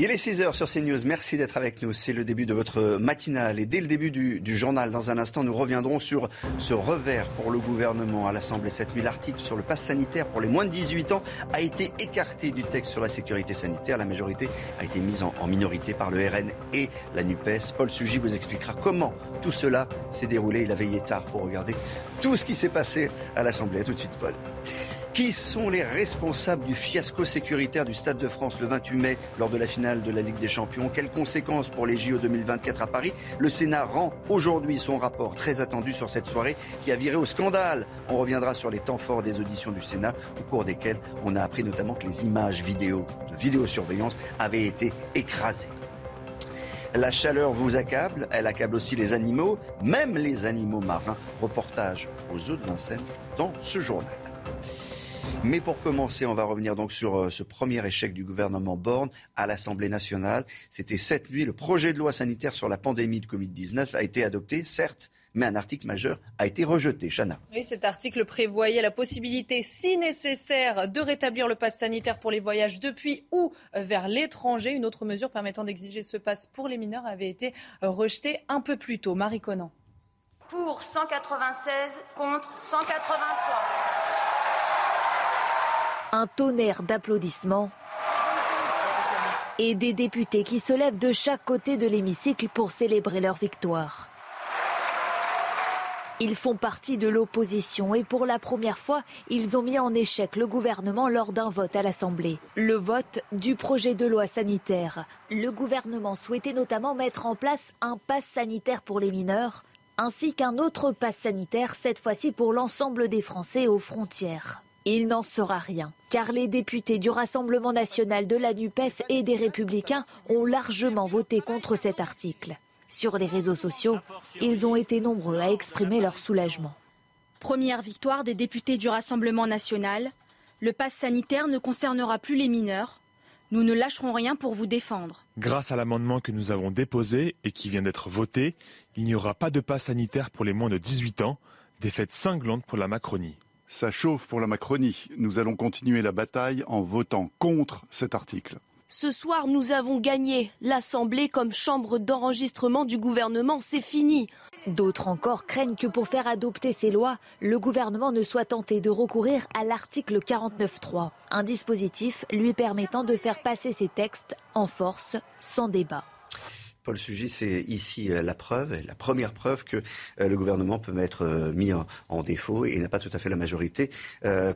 Il est 6h sur CNews. Merci d'être avec nous. C'est le début de votre matinale. Et dès le début du, journal, dans un instant, nous reviendrons sur ce revers pour le gouvernement à l'Assemblée cette nuit. L'article sur le pass sanitaire pour les moins de 18 ans a été écarté du texte sur la sécurité sanitaire. La majorité a été mise en, minorité par le RN et la NUPES. Paul Sugy vous expliquera comment tout cela s'est déroulé. Il a veillé tard pour regarder tout ce qui s'est passé à l'Assemblée. tout de suite, Paul. Qui sont les responsables du fiasco sécuritaire du Stade de France le 28 mai lors de la finale de la Ligue des Champions? Quelles conséquences pour les JO 2024 à Paris? Le Sénat rend aujourd'hui son rapport très attendu sur cette soirée qui a viré au scandale. On reviendra sur les temps forts des auditions du Sénat au cours desquelles on a appris notamment que les images vidéo de vidéosurveillance avaient été écrasées. La chaleur vous accable, elle accable aussi les animaux, même les animaux marins. Reportage aux eaux de Vincennes dans ce journal. Mais pour commencer, on va revenir donc sur ce premier échec du gouvernement Borne à l'Assemblée nationale. C'était cette nuit. Le projet de loi sanitaire sur la pandémie de Covid-19 a été adopté, certes, mais un article majeur a été rejeté. Chana. Oui, cet article prévoyait la possibilité, si nécessaire, de rétablir le pass sanitaire pour les voyages depuis ou vers l'étranger. Une autre mesure permettant d'exiger ce pass pour les mineurs avait été rejetée un peu plus tôt. Marie Conan. Pour 196 contre 183. Un tonnerre d'applaudissements et des députés qui se lèvent de chaque côté de l'hémicycle pour célébrer leur victoire. Ils font partie de l'opposition et pour la première fois, ils ont mis en échec le gouvernement lors d'un vote à l'Assemblée. Le vote du projet de loi sanitaire. Le gouvernement souhaitait notamment mettre en place un pass sanitaire pour les mineurs, ainsi qu'un autre pass sanitaire, cette fois-ci pour l'ensemble des Français aux frontières. Il n'en sera rien, car les députés du Rassemblement national de la NUPES et des Républicains ont largement voté contre cet article. Sur les réseaux sociaux, ils ont été nombreux à exprimer leur soulagement. Première victoire des députés du Rassemblement national. Le pass sanitaire ne concernera plus les mineurs. Nous ne lâcherons rien pour vous défendre. Grâce à l'amendement que nous avons déposé et qui vient d'être voté, il n'y aura pas de pass sanitaire pour les moins de 18 ans. Défaite cinglante pour la Macronie. Ça chauffe pour la Macronie. Nous allons continuer la bataille en votant contre cet article. Ce soir, nous avons gagné. L'Assemblée comme chambre d'enregistrement du gouvernement, c'est fini. D'autres encore craignent que pour faire adopter ces lois, le gouvernement ne soit tenté de recourir à l'article 49.3, un dispositif lui permettant de faire passer ses textes en force, sans débat. Paul Sugy, c'est ici la preuve, la première preuve que le gouvernement peut mettre mis en, défaut et n'a pas tout à fait la majorité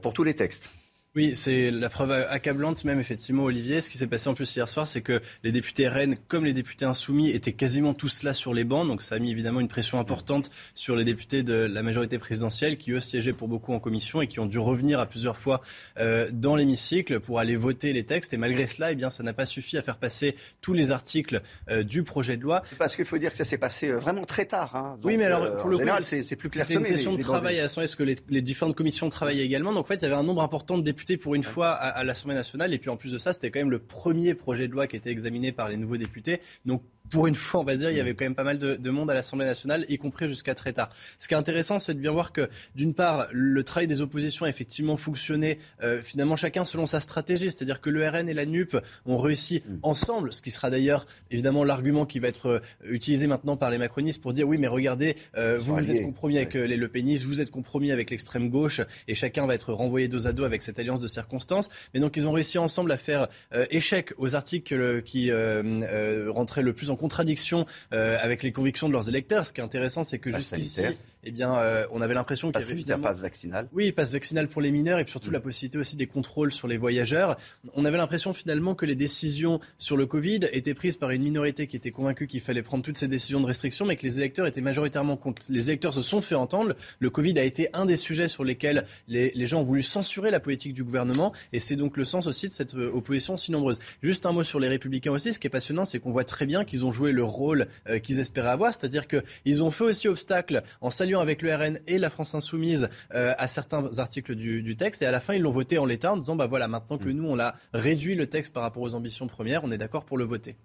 pour tous les textes. Oui, c'est la preuve accablante même, effectivement, Olivier. Ce qui s'est passé en plus hier soir, c'est que les députés RN, comme les députés insoumis, étaient quasiment tous là sur les bancs. Donc ça a mis évidemment une pression importante sur les députés de la majorité présidentielle qui, eux, siégeaient pour beaucoup en commission et qui ont dû revenir à plusieurs fois euh, dans l'hémicycle pour aller voter les textes. Et malgré cela, eh bien, ça n'a pas suffi à faire passer tous les articles euh, du projet de loi. Parce qu'il faut dire que ça s'est passé vraiment très tard. Hein. Donc, oui, mais alors, pour en le général, c'est plus clair. C'était une session de travail à l'Assemblée, parce que les, les différentes commissions travaillaient également. Donc en fait, il y avait un nombre important de députés pour une fois à, à l'Assemblée nationale. Et puis en plus de ça, c'était quand même le premier projet de loi qui était examiné par les nouveaux députés. Donc pour une fois, on va dire, il y avait quand même pas mal de, de monde à l'Assemblée nationale, y compris jusqu'à très tard. Ce qui est intéressant, c'est de bien voir que, d'une part, le travail des oppositions a effectivement fonctionné, euh, finalement, chacun selon sa stratégie. C'est-à-dire que le RN et la NUP ont réussi ensemble, ce qui sera d'ailleurs, évidemment, l'argument qui va être euh, utilisé maintenant par les macronistes pour dire, oui, mais regardez, euh, vous vous êtes compromis avec euh, les Le Penistes, vous êtes compromis avec l'extrême gauche, et chacun va être renvoyé dos à dos avec cette alliance de circonstances. Mais donc, ils ont réussi ensemble à faire euh, échec aux articles qui euh, euh, rentraient le plus en contradiction avec les convictions de leurs électeurs. Ce qui est intéressant, c'est que jusqu'ici, eh bien, euh, on avait l'impression qu'il y avait finalement... passe vaccinal. Oui, passe vaccinal pour les mineurs et surtout mm. la possibilité aussi des contrôles sur les voyageurs. On avait l'impression finalement que les décisions sur le Covid étaient prises par une minorité qui était convaincue qu'il fallait prendre toutes ces décisions de restriction, mais que les électeurs étaient majoritairement contre. Les électeurs se sont fait entendre. Le Covid a été un des sujets sur lesquels les, les gens ont voulu censurer la politique du gouvernement, et c'est donc le sens aussi de cette euh, opposition si nombreuse. Juste un mot sur les Républicains aussi. Ce qui est passionnant, c'est qu'on voit très bien qu'ils ont joué le rôle euh, qu'ils espéraient avoir, c'est-à-dire qu'ils ont fait aussi obstacle en saluant avec le RN et la France insoumise euh, à certains articles du, texte. Et à la fin, ils l'ont voté en l'état en disant, bah voilà, maintenant que mm. nous, on a réduit le texte par rapport aux ambitions premières, on est d'accord pour le voter.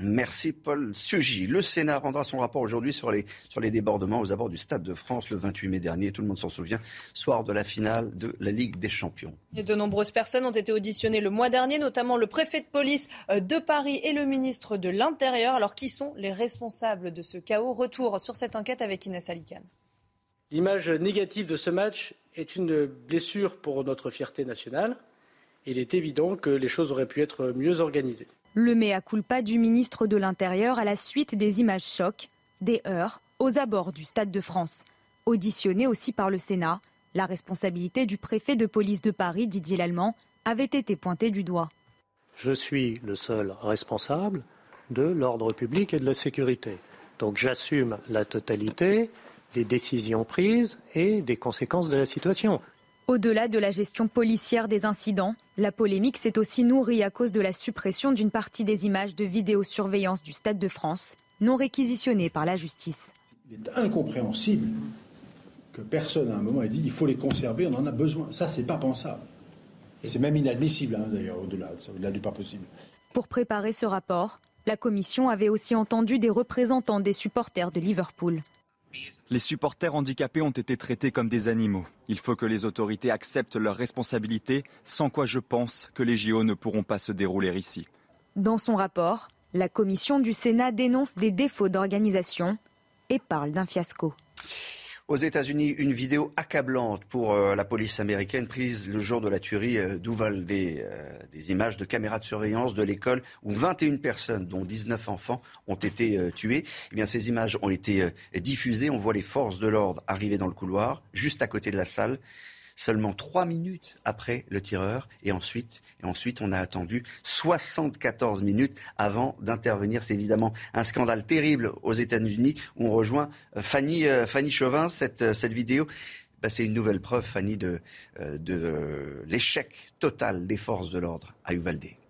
Merci Paul Sugy. Le Sénat rendra son rapport aujourd'hui sur les, sur les débordements aux abords du Stade de France le 28 mai dernier. Tout le monde s'en souvient, soir de la finale de la Ligue des Champions. Et de nombreuses personnes ont été auditionnées le mois dernier, notamment le préfet de police euh, de Paris et le ministre de l'Intérieur. Alors qui sont les responsables de ce chaos? Retour sur cette enquête avec Inès Alicane. L'image négative de ce match est une blessure pour notre fierté nationale. Il est évident que les choses auraient pu être mieux organisées. Le mea culpa du ministre de l'Intérieur à la suite des images chocs, des heurts aux abords du Stade de France. Auditionné aussi par le Sénat, la responsabilité du préfet de police de Paris, Didier Lallemand, avait été pointée du doigt. Je suis le seul responsable de l'ordre public et de la sécurité. Donc j'assume la totalité des décisions prises et des conséquences de la situation. Au-delà de la gestion policière des incidents, la polémique s'est aussi nourrie à cause de la suppression d'une partie des images de vidéosurveillance du Stade de France, non réquisitionnées par la justice. Il est incompréhensible que personne à un moment ait dit il faut les conserver, on en a besoin. Ça, c'est pas pensable. C'est même inadmissible, hein, d'ailleurs, au-delà, au-delà du pas possible. Pour préparer ce rapport, la commission avait aussi entendu des représentants des supporters de Liverpool. Les supporters handicapés ont été traités comme des animaux. Il faut que les autorités acceptent leurs responsabilités, sans quoi je pense que les JO ne pourront pas se dérouler ici. Dans son rapport, la commission du Sénat dénonce des défauts d'organisation et parle d'un fiasco. Aux États-Unis, une vidéo accablante pour euh, la police américaine prise le jour de la tuerie euh, d'Uvalde. Euh, des images de caméras de surveillance de l'école où 21 personnes, dont 19 enfants, ont été tuées. Eh bien, ces images ont été diffusées. On voit les forces de l'ordre arriver dans le couloir, juste à côté de la salle seulement trois minutes après le tireur. Et ensuite, et ensuite, on a attendu 74 minutes avant d'intervenir. C'est évidemment un scandale terrible aux États-Unis. On rejoint euh, Fanny, euh, Fanny Chauvin, cette, euh, cette vidéo. Bah, c'est une nouvelle preuve, Fanny, de, de l'échec total des forces de l'ordre à Uvalde.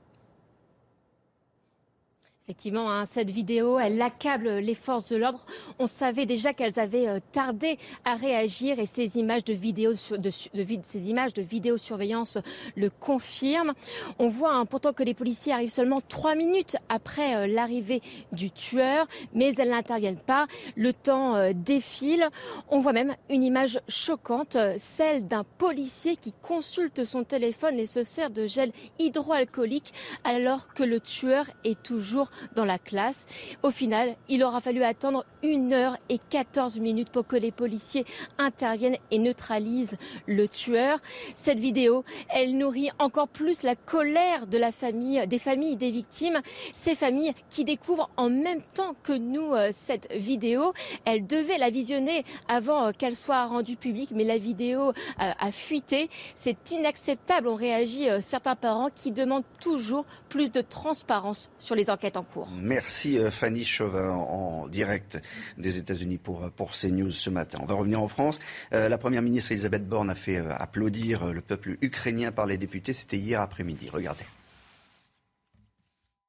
Effectivement, hein, cette vidéo, elle accable les forces de l'ordre. On savait déjà qu'elles avaient euh, tardé à réagir et ces images de vidéo, de, ces images de vidéosurveillance le confirment. On voit hein, pourtant que les policiers arrivent seulement trois minutes après euh, l'arrivée du tueur, mais elles n'interviennent pas. Le temps euh, défile. On voit même une image choquante, celle d'un policier qui consulte son téléphone et se sert de gel hydroalcoolique alors que le tueur est toujours dans la classe. Au final, il aura fallu attendre une heure et 14 minutes pour que les policiers interviennent et neutralisent le tueur. Cette vidéo, elle nourrit encore plus la colère de la famille, des familles des victimes. Ces familles qui découvrent en même temps que nous euh, cette vidéo. Elles devaient la visionner avant euh, qu'elle soit rendue publique, mais la vidéo euh, a fuité. C'est inacceptable, ont réagi certains parents qui demandent toujours plus de transparence sur les enquêtes en Merci euh, Fanny Chauvin en direct des États-Unis pour, euh, pour CNews ce matin. On va revenir en France. Euh, la Première ministre Elisabeth Borne a fait applaudir le peuple ukrainien par les députés. C'était hier après-midi. Regardez.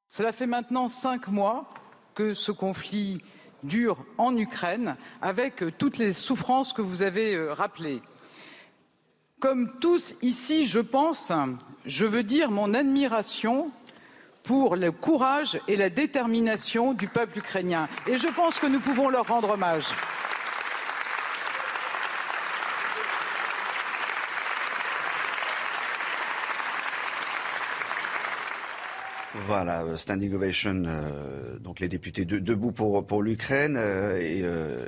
Cela fait maintenant cinq mois que ce conflit dure en Ukraine, avec toutes les souffrances que vous avez rappelées. Comme tous ici, je pense, je veux dire mon admiration pour le courage et la détermination du peuple ukrainien. Et je pense que nous pouvons leur rendre hommage. Voilà, euh, standing ovation, euh, donc les députés debout pour, pour l'Ukraine. Euh, et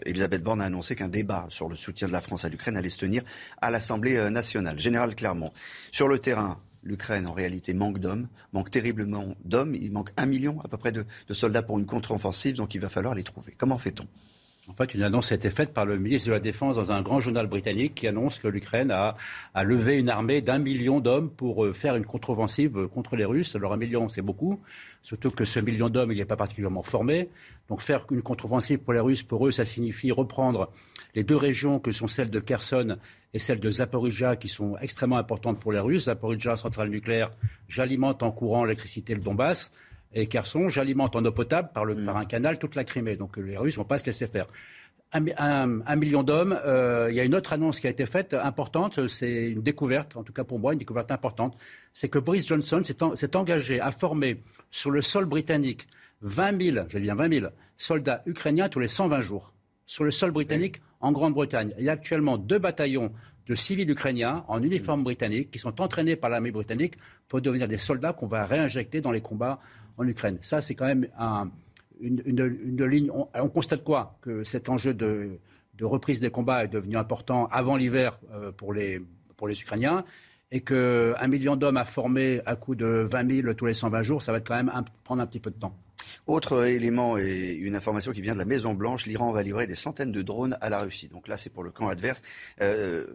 Elisabeth Borne a annoncé qu'un débat sur le soutien de la France à l'Ukraine allait se tenir à l'Assemblée nationale. Général Clermont, sur le terrain, l'Ukraine, en réalité, manque d'hommes, manque terriblement d'hommes. Il manque un million à peu près de, soldats pour une contre-offensive, donc il va falloir les trouver. Comment fait-on? En fait, une annonce a été faite par le ministre de la Défense dans un grand journal britannique qui annonce que l'Ukraine a, levé une armée d'un million d'hommes pour euh, faire une contre-offensive contre les Russes. Alors un million, c'est beaucoup, surtout que ce million d'hommes, il n'est pas particulièrement formé. Donc faire une contre-offensive pour les Russes, pour eux, ça signifie reprendre les deux régions que sont celles de Kherson et celles de Zaporizhia, qui sont extrêmement importantes pour les Russes. Zaporizhia, centrale nucléaire, j'alimente en courant l'électricité le Donbass et Kherson, j'alimente en eau potable par, mm. par, un canal toute la Crimée. Donc les Russes ne vont pas se laisser faire. Un, million d'hommes. Euh, il y a une autre annonce qui a été faite importante, c'est une découverte, en tout cas pour moi, une découverte importante. C'est que Boris Johnson s'est engagé à former sur le sol britannique 20 000, je dis bien 20 000, soldats ukrainiens tous les 120 jours. Sur le sol britannique, en Grande-Bretagne. Il y a actuellement deux bataillons de civils ukrainiens en uniforme britannique qui sont entraînés par l'armée britannique pour devenir des soldats qu'on va réinjecter dans les combats en Ukraine. Ça, c'est quand même une, ligne. On, constate quoi? Que cet enjeu de, reprise des combats est devenu important avant l'hiver euh, pour, les, pour les Ukrainiens et qu'un million d'hommes à former à coup de 20 000 tous les 120 jours, ça va quand même prendre un petit peu de temps. Autre élément et une information qui vient de la Maison Blanche, l'Iran va livrer des centaines de drones à la Russie. Donc là, c'est pour le camp adverse. Euh,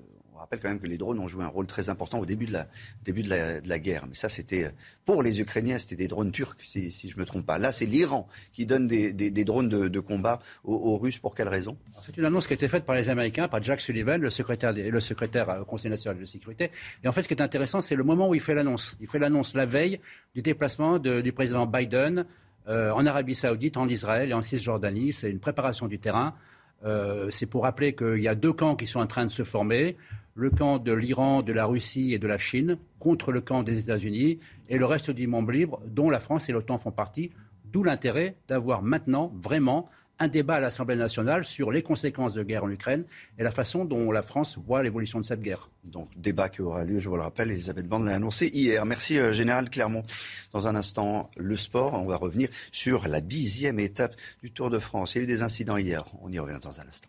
rappelle quand même que les drones ont joué un rôle très important au début de la, début de la, guerre. Mais ça, c'était pour les Ukrainiens, c'était des drones turcs, si, si je ne me trompe pas. Là, c'est l'Iran qui donne des, drones de, combat aux, Russes. Pour quelle raison? C'est une annonce qui a été faite par les Américains, par Jack Sullivan, le secrétaire, le secrétaire au Conseil national de sécurité. Et en fait, ce qui est intéressant, c'est le moment où il fait l'annonce. Il fait l'annonce la veille du déplacement du président Biden euh, en Arabie Saoudite, en Israël et en Cisjordanie. C'est une préparation du terrain. Euh, c'est pour rappeler qu'il y a deux camps qui sont en train de se former le camp de l'Iran, de la Russie et de la Chine contre le camp des États-Unis et le reste du monde libre dont la France et l'OTAN font partie. D'où l'intérêt d'avoir maintenant vraiment un débat à l'Assemblée nationale sur les conséquences de guerre en Ukraine et la façon dont la France voit l'évolution de cette guerre. Donc, débat qui aura lieu, je vous le rappelle, Elisabeth Borne l'a annoncé hier. Merci, euh, Général Clermont. Dans un instant, le sport. On va revenir sur la dixième étape du Tour de France. Il y a eu des incidents hier. On y revient dans un instant.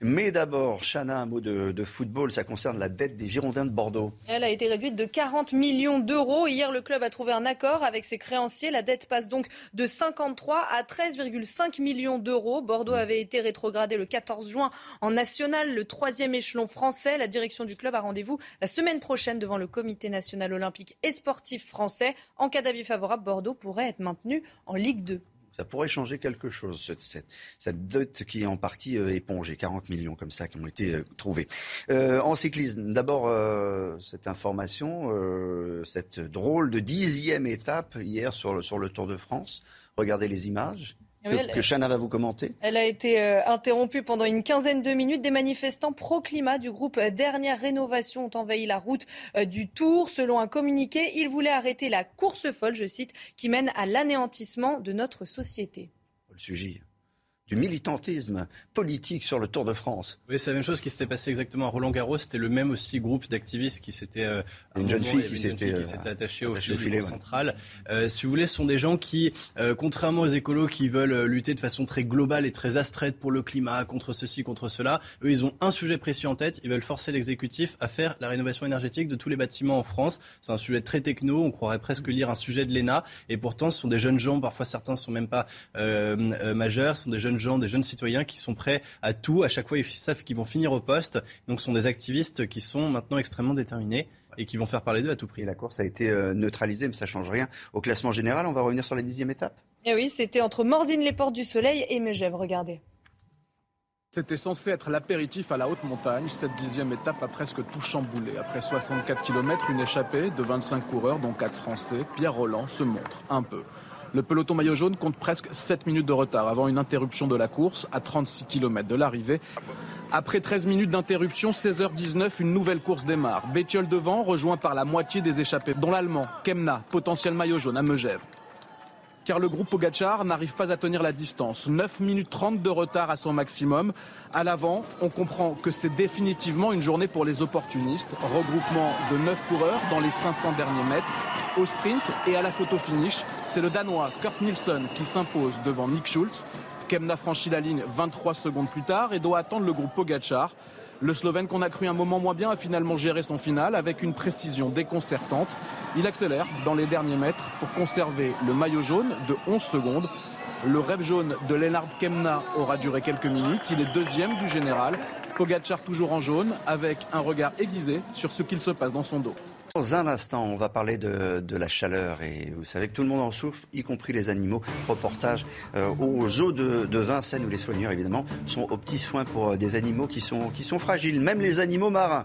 Mais d'abord, Chana, un mot de, football, ça concerne la dette des Girondins de Bordeaux. Elle a été réduite de 40 millions d'euros. Hier, le club a trouvé un accord avec ses créanciers. La dette passe donc de 53 à 13,5 millions d'euros. Bordeaux avait été rétrogradé le 14 juin en national, le troisième échelon français. La direction du club a rendez-vous la semaine prochaine devant le comité national olympique et sportif français. En cas d'avis favorable, Bordeaux pourrait être maintenu en Ligue 2 ça pourrait changer quelque chose, cette, dette qui est en partie euh, épongée, 40 millions comme ça qui ont été euh, trouvés. Euh, en cyclisme, d'abord cette information, cette drôle de dixième étape hier sur le Tour de France. Regardez les images que, Chana va vous commenter. Elle a été euh, interrompue pendant une quinzaine de minutes. Des manifestants pro-climat du groupe Dernière Rénovation ont envahi la route euh, du Tour. Selon un communiqué, ils voulaient arrêter la course folle, je cite, qui mène à l'anéantissement de notre société. Le sujet du militantisme politique sur le Tour de France. Oui, c'est la même chose qui s'était passé exactement à Roland Garros. C'était le même aussi groupe d'activistes qui s'était euh, une, jeune fille qui s'était euh, attachée au, filet central. Euh, si vous voulez, ce sont des gens qui, contrairement aux écolos qui veulent lutter de façon très globale et très abstraite pour le climat, contre ceci, contre cela, eux, ils ont un sujet précis en tête. Ils veulent forcer l'exécutif à faire la rénovation énergétique de tous les bâtiments en France. C'est un sujet très techno. On croirait presque lire un sujet de l'ENA. Et pourtant, ce sont des jeunes gens. Parfois, certains sont même pas majeurs. Ce sont des jeunes gens, des jeunes citoyens qui sont prêts à tout. À chaque fois, ils savent qu'ils vont finir au poste. Donc, ce sont des activistes qui sont maintenant extrêmement déterminés et qui vont faire parler d'eux à tout prix. Et la course a été euh, neutralisée, mais ça change rien. Au classement général, on va revenir sur la dixième étape. Et eh oui, c'était entre Morzine, les Portes du Soleil et Megève. Regardez. C'était censé être l'apéritif à la haute montagne. Cette dixième étape a presque tout chamboulé. Après 64 km, une échappée de 25 coureurs, dont 4 Français, Pierre Roland se montre un peu. Le peloton maillot jaune compte presque 7 minutes de retard avant une interruption de la course à 36 km de l'arrivée. Après 13 minutes d'interruption, 16h19, une nouvelle course démarre. Bétiol devant, rejoint par la moitié des échappés, dont l'Allemand, Kemna, potentiel maillot jaune à Megève car le groupe Pogachar n'arrive pas à tenir la distance. 9 minutes 30 de retard à son maximum. À l'avant, on comprend que c'est définitivement une journée pour les opportunistes. Regroupement de 9 coureurs dans les 500 derniers mètres. Au sprint et à la photo finish, c'est le Danois Kurt Nielsen qui s'impose devant Nick Schultz. Kemna franchit la ligne 23 secondes plus tard et doit attendre le groupe Pogachar. Le Slovène qu'on a cru un moment moins bien a finalement géré son final avec une précision déconcertante. Il accélère dans les derniers mètres pour conserver le maillot jaune de 11 secondes. Le rêve jaune de Lennart Kemna aura duré quelques minutes. Il est deuxième du général. Pogacar toujours en jaune avec un regard aiguisé sur ce qu'il se passe dans son dos. Dans un instant, on va parler de, la chaleur et vous savez que tout le monde en souffre, y compris les animaux. Reportage euh, aux eaux de, Vincennes où les soigneurs, évidemment, sont aux petits soins pour euh, des animaux qui sont, qui sont fragiles, même les animaux marins.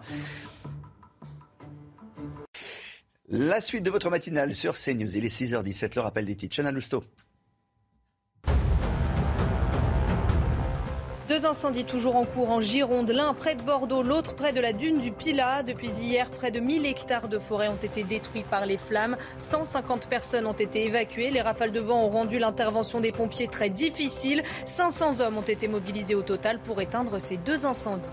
La suite de votre matinale sur CNews. Il est 6h17, le rappel des titres. Chana Lousteau. Deux incendies toujours en cours en Gironde, l'un près de Bordeaux, l'autre près de la dune du Pilat. Depuis hier, près de 1000 hectares de forêt ont été détruits par les flammes. 150 personnes ont été évacuées. Les rafales de vent ont rendu l'intervention des pompiers très difficile. 500 hommes ont été mobilisés au total pour éteindre ces deux incendies.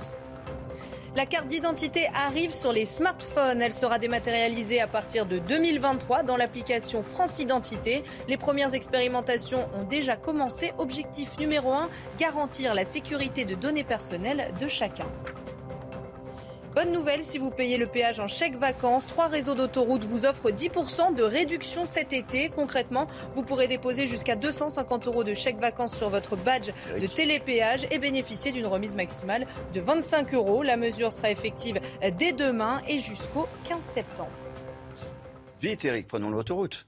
La carte d'identité arrive sur les smartphones. Elle sera dématérialisée à partir de 2023 dans l'application France Identité. Les premières expérimentations ont déjà commencé. Objectif numéro 1, garantir la sécurité de données personnelles de chacun. Bonne nouvelle, si vous payez le péage en chèque vacances, trois réseaux d'autoroutes vous offrent 10% de réduction cet été. Concrètement, vous pourrez déposer jusqu'à 250 euros de chèque vacances sur votre badge de télépéage et bénéficier d'une remise maximale de 25 euros. La mesure sera effective dès demain et jusqu'au 15 septembre. Vite Eric, prenons l'autoroute.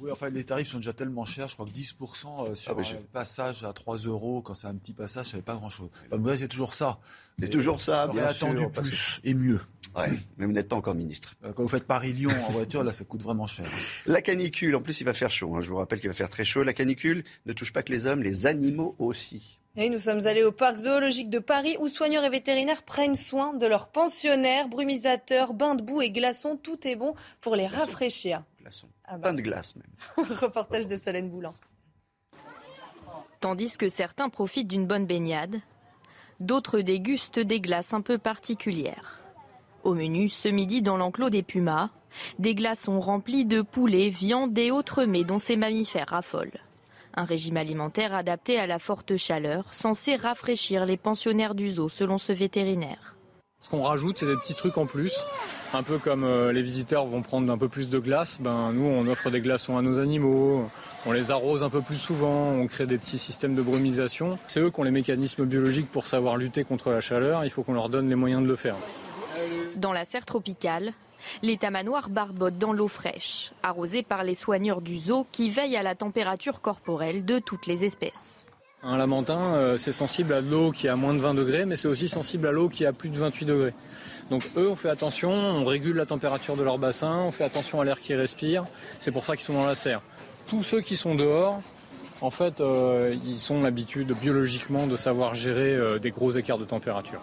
Oui, enfin, les tarifs sont déjà tellement chers. Je crois que 10% euh, sur ah, un passage à 3 euros, quand c'est un petit passage, ça fait pas grand-chose. Bah, c'est toujours ça. C'est toujours ça, bien attendu plus et mieux. Ouais, mais vous n'êtes pas encore ministre. Euh, quand vous faites Paris-Lyon en voiture, là, ça coûte vraiment cher. La canicule, en plus, il va faire chaud. Hein. Je vous rappelle qu'il va faire très chaud. La canicule ne touche pas que les hommes, les animaux aussi. Et nous sommes allés au parc zoologique de Paris où soigneurs et vétérinaires prennent soin de leurs pensionnaires, brumisateurs, bains de boue et glaçons. Tout est bon pour les rafraîchir. Glaçons. Ah bah. de glace même. Reportage de Solène Boulan. Tandis que certains profitent d'une bonne baignade, d'autres dégustent des glaces un peu particulières. Au menu, ce midi dans l'enclos des pumas, des glaçons remplis de poulet, viande et autres mets dont ces mammifères raffolent. Un régime alimentaire adapté à la forte chaleur, censé rafraîchir les pensionnaires du zoo selon ce vétérinaire. Ce qu'on rajoute, c'est des petits trucs en plus. Un peu comme euh, les visiteurs vont prendre un peu plus de glace, ben, nous on offre des glaçons à nos animaux, on les arrose un peu plus souvent, on crée des petits systèmes de brumisation. C'est eux qui ont les mécanismes biologiques pour savoir lutter contre la chaleur, il faut qu'on leur donne les moyens de le faire. Dans la serre tropicale, les tamanoirs barbotent dans l'eau fraîche, arrosés par les soigneurs du zoo qui veillent à la température corporelle de toutes les espèces. Un lamentin, euh, c'est sensible à l'eau qui a moins de 20 degrés, mais c'est aussi sensible à l'eau qui a plus de 28 degrés. Donc eux, on fait attention, on régule la température de leur bassin, on fait attention à l'air qu'ils respirent. C'est pour ça qu'ils sont dans la serre. Tous ceux qui sont dehors, en fait, euh, ils ont l'habitude biologiquement de savoir gérer euh, des gros écarts de température.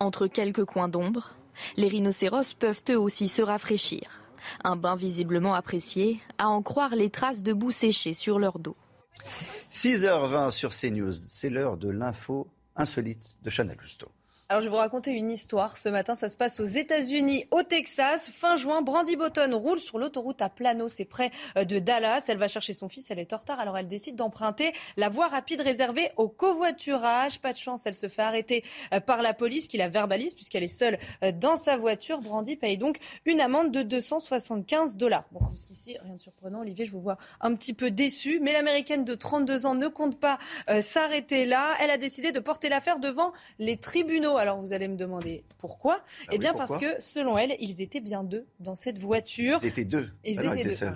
Entre quelques coins d'ombre, les rhinocéros peuvent eux aussi se rafraîchir. Un bain visiblement apprécié, à en croire les traces de boue séchée sur leur dos. 6h20 sur CNews, c'est l'heure de l'info insolite de Chanel Lousteau. Alors, je vais vous raconter une histoire. Ce matin, ça se passe aux États-Unis, au Texas. Fin juin, Brandy Botton roule sur l'autoroute à Plano. C'est près euh, de Dallas. Elle va chercher son fils. Elle est en retard. Alors, elle décide d'emprunter la voie rapide réservée au covoiturage. Pas de chance. Elle se fait arrêter euh, par la police qui la verbalise puisqu'elle est seule euh, dans sa voiture. Brandy paye donc une amende de 275 dollars. Bon, jusqu'ici, rien de surprenant. Olivier, je vous vois un petit peu déçu. Mais l'américaine de 32 ans ne compte pas s'arrêter là. Elle a décidé de porter l'affaire devant les tribunaux. Alors vous allez me demander pourquoi ah Eh bien parce que selon elle, ils étaient bien deux dans cette voiture. Ils étaient deux. Ils ah étaient, deux.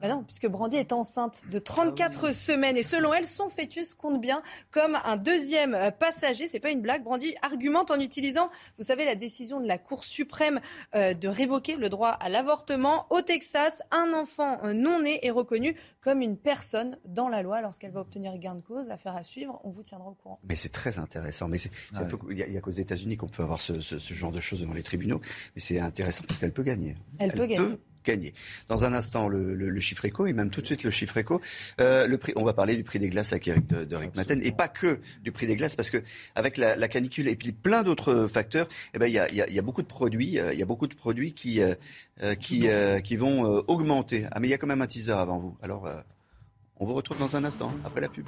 Ah non, puisque Brandy est enceinte de 34 semaines et selon elle, son fœtus compte bien comme un deuxième euh, passager. C'est pas une blague. Brandy argumente en utilisant, vous savez, la décision de la Cour suprême euh, de révoquer le droit à l'avortement au Texas. Un enfant euh, non né est reconnu comme une personne dans la loi lorsqu'elle va obtenir gain de cause. Affaire à suivre. On vous tiendra au courant. Mais c'est très intéressant. Mais il y a, qu'aux États-Unis qu'on peut avoir ce, genre de choses devant les tribunaux. Mais c'est intéressant parce qu'elle peut gagner. Elle, peut gagner. Gagner. Dans un instant, le, chiffre éco, et même tout de suite le chiffre éco. Euh, le prix, on va parler du prix des glaces avec Eric de, de Maten, et pas que du prix des glaces, parce que avec la, canicule et puis plein d'autres facteurs, eh ben il y a, beaucoup de produits, euh, il y a beaucoup de produits qui euh, qui qui vont augmenter. Ah mais il y a quand même un teaser avant vous. Alors on vous retrouve dans un instant après la pub.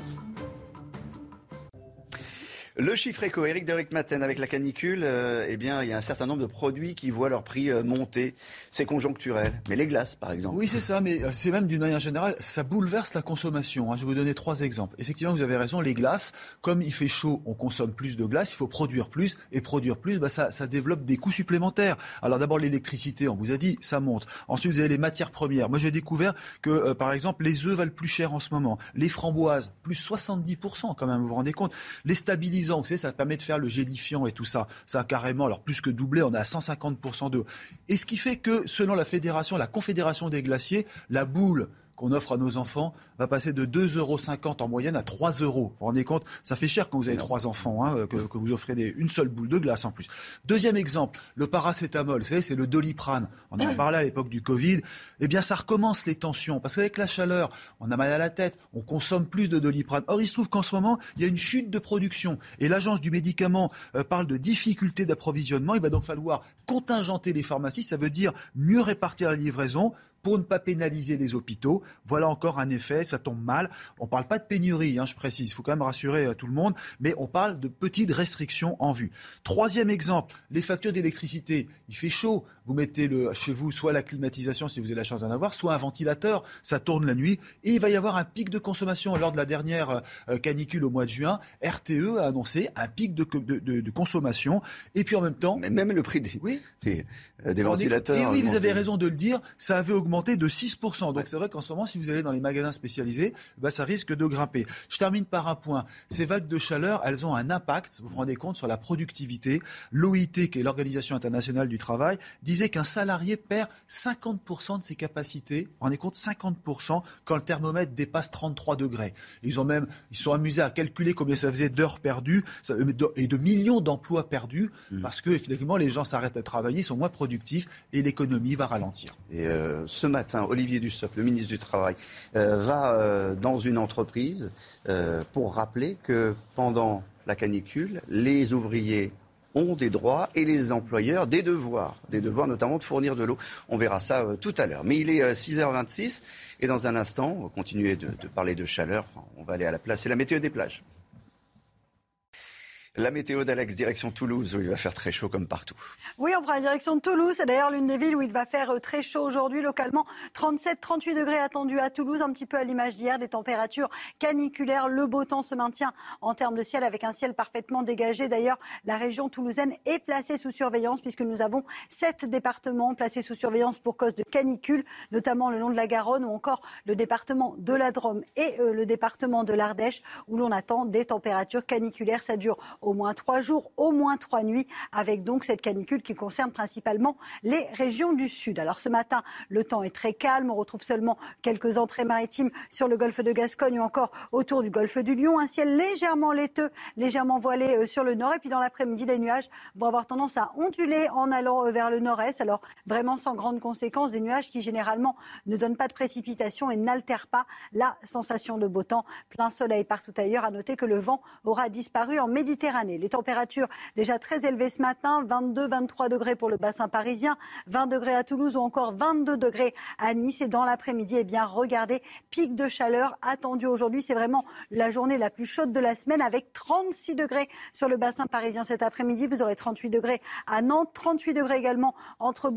Le chiffre éco, Eric de Maten, avec la canicule, euh, eh bien, il y a un certain nombre de produits qui voient leur prix euh, monter. C'est conjoncturel. Mais les glaces, par exemple. Oui, c'est ça, mais euh, c'est même d'une manière générale, ça bouleverse la consommation. Hein. Je vais vous donner trois exemples. Effectivement, vous avez raison, les glaces, comme il fait chaud, on consomme plus de glace, il faut produire plus, et produire plus, bah, ça, ça développe des coûts supplémentaires. Alors d'abord, l'électricité, on vous a dit, ça monte. Ensuite, vous avez les matières premières. Moi, j'ai découvert que, par exemple, les œufs valent plus cher en ce moment. Les framboises, plus 70% quand même, vous vous rendez compte. Les stabilisants, vous savez, ça permet de faire le gélifiant et tout ça. Ça a carrément, alors plus que doublé, on est à 150% d'eau. Et ce qui fait que, selon la fédération, la Confédération des glaciers, la boule qu'on offre à nos enfants va passer de 2,50 euros en moyenne à 3 euros. Vous vous rendez compte Ça fait cher quand vous avez trois enfants, hein, que, vous offrez une seule boule de glace en plus. Deuxième exemple, le paracétamol, vous savez, c'est le doliprane. On en parlait à l'époque du Covid. Eh bien, ça recommence les tensions, parce qu'avec la chaleur, on a mal à la tête, on consomme plus de doliprane. Or, il se trouve qu'en ce moment, il y a une chute de production. Et l'agence du médicament euh, parle de difficultés d'approvisionnement. Il va donc falloir contingenter les pharmacies, ça veut dire mieux répartir la livraison, pour ne pas pénaliser les hôpitaux. Voilà encore un effet, ça tombe mal. On ne parle pas de pénurie, hein, je précise, il faut quand même rassurer euh, tout le monde, mais on parle de petites restrictions en vue. Troisième exemple, les factures d'électricité. Il fait chaud, vous mettez le, chez vous soit la climatisation si vous avez la chance d'en avoir, soit un ventilateur, ça tourne la nuit, et il va y avoir un pic de consommation. Lors de la dernière euh, canicule au mois de juin, RTE a annoncé un pic de, de, consommation, et puis en même temps... Mais même le prix des, oui. des, euh, ventilateurs... Et oui, vous avez raison de le dire, ça avait augmenté de 6%. Donc c'est vrai qu'en ce moment, si vous allez dans les magasins spécialisés, bah, ça risque de grimper. Je termine par un point. Ces vagues de chaleur, elles ont un impact, vous vous rendez compte, sur la productivité. L'OIT, qui est l'Organisation internationale du travail, disait qu'un salarié perd 50% de ses capacités, vous rendez compte, 50% quand le thermomètre dépasse 33 degrés. Ils ont même, ils sont amusés à calculer combien ça faisait d'heures perdues et de millions d'emplois perdus mmh. parce que finalement les gens s'arrêtent à travailler, sont moins productifs et l'économie va ralentir. Et euh, ce matin, Olivier Dussopt, le ministre du Travail, euh, va euh, dans une entreprise euh, pour rappeler que pendant la canicule, les ouvriers ont des droits et les employeurs des devoirs, des devoirs notamment de fournir de l'eau. On verra ça tout à l'heure. Mais il est 6h26 et dans un instant, on va continuer de, parler de chaleur. on va aller à la place. C'est la météo des plages. La météo d'Alex, direction Toulouse, où il va faire très chaud comme partout. Oui, on prend la direction de Toulouse. C'est d'ailleurs l'une des villes où il va faire euh, très chaud aujourd'hui, localement. 37-38 degrés attendus à Toulouse, un petit peu à l'image d'hier, des températures caniculaires. Le beau temps se maintient en termes de ciel, avec un ciel parfaitement dégagé. D'ailleurs, la région toulousaine est placée sous surveillance, puisque nous avons sept départements placés sous surveillance pour cause de canicule, notamment le long de la Garonne, ou encore le département de la Drôme et euh, le département de l'Ardèche, où l'on attend des températures caniculaires. Ça dure au moins trois jours, au moins trois nuits, avec donc cette canicule qui concerne principalement les régions du sud. Alors ce matin, le temps est très calme. On retrouve seulement quelques entrées maritimes sur le golfe de Gascogne ou encore autour du golfe du Lion. Un ciel légèrement laiteux, légèrement voilé euh, sur le nord. Et puis dans l'après-midi, les nuages vont avoir tendance à onduler en allant euh, vers le nord-est. Alors vraiment sans grande conséquence, des nuages qui généralement ne donnent pas de précipitation et n'altèrent pas la sensation de beau temps. Plein soleil partout ailleurs. À noter que le vent aura disparu en Méditerranée les températures déjà très élevées ce matin, 22, 23 degrés pour le bassin parisien, 20 degrés à Toulouse ou encore 22 degrés à Nice. Et dans l'après-midi, eh bien, regardez, pic de chaleur attendu aujourd'hui. C'est vraiment la journée la plus chaude de la semaine avec 36 degrés sur le bassin parisien cet après-midi. Vous aurez 38 degrés à Nantes, 38 degrés également entre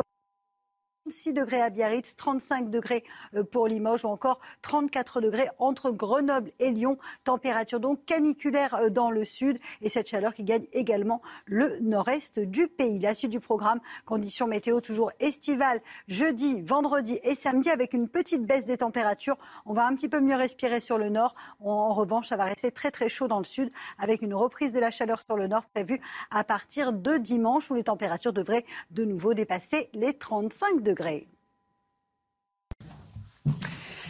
36 degrés à Biarritz, 35 degrés euh, pour Limoges ou encore 34 degrés entre Grenoble et Lyon. Température donc caniculaire euh, dans le sud et cette chaleur qui gagne également le nord-est du pays. La suite du programme, conditions météo toujours estivales, jeudi, vendredi et samedi avec une petite baisse des températures. On va un petit peu mieux respirer sur le nord. En revanche, ça va rester très très chaud dans le sud avec une reprise de la chaleur sur le nord prévue à partir de dimanche où les températures devraient de nouveau dépasser les 35 degrés.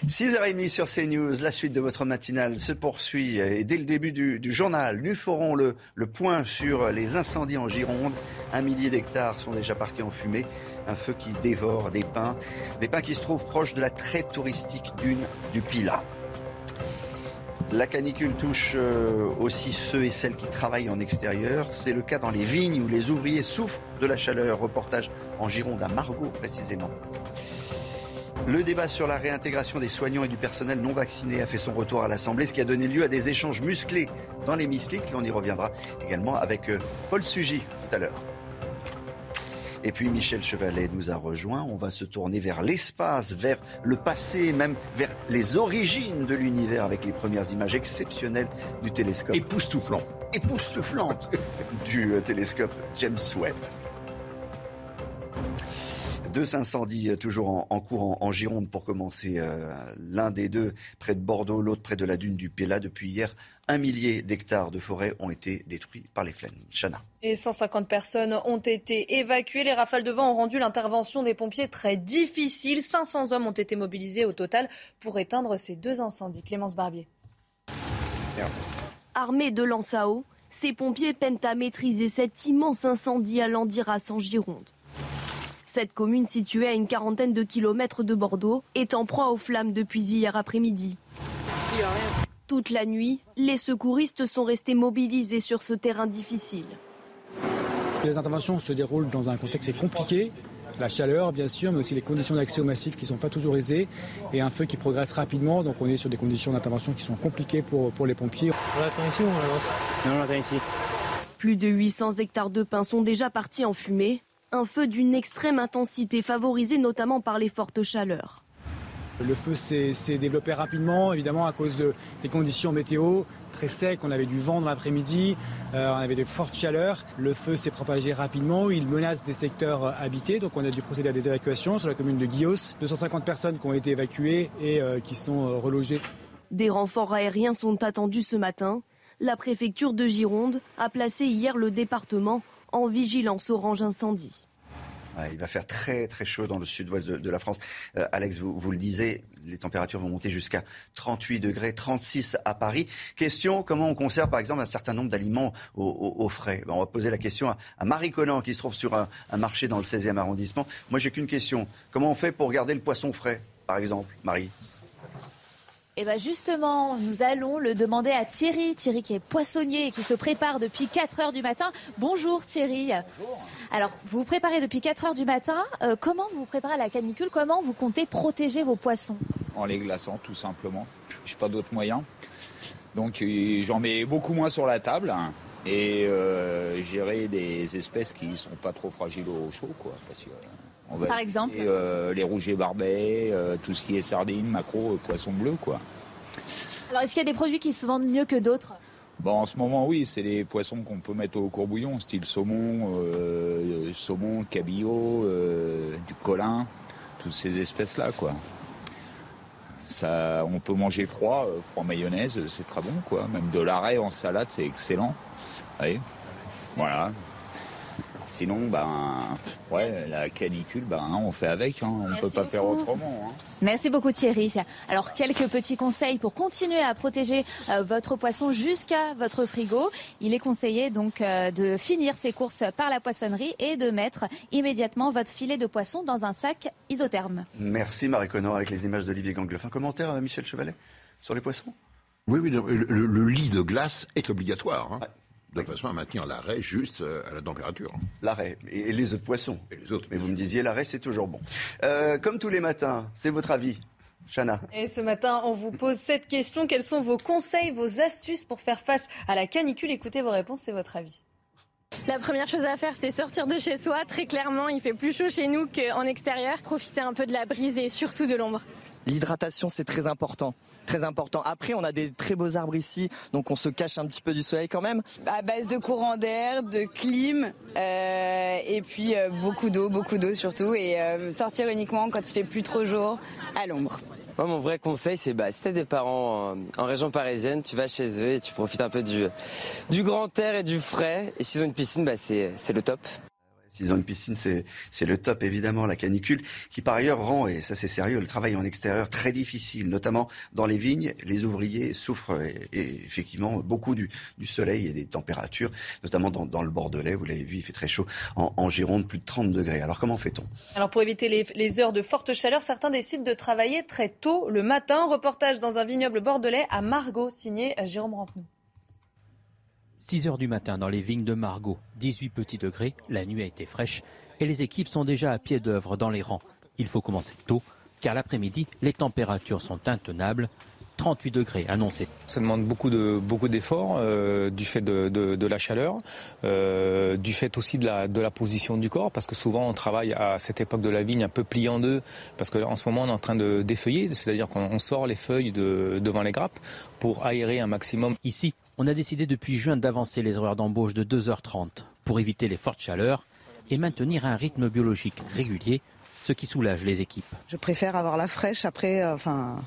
6h30 sur CNews, la suite de votre matinale se poursuit et dès le début du, journal, nous ferons le, point sur les incendies en Gironde. Un millier d'hectares sont déjà partis en fumée, un feu qui dévore des pins, des pins qui se trouvent proches de la très touristique dune du Pilat. La canicule touche euh, aussi ceux et celles qui travaillent en extérieur. C'est le cas dans les vignes où les ouvriers souffrent de la chaleur. Reportage en Gironde à Margot précisément. Le débat sur la réintégration des soignants et du personnel non vacciné a fait son retour à l'Assemblée, ce qui a donné lieu à des échanges musclés dans l'hémicycle. On y reviendra également avec euh, Paul Sugy tout à l'heure. Et puis Michel Chevalet nous a rejoint. On va se tourner vers l'espace, vers le passé, même vers les origines de l'univers avec les premières images exceptionnelles du télescope. Époustouflant. Époustouflante du euh, télescope James Webb. Deux incendies euh, toujours en, cours en, Gironde pour commencer. Euh, l'un des deux près de Bordeaux, l'autre près de la dune du Péla. Depuis hier, un millier d'hectares de forêt ont été détruits par les flammes. Chana. Et 150 personnes ont été évacuées. Les rafales de vent ont rendu l'intervention des pompiers très difficile. 500 hommes ont été mobilisés au total pour éteindre ces deux incendies. Clémence Barbier. Armés de lance à eau, ces pompiers peinent à maîtriser cet immense incendie à Landiras en Gironde. Cette commune située à une quarantaine de kilomètres de Bordeaux est en proie aux flammes depuis hier après-midi. Toute la nuit, les secouristes sont restés mobilisés sur ce terrain difficile. Les interventions se déroulent dans un contexte compliqué. La chaleur, bien sûr, mais aussi les conditions d'accès au massif qui ne sont pas toujours aisées et un feu qui progresse rapidement. Donc on est sur des conditions d'intervention qui sont compliquées pour, pour les pompiers. On l'attend ici ou on l'avance Non, on l'attend ici. Plus de 800 hectares de pins sont déjà partis en fumée un feu d'une extrême intensité favorisé notamment par les fortes chaleurs. Le feu s'est développé rapidement, évidemment à cause des conditions météo très secs. On avait du vent dans l'après-midi, euh, on avait de fortes chaleurs. Le feu s'est propagé rapidement, il menace des secteurs habités, donc on a dû procéder à des évacuations sur la commune de Guillos. 250 personnes qui ont été évacuées et euh, qui sont euh, relogées. Des renforts aériens sont attendus ce matin. La préfecture de Gironde a placé hier le département en vigilance orange incendie. Il va faire très très chaud dans le sud-ouest de, la France. Euh, Alex, vous, le disiez, les températures vont monter jusqu'à 38 degrés, 36 à Paris. Question, comment on conserve par exemple un certain nombre d'aliments au, frais? Ben, On va poser la question à, Marie Conan qui se trouve sur un, un marché dans le 16e arrondissement. Moi j'ai qu'une question. Comment on fait pour garder le poisson frais, par exemple, Marie? Eh bien justement, nous allons le demander à Thierry. Thierry qui est poissonnier et qui se prépare depuis 4 heures du matin. Bonjour Thierry. Bonjour. Alors, vous vous préparez depuis 4 heures du matin. Euh, comment vous vous préparez à la canicule? Comment vous comptez protéger vos poissons? En les glaçant, tout simplement. Je n'ai pas d'autre moyen. Donc, euh, j'en mets beaucoup moins sur la table et euh, gérer des espèces qui ne sont pas trop fragiles au chaud, quoi. Par exemple euh, Les rouges et barbets, euh, tout ce qui est sardines, maquereaux, poissons bleus, quoi. Alors, est-ce qu'il y a des produits qui se vendent mieux que d'autres? Bon, en ce moment, oui, c'est les poissons qu'on peut mettre au courbouillon, style saumon, euh, saumon, cabillaud, du colin, toutes ces espèces-là, quoi. Ça, on peut manger froid, froid mayonnaise, c'est très bon, quoi. Même de l'arrêt en salade, c'est excellent. Oui. Voilà. Sinon, ben, ouais, la canicule, ben, on fait avec. Hein. On ne peut pas faire autrement. Hein. Merci beaucoup Thierry. Alors quelques petits conseils pour continuer à protéger euh, votre poisson jusqu'à votre frigo. Il est conseillé donc euh, de finir ses courses par la poissonnerie et de mettre immédiatement votre filet de poisson dans un sac isotherme. Merci Marie Connor avec les images d'Olivier Gangloff. Un commentaire euh, Michel Chevalet sur les poissons? Oui, oui, le, lit de glace est obligatoire. Hein de façon à maintenir l'arrêt juste euh, à la température. L'arrêt et, les autres poissons. Et les autres. Mais vous me disiez l'arrêt c'est toujours bon. Euh, comme tous les matins, c'est votre avis. Chana. Et ce matin, on vous pose cette question. Quels sont vos conseils, vos astuces pour faire face à la canicule? Écoutez vos réponses, c'est votre avis. La première chose à faire, c'est sortir de chez soi. Très clairement, il fait plus chaud chez nous qu'en extérieur. Profiter un peu de la brise et surtout de l'ombre. L'hydratation, c'est très important. Très important. Après, on a des très beaux arbres ici, donc on se cache un petit peu du soleil quand même. À base de courant d'air, de clim, euh, et puis euh, beaucoup d'eau, beaucoup d'eau surtout, et euh, sortir uniquement quand il fait plus trop jour, à l'ombre. Moi, mon vrai conseil, c'est bah, si t'as des parents en, région parisienne, tu vas chez eux et tu profites un peu du, du grand air et du frais. Et s'ils ont une piscine, bah, c'est le top. S'ils ont une piscine, c'est le top, évidemment. La canicule, qui par ailleurs rend, et ça c'est sérieux, le travail en extérieur très difficile, notamment dans les vignes. Les ouvriers souffrent effectivement beaucoup du, soleil et des températures, notamment dans, le Bordelais. Vous l'avez vu, il fait très chaud en, en, Gironde, plus de 30 degrés. Alors comment fait-on? Alors pour éviter les, les heures de forte chaleur, certains décident de travailler très tôt le matin. Reportage dans un vignoble bordelais à Margot, signé Jérôme Rampenou. 6 heures du matin dans les vignes de Margot, 18 petits degrés, la nuit a été fraîche et les équipes sont déjà à pied d'œuvre dans les rangs. Il faut commencer tôt car l'après-midi, les températures sont intenables. 38 degrés annoncés. Ça demande beaucoup de beaucoup d'efforts euh, du fait de, de, la chaleur, euh, du fait aussi de la, de la position du corps, parce que souvent on travaille à cette époque de la vigne un peu plié en deux, parce qu'en ce moment on est en train de défeuiller, c'est-à-dire qu'on sort les feuilles de, devant les grappes pour aérer un maximum. Ici, on a décidé depuis juin d'avancer les horaires d'embauche de 2h30 pour éviter les fortes chaleurs et maintenir un rythme biologique régulier, ce qui soulage les équipes. Je préfère avoir la fraîche après, euh, enfin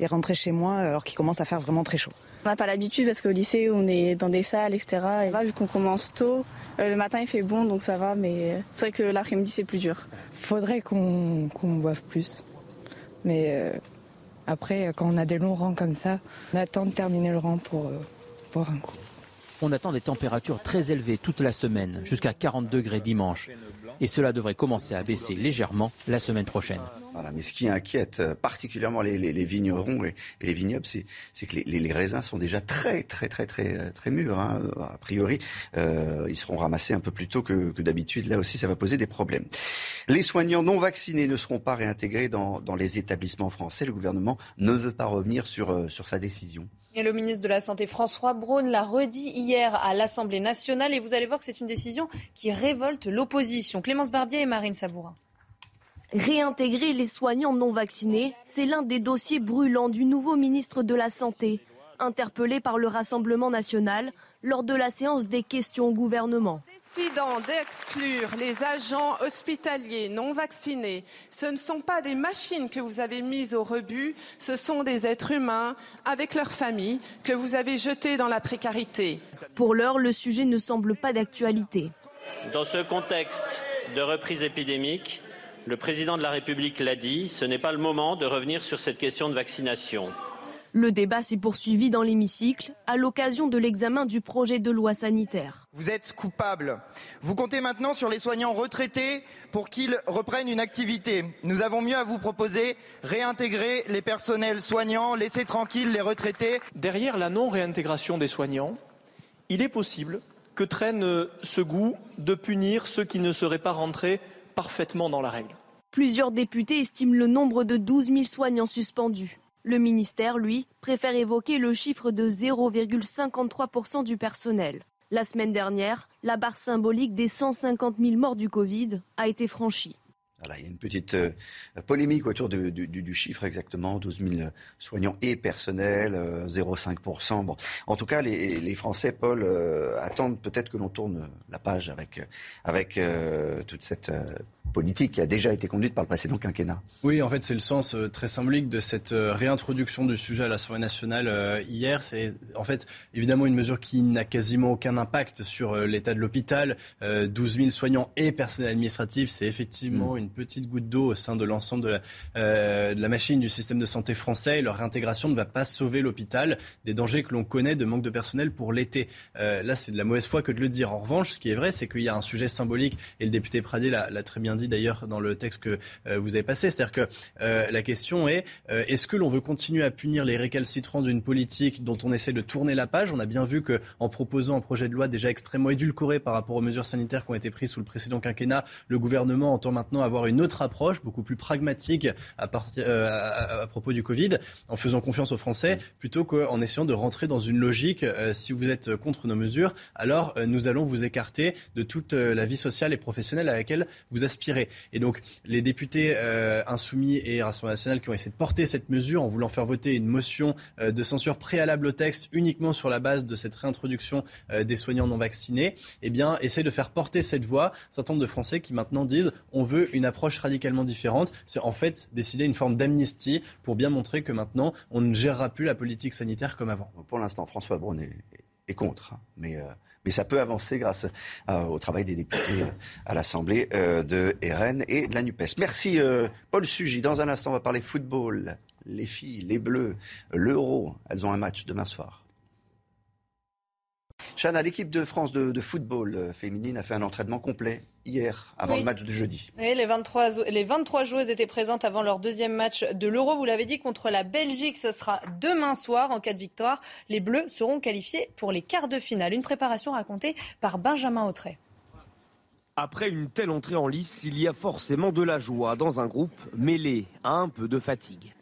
et rentrer chez moi alors qu'il commence à faire vraiment très chaud. On n'a pas l'habitude parce qu'au lycée, on est dans des salles, etc. Et là, vu qu'on commence tôt, euh, le matin il fait bon, donc ça va, mais c'est vrai que l'après-midi c'est plus dur. Faudrait qu'on boive plus. Mais euh, après, quand on a des longs rangs comme ça, on attend de terminer le rang pour euh, On attend des températures très élevées toute la semaine, jusqu'à 40 degrés dimanche. Et cela devrait commencer à baisser légèrement la semaine prochaine. Voilà, mais ce qui inquiète euh, particulièrement les, vignerons et, les vignobles, c'est que les, raisins sont déjà très, très, très, très, euh, très mûrs. Hein. A priori, euh, ils seront ramassés un peu plus tôt que, d'habitude. Là aussi, ça va poser des problèmes. Les soignants non vaccinés ne seront pas réintégrés dans, les établissements français. Le gouvernement ne veut pas revenir sur, sur sa décision. Et le ministre de la Santé François Braun l'a redit hier à l'Assemblée nationale et vous allez voir que c'est une décision qui révolte l'opposition. Clémence Barbier et Marine Sabourin. Réintégrer les soignants non vaccinés, c'est l'un des dossiers brûlants du nouveau ministre de la Santé, interpellé par le Rassemblement national lors de la séance des questions au gouvernement. Décidant d'exclure les agents hospitaliers non vaccinés, ce ne sont pas des machines que vous avez mises au rebut, ce sont des êtres humains avec leurs familles que vous avez jetés dans la précarité. Pour l'heure, le sujet ne semble pas d'actualité. Dans ce contexte de reprise épidémique, le président de la République l'a dit, ce n'est pas le moment de revenir sur cette question de vaccination. Le débat s'est poursuivi dans l'hémicycle à l'occasion de l'examen du projet de loi sanitaire. Vous êtes coupable. Vous comptez maintenant sur les soignants retraités pour qu'ils reprennent une activité. Nous avons mieux à vous proposer, réintégrer les personnels soignants, laisser tranquilles les retraités. Derrière la non-réintégration des soignants, il est possible que traîne ce goût de punir ceux qui ne seraient pas rentrés parfaitement dans la règle. Plusieurs députés estiment le nombre de 12 000 soignants suspendus. Le ministère, lui, préfère évoquer le chiffre de 0,53% du personnel. La semaine dernière, la barre symbolique des 150 000 morts du Covid a été franchie il y a une petite euh, polémique autour du, chiffre exactement, 12 000 soignants et personnels, 0,5%. Euh. En tout cas, les, Français, Paul, euh, attendent peut-être que l'on tourne la page avec, avec toute cette politique qui a déjà été conduite par le précédent quinquennat. Oui, en fait, c'est le sens très symbolique de cette réintroduction du sujet à l'Assemblée nationale hier. C'est en fait évidemment une mesure qui n'a quasiment aucun impact sur l'état de l'hôpital. 12 000 soignants et personnels administratifs, c'est effectivement mm. une petite goutte d'eau au sein de l'ensemble de, la, euh, de la machine du système de santé français. Et leur réintégration ne va pas sauver l'hôpital des dangers que l'on connaît de manque de personnel pour l'été. Euh, là, c'est de la mauvaise foi que de le dire. En revanche, ce qui est vrai, c'est qu'il y a un sujet symbolique, et le député Pradier l'a très bien dit d'ailleurs dans le texte que euh, vous avez passé. C'est-à-dire que la question est, est-ce que l'on veut continuer à punir les récalcitrants d'une politique dont on essaie de tourner la page? On a bien vu qu'en proposant un projet de loi déjà extrêmement édulcoré par rapport aux mesures sanitaires qui ont été prises sous le précédent quinquennat, le gouvernement entend maintenant avoir une autre approche, beaucoup plus pragmatique à, euh, à, propos du Covid, en faisant confiance aux Français, plutôt qu'en essayant de rentrer dans une logique, euh, si vous êtes contre nos mesures, alors euh, nous allons vous écarter de toute la vie sociale et professionnelle à laquelle vous aspirez. Et donc, les députés insoumis et Rassemblement national qui ont essayé de porter cette mesure en voulant faire voter une motion de censure préalable au texte uniquement sur la base de cette réintroduction des soignants non vaccinés, eh bien, essayent de faire porter cette voix un certain nombre de Français qui maintenant disent on veut une approche radicalement différente. C'est en fait décider une forme d'amnistie pour bien montrer que maintenant, on ne gérera plus la politique sanitaire comme avant. Pour l'instant, François Braun est, contre, hein. mais, euh, mais ça peut avancer grâce euh, au travail des députés euh, à l'Assemblée de RN et de la NUPES. Merci Paul Sugy. Dans un instant, on va parler football. Les filles, les bleus, l'euro, elles ont un match demain soir. Chana, l'équipe de France de, football euh, féminine a fait un entraînement complet hier, avant le match de jeudi. Oui, les 23, les 23 joueuses étaient présentes avant leur deuxième match de l'Euro. Vous l'avez dit, contre la Belgique, ce sera demain soir. En cas de victoire, les Bleus seront qualifiés pour les quarts de finale. Une préparation racontée par Benjamin Autret. Après une telle entrée en lice, il y a forcément de la joie dans un groupe mêlé à un peu de fatigue.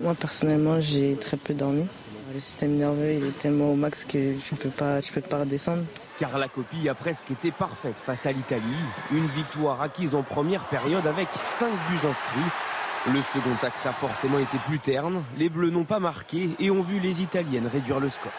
Moi personnellement j'ai très peu dormi. Le système nerveux il est tellement au max que tu ne peux pas, peux pas redescendre. Car la copie a presque été parfaite face à l'Italie. Une victoire acquise en première période avec 5 buts inscrits. Le second acte a forcément été plus terne. Les Bleus n'ont pas marqué et ont vu les Italiennes réduire le score.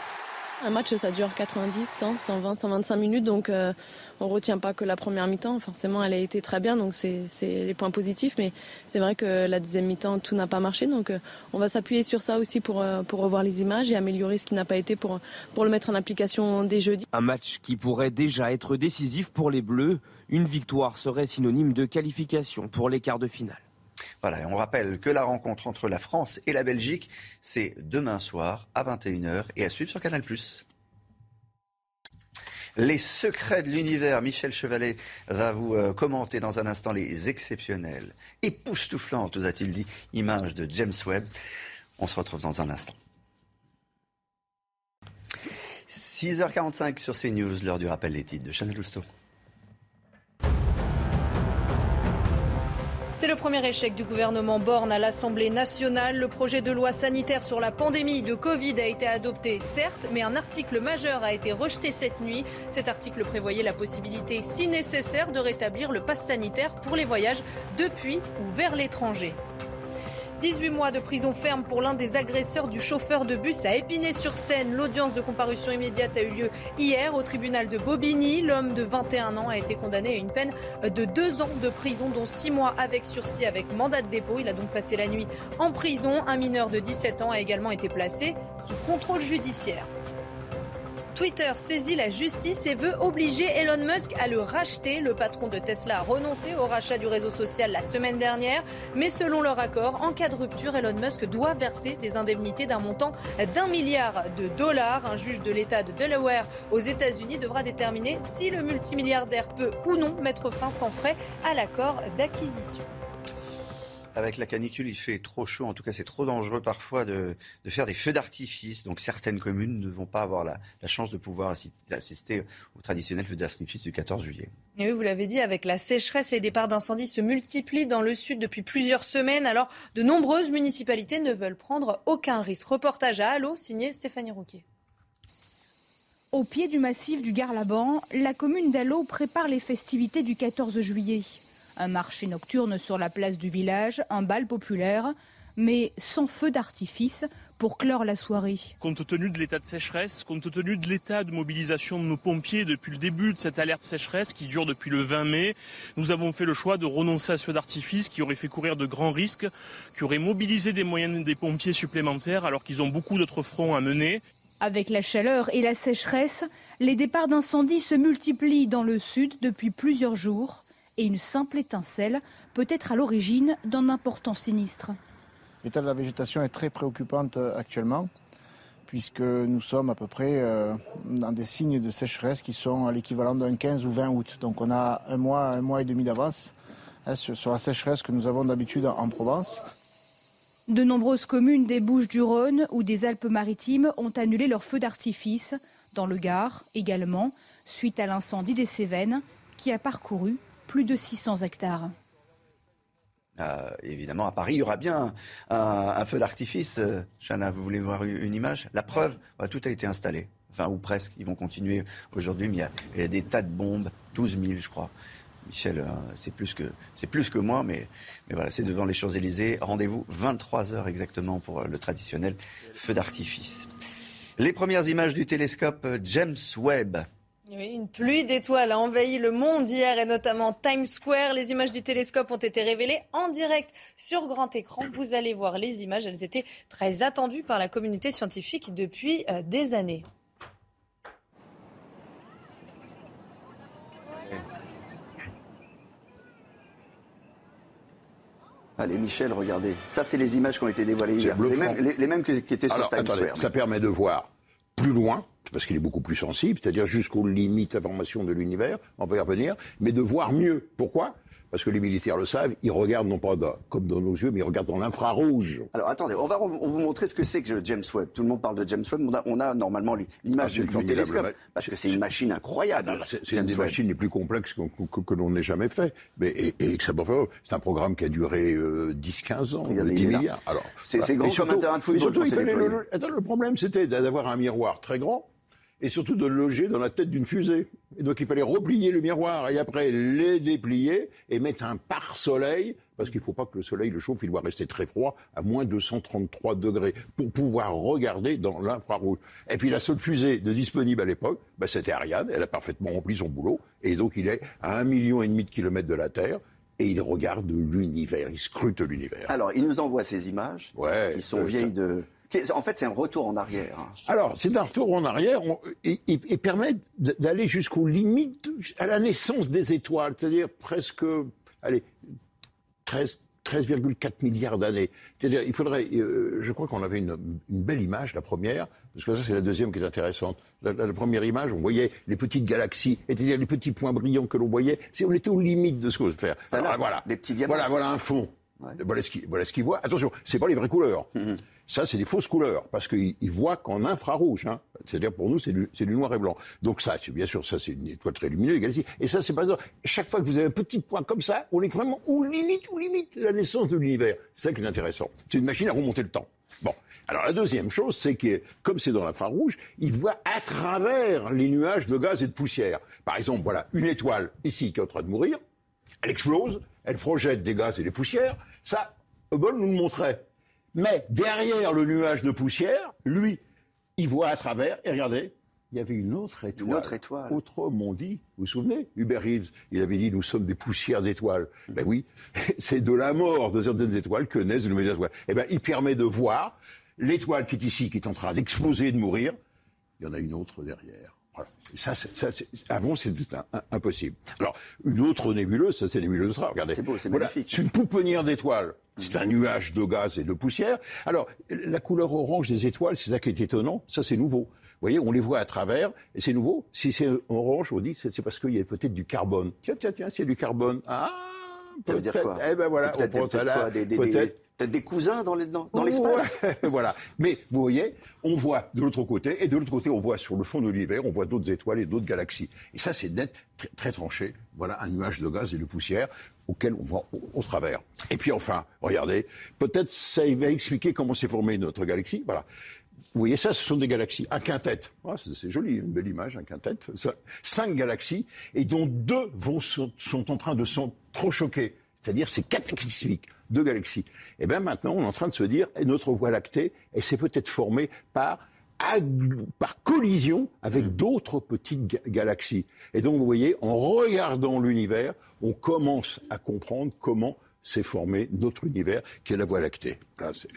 Un match, ça dure 90, 100, 120, 125 minutes, donc euh, on retient pas que la première mi-temps. Forcément, elle a été très bien, donc c'est les points positifs. Mais c'est vrai que la deuxième mi-temps, tout n'a pas marché, donc euh, on va s'appuyer sur ça aussi pour, euh, pour revoir les images et améliorer ce qui n'a pas été pour, pour le mettre en application dès jeudi. Un match qui pourrait déjà être décisif pour les Bleus. Une victoire serait synonyme de qualification pour les quarts de finale. Voilà, et on rappelle que la rencontre entre la France et la Belgique, c'est demain soir à 21h et à suivre sur Canal+. Les secrets de l'univers, Michel Chevalet va vous euh, commenter dans un instant les exceptionnelles, époustouflantes, vous a-t-il dit, images de James Webb. On se retrouve dans un instant. 6h45 sur CNews, l'heure du rappel des titres de Chanel Lousteau. C'est le premier échec du gouvernement Borne à l'Assemblée nationale. Le projet de loi sanitaire sur la pandémie de Covid a été adopté, certes, mais un article majeur a été rejeté cette nuit. Cet article prévoyait la possibilité, si nécessaire, de rétablir le pass sanitaire pour les voyages depuis ou vers l'étranger. 18 mois de prison ferme pour l'un des agresseurs du chauffeur de bus à Épinay-sur-Seine. L'audience de comparution immédiate a eu lieu hier au tribunal de Bobigny. L'homme de 21 ans a été condamné à une peine de 2 ans de prison, dont 6 mois avec sursis avec mandat de dépôt. Il a donc passé la nuit en prison. Un mineur de 17 ans a également été placé sous contrôle judiciaire. Twitter saisit la justice et veut obliger Elon Musk à le racheter. Le patron de Tesla a renoncé au rachat du réseau social la semaine dernière. Mais selon leur accord, en cas de rupture, Elon Musk doit verser des indemnités d'un montant d'un milliard de dollars. Un juge de l'État de Delaware aux États-Unis devra déterminer si le multimilliardaire peut ou non mettre fin sans frais à l'accord d'acquisition avec la canicule, il fait trop chaud. En tout cas, c'est trop dangereux parfois de, faire des feux d'artifice. Donc, certaines communes ne vont pas avoir la, chance de pouvoir assister au traditionnel feu d'artifice du 14 juillet. Et oui, vous l'avez dit, avec la sécheresse, les départs d'incendie se multiplient dans le sud depuis plusieurs semaines. Alors, de nombreuses municipalités ne veulent prendre aucun risque. Reportage à Allo, signé Stéphanie Rouquet. Au pied du massif du Garlaban, la commune d'Allo prépare les festivités du 14 juillet. Un marché nocturne sur la place du village, un bal populaire, mais sans feu d'artifice pour clore la soirée. Compte tenu de l'état de sécheresse, compte tenu de l'état de mobilisation de nos pompiers depuis le début de cette alerte sécheresse qui dure depuis le 20 mai, nous avons fait le choix de renoncer à ce feu d'artifice qui aurait fait courir de grands risques, qui aurait mobilisé des moyens des pompiers supplémentaires alors qu'ils ont beaucoup d'autres fronts à mener. Avec la chaleur et la sécheresse, les départs d'incendie se multiplient dans le sud depuis plusieurs jours et une simple étincelle peut être à l'origine d'un important sinistre. L'état de la végétation est très préoccupante euh, actuellement puisque nous sommes à peu près euh, dans des signes de sécheresse qui sont à l'équivalent d'un 15 ou 20 août. Donc on a un mois, un mois et demi d'avance hein, sur la sécheresse que nous avons d'habitude en Provence. De nombreuses communes des Bouches-du-Rhône ou des Alpes-Maritimes ont annulé leur feu d'artifice, dans le Gard également, suite à l'incendie des Cévennes qui a parcouru plus de 600 hectares. Euh, évidemment, à Paris, il y aura bien un, feu d'artifice. Euh, Chana, vous voulez voir une image? La preuve, tout a été installé. Enfin, ou presque. Ils vont continuer aujourd'hui, mais il y, a, des tas de bombes, 12 000, je crois. Michel, euh, c'est plus que moi, mais, mais voilà, c'est devant les Champs-Élysées. Rendez-vous 23 heures exactement pour le traditionnel feu d'artifice. Les premières images du télescope James Webb une pluie d'étoiles a envahi le monde hier et notamment Times Square. Les images du télescope ont été révélées en direct sur grand écran. Vous allez voir les images. Elles étaient très attendues par la communauté scientifique depuis euh, des années. Allez, Michel, regardez. Ça, c'est les images qui ont été dévoilées hier. Les mêmes, qui étaient sur Times Square. Ça permet de voir plus loin, parce qu'il est beaucoup plus sensible, c'est-à-dire jusqu'aux limites d'information de l'univers, on va y revenir, mais de voir mieux. Pourquoi? Parce que les militaires le savent, ils regardent non pas comme dans nos yeux, mais ils regardent dans l'infrarouge. Alors attendez, on va vous montrer ce que c'est que James Webb. Tout le monde parle de James Webb. On a, normalement l'image ah, du, télescope, parce que c'est une machine incroyable. c'est une des machines les plus complexes que, l'on ait jamais fait. Mais, et, et c'est un programme qui a duré 10-15 euh, ans, 10 milliards. Alors, c'est grand comme un terrain de football. Surtout, il fallait le, le problème, c'était d'avoir un miroir très grand et surtout de le loger dans la tête d'une fusée. Et donc il fallait replier le miroir et après les déplier et mettre un pare-soleil, parce qu'il ne faut pas que le soleil le chauffe, il doit rester très froid, à moins de 233 degrés, pour pouvoir regarder dans l'infrarouge. Et puis la seule fusée de disponible à l'époque, bah, c'était Ariane, elle a parfaitement rempli son boulot, et donc il est à un million et demi de kilomètres de la Terre, et il regarde l'univers, il scrute l'univers. Alors, il nous envoie ces images, qui sont vieilles de en fait, c'est un retour en arrière. Hein. Alors, c'est un retour en arrière et, permet d'aller jusqu'aux limites, à la naissance des étoiles, c'est-à-dire presque, allez, 13,4 milliards d'années. C'est-à-dire, il faudrait, euh, je crois qu'on avait une, belle image, la première, parce que ça c'est la deuxième qui est intéressante. La, première image, on voyait les petites galaxies, c'est-à-dire les petits points brillants que l'on voyait. on était aux limites de ce qu'on peut faire. voilà, des petits diamants. Voilà, voilà un fond. Voilà ce qu'il voilà voit. Attention, c'est pas les vraies couleurs. Hum, hum. Ça, c'est des fausses couleurs, parce qu'ils voient qu'en infrarouge. Hein. C'est-à-dire, pour nous, c'est du, noir et blanc. Donc ça, bien sûr, ça, c'est une étoile très lumineuse. Et ça, c'est pas Chaque fois que vous avez un petit point comme ça, on est vraiment ou limite, ou limite la naissance de l'univers. C'est ça qui est intéressant. C'est une machine à remonter le temps. Bon. Alors la deuxième chose, c'est que comme c'est dans l'infrarouge, il voit à travers les nuages de gaz et de poussière. Par exemple, voilà, une étoile ici qui est en train de mourir, elle explose, elle projette des gaz et des poussières. Ça, Hubble nous le montrait. Mais derrière le nuage de poussière, lui, il voit à travers, et regardez, il y avait une autre étoile. Une autre étoile. Autrement dit, vous vous souvenez, Hubert Reeves, il avait dit nous sommes des poussières d'étoiles. Ben oui, c'est de la mort de certaines étoiles que naissent de nouvelles étoiles. Eh bien, il permet de voir l'étoile qui est ici, qui est en train d'exploser et de mourir. Il y en a une autre derrière. Voilà. Ça, ça avant, c'était impossible. Alors, une autre nébuleuse, ça c'est nébuleuse rare. Regardez. C'est beau, c'est magnifique. C'est une pouponnière d'étoiles. C'est un nuage de gaz et de poussière. Alors, la couleur orange des étoiles, c'est ça qui est étonnant. Ça, c'est nouveau. Vous voyez, on les voit à travers, et c'est nouveau. Si c'est orange, on dit c'est parce qu'il y a peut-être du carbone. Tiens, tiens, tiens, c'est du carbone. Ah, ça veut dire quoi Eh ben voilà, on pense à la, peut-être Peut-être des cousins dans l'espace. voilà. Mais vous voyez, on voit de l'autre côté, et de l'autre côté, on voit sur le fond de l'univers, on voit d'autres étoiles et d'autres galaxies. Et ça, c'est net, très, tranché. Voilà un nuage de gaz et de poussière auquel on va au, travers. Et puis enfin, regardez, peut-être ça va expliquer comment s'est formée notre galaxie. Voilà. Vous voyez ça, ce sont des galaxies. Un quintet. Ah, c'est joli, une belle image, un quintet. Cinq galaxies, et dont deux vont, sont, sont en train de se trop choquer. C'est-à-dire, c'est cataclysmique de galaxies. Et eh bien maintenant, on est en train de se dire, notre Voie lactée, elle s'est peut-être formée par par collision avec mm. d'autres petites galaxies. Et donc, vous voyez, en regardant l'univers, on commence à comprendre comment s'est formé notre univers qui est la Voie lactée.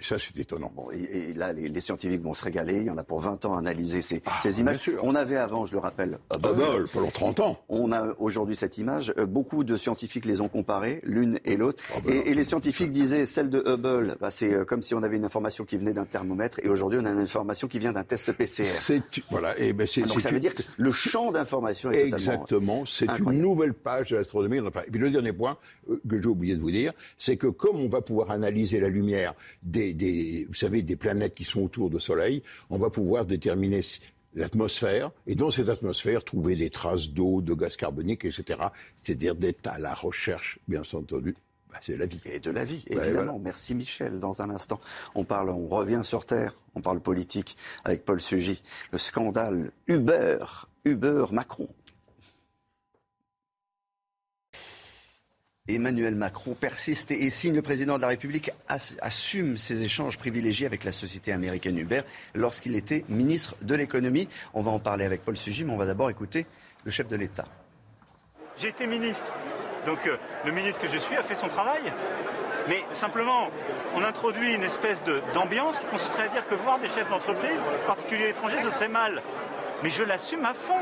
Ça, c'est étonnant. et, là, les, scientifiques vont se régaler. Il y en a pour 20 ans à analyser ces, ah, images. On avait avant, je le rappelle, Hubble. pendant 30 ans. On a aujourd'hui cette image. Euh, beaucoup de scientifiques les ont comparées, l'une et l'autre. Ah, ben et, les scientifiques disaient, celle de Hubble, bah, c'est euh, comme si on avait une information qui venait d'un thermomètre. Et aujourd'hui, on a une information qui vient d'un test PCR. Voilà. Et ben Donc ça veut dire que le champ d'information est Exactement. C'est une nouvelle page de l'astronomie. Enfin, et puis le dernier point euh, que j'ai oublié de vous dire, c'est que comme on va pouvoir analyser la lumière des, vous savez, des planètes qui sont autour du Soleil, on va pouvoir déterminer l'atmosphère, et dans cette atmosphère, trouver des traces d'eau, de gaz carbonique, etc. C'est-à-dire d'être à la recherche, bien entendu, bah, c'est la vie. Et de la vie, évidemment. Merci Michel. Dans un instant, on parle, on revient sur Terre, on parle politique avec Paul Sugy. Le scandale Uber, Uber Macron. Emmanuel Macron persiste et signe. Le président de la République assume ses échanges privilégiés avec la société américaine Uber lorsqu'il était ministre de l'économie. On va en parler avec Paul Sugy, mais on va d'abord écouter le chef de l'État. J'ai été ministre, donc euh, le ministre que je suis a fait son travail. Mais simplement, on introduit une espèce d'ambiance qui consisterait à dire que voir des chefs d'entreprise, en particulier étrangers, ce serait mal. Mais je l'assume à fond.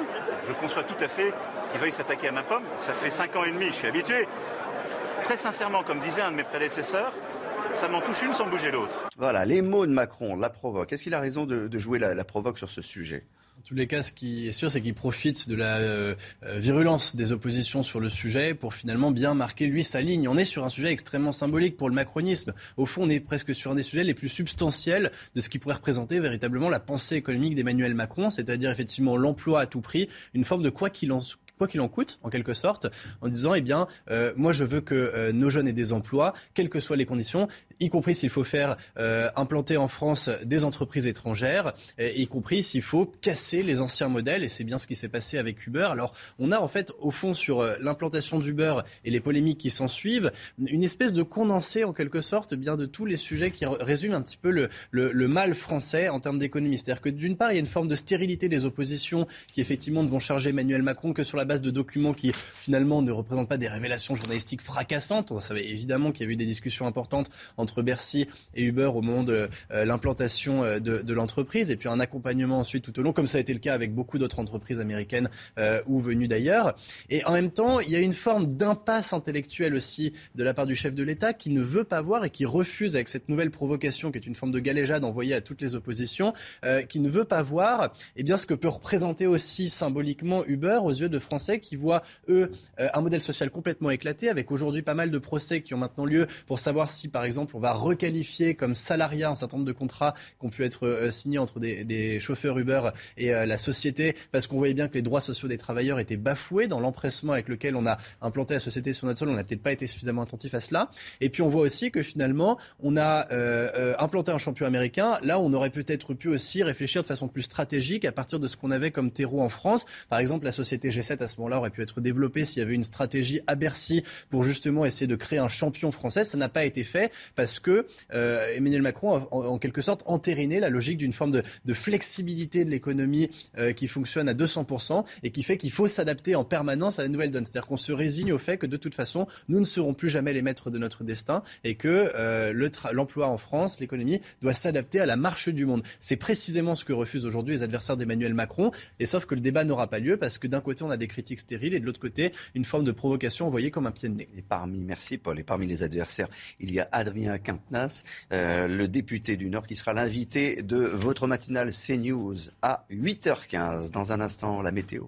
Je conçois tout à fait qu'il veuille s'attaquer à ma pomme. Ça fait cinq ans et demi, je suis habitué très sincèrement, comme disait un de mes prédécesseurs, ça m'en touche une sans bouger l'autre. Voilà, les mots de Macron la provoquent. Est-ce qu'il a raison de, jouer la, provoque sur ce sujet? En tous les cas, ce qui est sûr, c'est qu'il profite de la euh, euh, virulence des oppositions sur le sujet pour finalement bien marquer, lui, sa ligne. On est sur un sujet extrêmement symbolique pour le macronisme. Au fond, on est presque sur un des sujets les plus substantiels de ce qui pourrait représenter véritablement la pensée économique d'Emmanuel Macron, c'est-à-dire effectivement l'emploi à tout prix, une forme de quoi qu'il en quoi qu'il en coûte, en quelque sorte, en disant, eh bien, euh, moi, je veux que euh, nos jeunes aient des emplois, quelles que soient les conditions, y compris s'il faut faire euh, implanter en France des entreprises étrangères, y compris s'il faut casser les anciens modèles, et c'est bien ce qui s'est passé avec Uber. Alors, on a en fait, au fond, sur l'implantation d'Uber et les polémiques qui s'en suivent, une espèce de condensé, en quelque sorte, bien de tous les sujets qui résument un petit peu le, le, le mal français en termes d'économie. C'est-à-dire que d'une part, il y a une forme de stérilité des oppositions qui, effectivement, ne vont charger Emmanuel Macron que sur la base de documents qui finalement ne représentent pas des révélations journalistiques fracassantes. On savait évidemment qu'il y avait eu des discussions importantes entre Bercy et Uber au moment de euh, l'implantation euh, de, l'entreprise et puis un accompagnement ensuite tout au long, comme ça a été le cas avec beaucoup d'autres entreprises américaines euh, ou venues d'ailleurs. Et en même temps, il y a une forme d'impasse intellectuelle aussi de la part du chef de l'État qui ne veut pas voir et qui refuse avec cette nouvelle provocation qui est une forme de galéjade envoyée à toutes les oppositions, qui ne veut pas voir eh bien, ce que peut représenter aussi symboliquement Uber aux yeux de France qui voient, eux, euh, un modèle social complètement éclaté, avec aujourd'hui pas mal de procès qui ont maintenant lieu pour savoir si, par exemple, on va requalifier comme salariat un certain nombre de contrats qui ont pu être euh, signés entre des, chauffeurs Uber et euh, la société, parce qu'on voyait bien que les droits sociaux des travailleurs étaient bafoués dans l'empressement avec lequel on a implanté la société sur notre sol. On n'a peut-être pas été suffisamment attentif à cela. Et puis on voit aussi que finalement, on a implanté un champion américain. Là, on aurait peut-être pu aussi réfléchir de façon plus stratégique à partir de ce qu'on avait comme terreau en France. Par exemple, la société G7 à ce moment-là aurait pu être développé s'il y avait une stratégie à Bercy pour justement essayer de créer un champion français. Ça n'a pas été fait parce que euh, Emmanuel Macron a en, quelque sorte entériné la logique d'une forme de, flexibilité de l'économie euh, qui fonctionne à 200% et qui fait qu'il faut s'adapter en permanence à la nouvelle donne. C'est-à-dire qu'on se résigne au fait que de toute façon, nous ne serons plus jamais les maîtres de notre destin et que euh, l'emploi en France, l'économie, doit s'adapter à la marche du monde. C'est précisément ce que refusent aujourd'hui les adversaires d'Emmanuel Macron. Et sauf que le débat n'aura pas lieu parce que d'un côté, on a des critiques stériles et de l'autre côté, une forme de provocation envoyée comme un pied de nez. Et parmi, merci Paul, et parmi les adversaires, il y a Adrien Quintenas, euh, le député du Nord, qui sera l'invité de votre matinale CNews à 8h15. Dans un instant, la météo.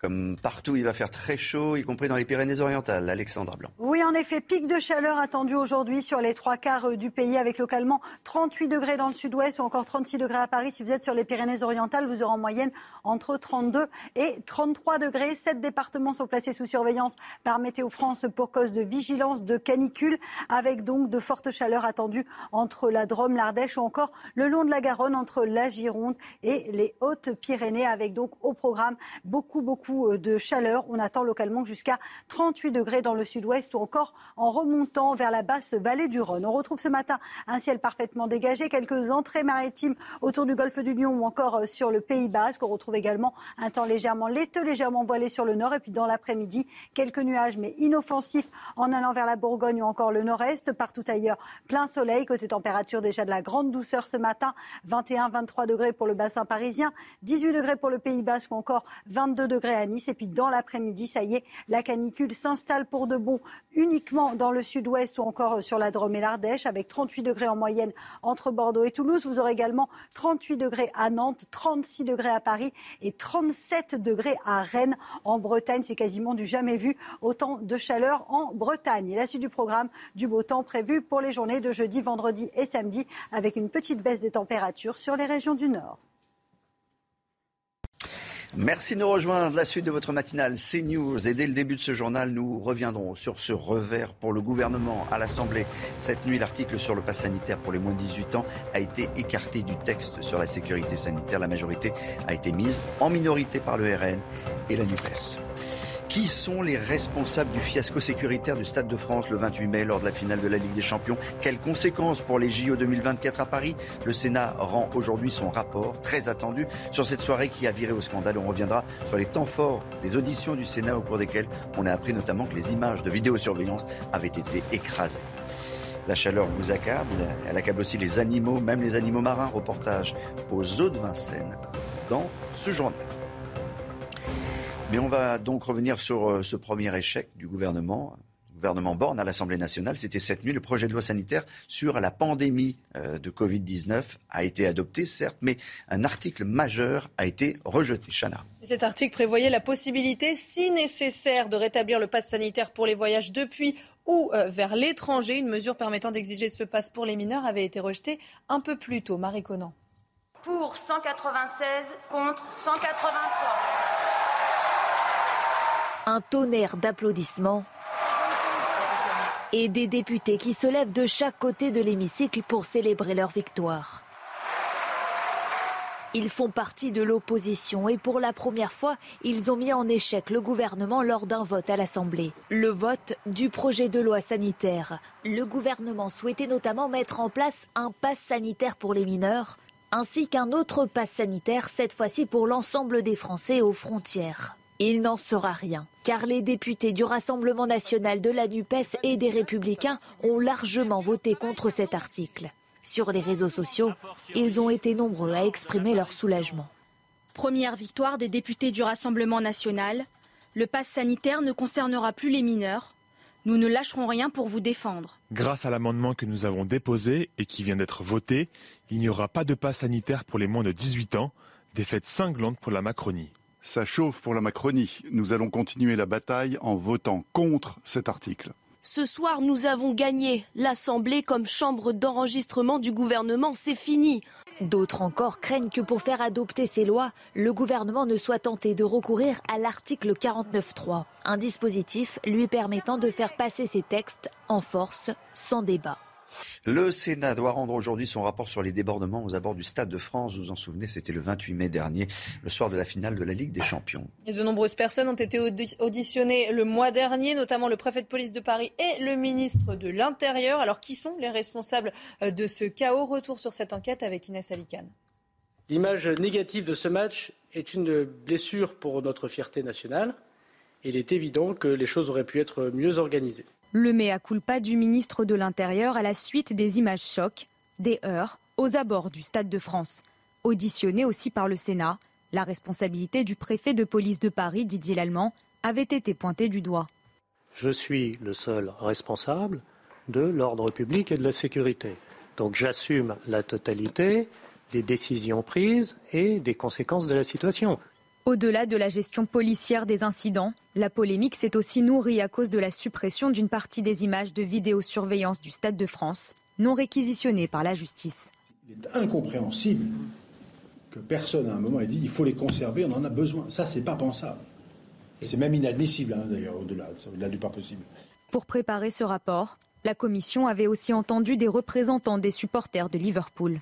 Comme partout, il va faire très chaud, y compris dans les Pyrénées-Orientales. Alexandra Blanc. Oui, en effet, pic de chaleur attendu aujourd'hui sur les trois quarts euh, du pays, avec localement 38 degrés dans le sud-ouest ou encore 36 degrés à Paris. Si vous êtes sur les Pyrénées-Orientales, vous aurez en moyenne entre 32 et 33 degrés. Sept départements sont placés sous surveillance par Météo France pour cause de vigilance de canicule, avec donc de fortes chaleurs attendues entre la Drôme, l'Ardèche ou encore le long de la Garonne, entre la Gironde et les Hautes-Pyrénées, avec donc au programme beaucoup, beaucoup euh, de chaleur. On attend localement jusqu'à 38 degrés dans le sud-ouest ou encore en remontant vers la basse vallée du Rhône. On retrouve ce matin un ciel parfaitement dégagé, quelques entrées maritimes autour du golfe du Lion ou encore euh, sur le Pays Basque. On retrouve également un temps légèrement laiteux, légèrement voilé sur le nord et puis dans l'après-midi, quelques nuages mais inoffensifs en allant vers la Bourgogne ou encore le nord-est. Partout ailleurs, plein soleil. Côté température, déjà de la grande douceur ce matin. 21-23 degrés pour le bassin parisien, 18 degrés pour le Pays Basque ou encore 22 degrés à Et puis dans l'après-midi, ça y est, la canicule s'installe pour de bon uniquement dans le sud-ouest ou encore sur la Drôme et l'Ardèche, avec 38 degrés en moyenne entre Bordeaux et Toulouse. Vous aurez également 38 degrés à Nantes, 36 degrés à Paris et 37 degrés à Rennes. En Bretagne, c'est quasiment du jamais vu. Autant de chaleur en Bretagne. Et la suite du programme, du beau temps prévu pour les journées de jeudi, vendredi et samedi, avec une petite baisse des températures sur les régions du Nord. Merci de nous rejoindre. La suite de votre matinale CNews. Et dès le début de ce journal, nous reviendrons sur ce revers pour le gouvernement à l'Assemblée. Cette nuit, l'article sur le pass sanitaire pour les moins de 18 ans a été écarté du texte sur la sécurité sanitaire. La majorité a été mise en minorité par le RN et la NUPES. Qui sont les responsables du fiasco sécuritaire du Stade de France le 28 mai lors de la finale de la Ligue des Champions? Quelles conséquences pour les JO 2024 à Paris? Le Sénat rend aujourd'hui son rapport, très attendu, sur cette soirée qui a viré au scandale. On reviendra sur les temps forts des auditions du Sénat au cours desquelles on a appris notamment que les images de vidéosurveillance avaient été écrasées. La chaleur vous accable, elle accable aussi les animaux, même les animaux marins. Reportage aux eaux de Vincennes dans ce journal. Mais on va donc revenir sur euh, ce premier échec du gouvernement. gouvernement Borne à l'Assemblée nationale, c'était cette nuit. Le projet de loi sanitaire sur la pandémie euh, de Covid-19 a été adopté, certes, mais un article majeur a été rejeté. Chana. Cet article prévoyait la possibilité, si nécessaire, de rétablir le pass sanitaire pour les voyages depuis ou euh, vers l'étranger. Une mesure permettant d'exiger ce pass pour les mineurs avait été rejetée un peu plus tôt. Marie Conan. Pour 196 contre 183. Un tonnerre d'applaudissements et des députés qui se lèvent de chaque côté de l'hémicycle pour célébrer leur victoire. Ils font partie de l'opposition et pour la première fois, ils ont mis en échec le gouvernement lors d'un vote à l'Assemblée. Le vote du projet de loi sanitaire. Le gouvernement souhaitait notamment mettre en place un pass sanitaire pour les mineurs, ainsi qu'un autre pass sanitaire, cette fois-ci pour l'ensemble des Français aux frontières. Il n'en sera rien, car les députés du Rassemblement national de la NUPES et des Républicains ont largement voté contre cet article. Sur les réseaux sociaux, ils ont été nombreux à exprimer leur soulagement. Première victoire des députés du Rassemblement national. Le pass sanitaire ne concernera plus les mineurs. Nous ne lâcherons rien pour vous défendre. Grâce à l'amendement que nous avons déposé et qui vient d'être voté, il n'y aura pas de pass sanitaire pour les moins de 18 ans. Défaite cinglante pour la Macronie. Ça chauffe pour la Macronie. Nous allons continuer la bataille en votant contre cet article. Ce soir, nous avons gagné. L'Assemblée comme chambre d'enregistrement du gouvernement, c'est fini. D'autres encore craignent que pour faire adopter ces lois, le gouvernement ne soit tenté de recourir à l'article 49.3, un dispositif lui permettant de faire passer ses textes en force, sans débat. Le Sénat doit rendre aujourd'hui son rapport sur les débordements aux abords du Stade de France. Vous vous en souvenez, c'était le 28 mai dernier, le soir de la finale de la Ligue des Champions. Et de nombreuses personnes ont été auditionnées le mois dernier, notamment le préfet de police de Paris et le ministre de l'Intérieur. Alors, qui sont les responsables euh, de ce chaos? Retour sur cette enquête avec Inès Alicane. L'image négative de ce match est une blessure pour notre fierté nationale. Il est évident que les choses auraient pu être mieux organisées. Le mea culpa du ministre de l'Intérieur à la suite des images chocs, des heurts aux abords du Stade de France. Auditionné aussi par le Sénat, la responsabilité du préfet de police de Paris, Didier Lallemand, avait été pointée du doigt. Je suis le seul responsable de l'ordre public et de la sécurité. Donc j'assume la totalité des décisions prises et des conséquences de la situation. Au-delà de la gestion policière des incidents, la polémique s'est aussi nourrie à cause de la suppression d'une partie des images de vidéosurveillance du Stade de France, non réquisitionnées par la justice. Il est incompréhensible que personne à un moment ait dit il faut les conserver, on en a besoin. Ça, c'est pas pensable. C'est même inadmissible, hein, d'ailleurs, au-delà, au-delà du pas possible. Pour préparer ce rapport, la commission avait aussi entendu des représentants des supporters de Liverpool.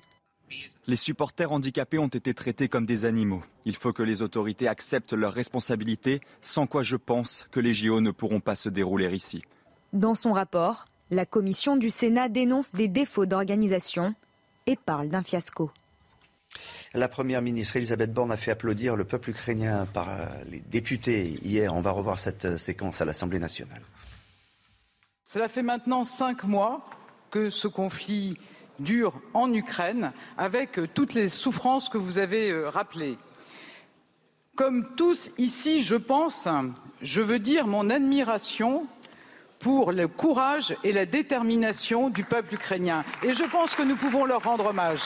Les supporters handicapés ont été traités comme des animaux. Il faut que les autorités acceptent leurs responsabilités, sans quoi je pense que les JO ne pourront pas se dérouler ici. Dans son rapport, la commission du Sénat dénonce des défauts d'organisation et parle d'un fiasco. La première ministre Elisabeth Borne a fait applaudir le peuple ukrainien par euh, les députés hier. On va revoir cette euh, séquence à l'Assemblée nationale. Cela fait maintenant cinq mois que ce conflit dure en Ukraine, avec euh, toutes les souffrances que vous avez euh, rappelées. Comme tous ici, je pense, je veux dire mon admiration pour le courage et la détermination du peuple ukrainien. Et je pense que nous pouvons leur rendre hommage.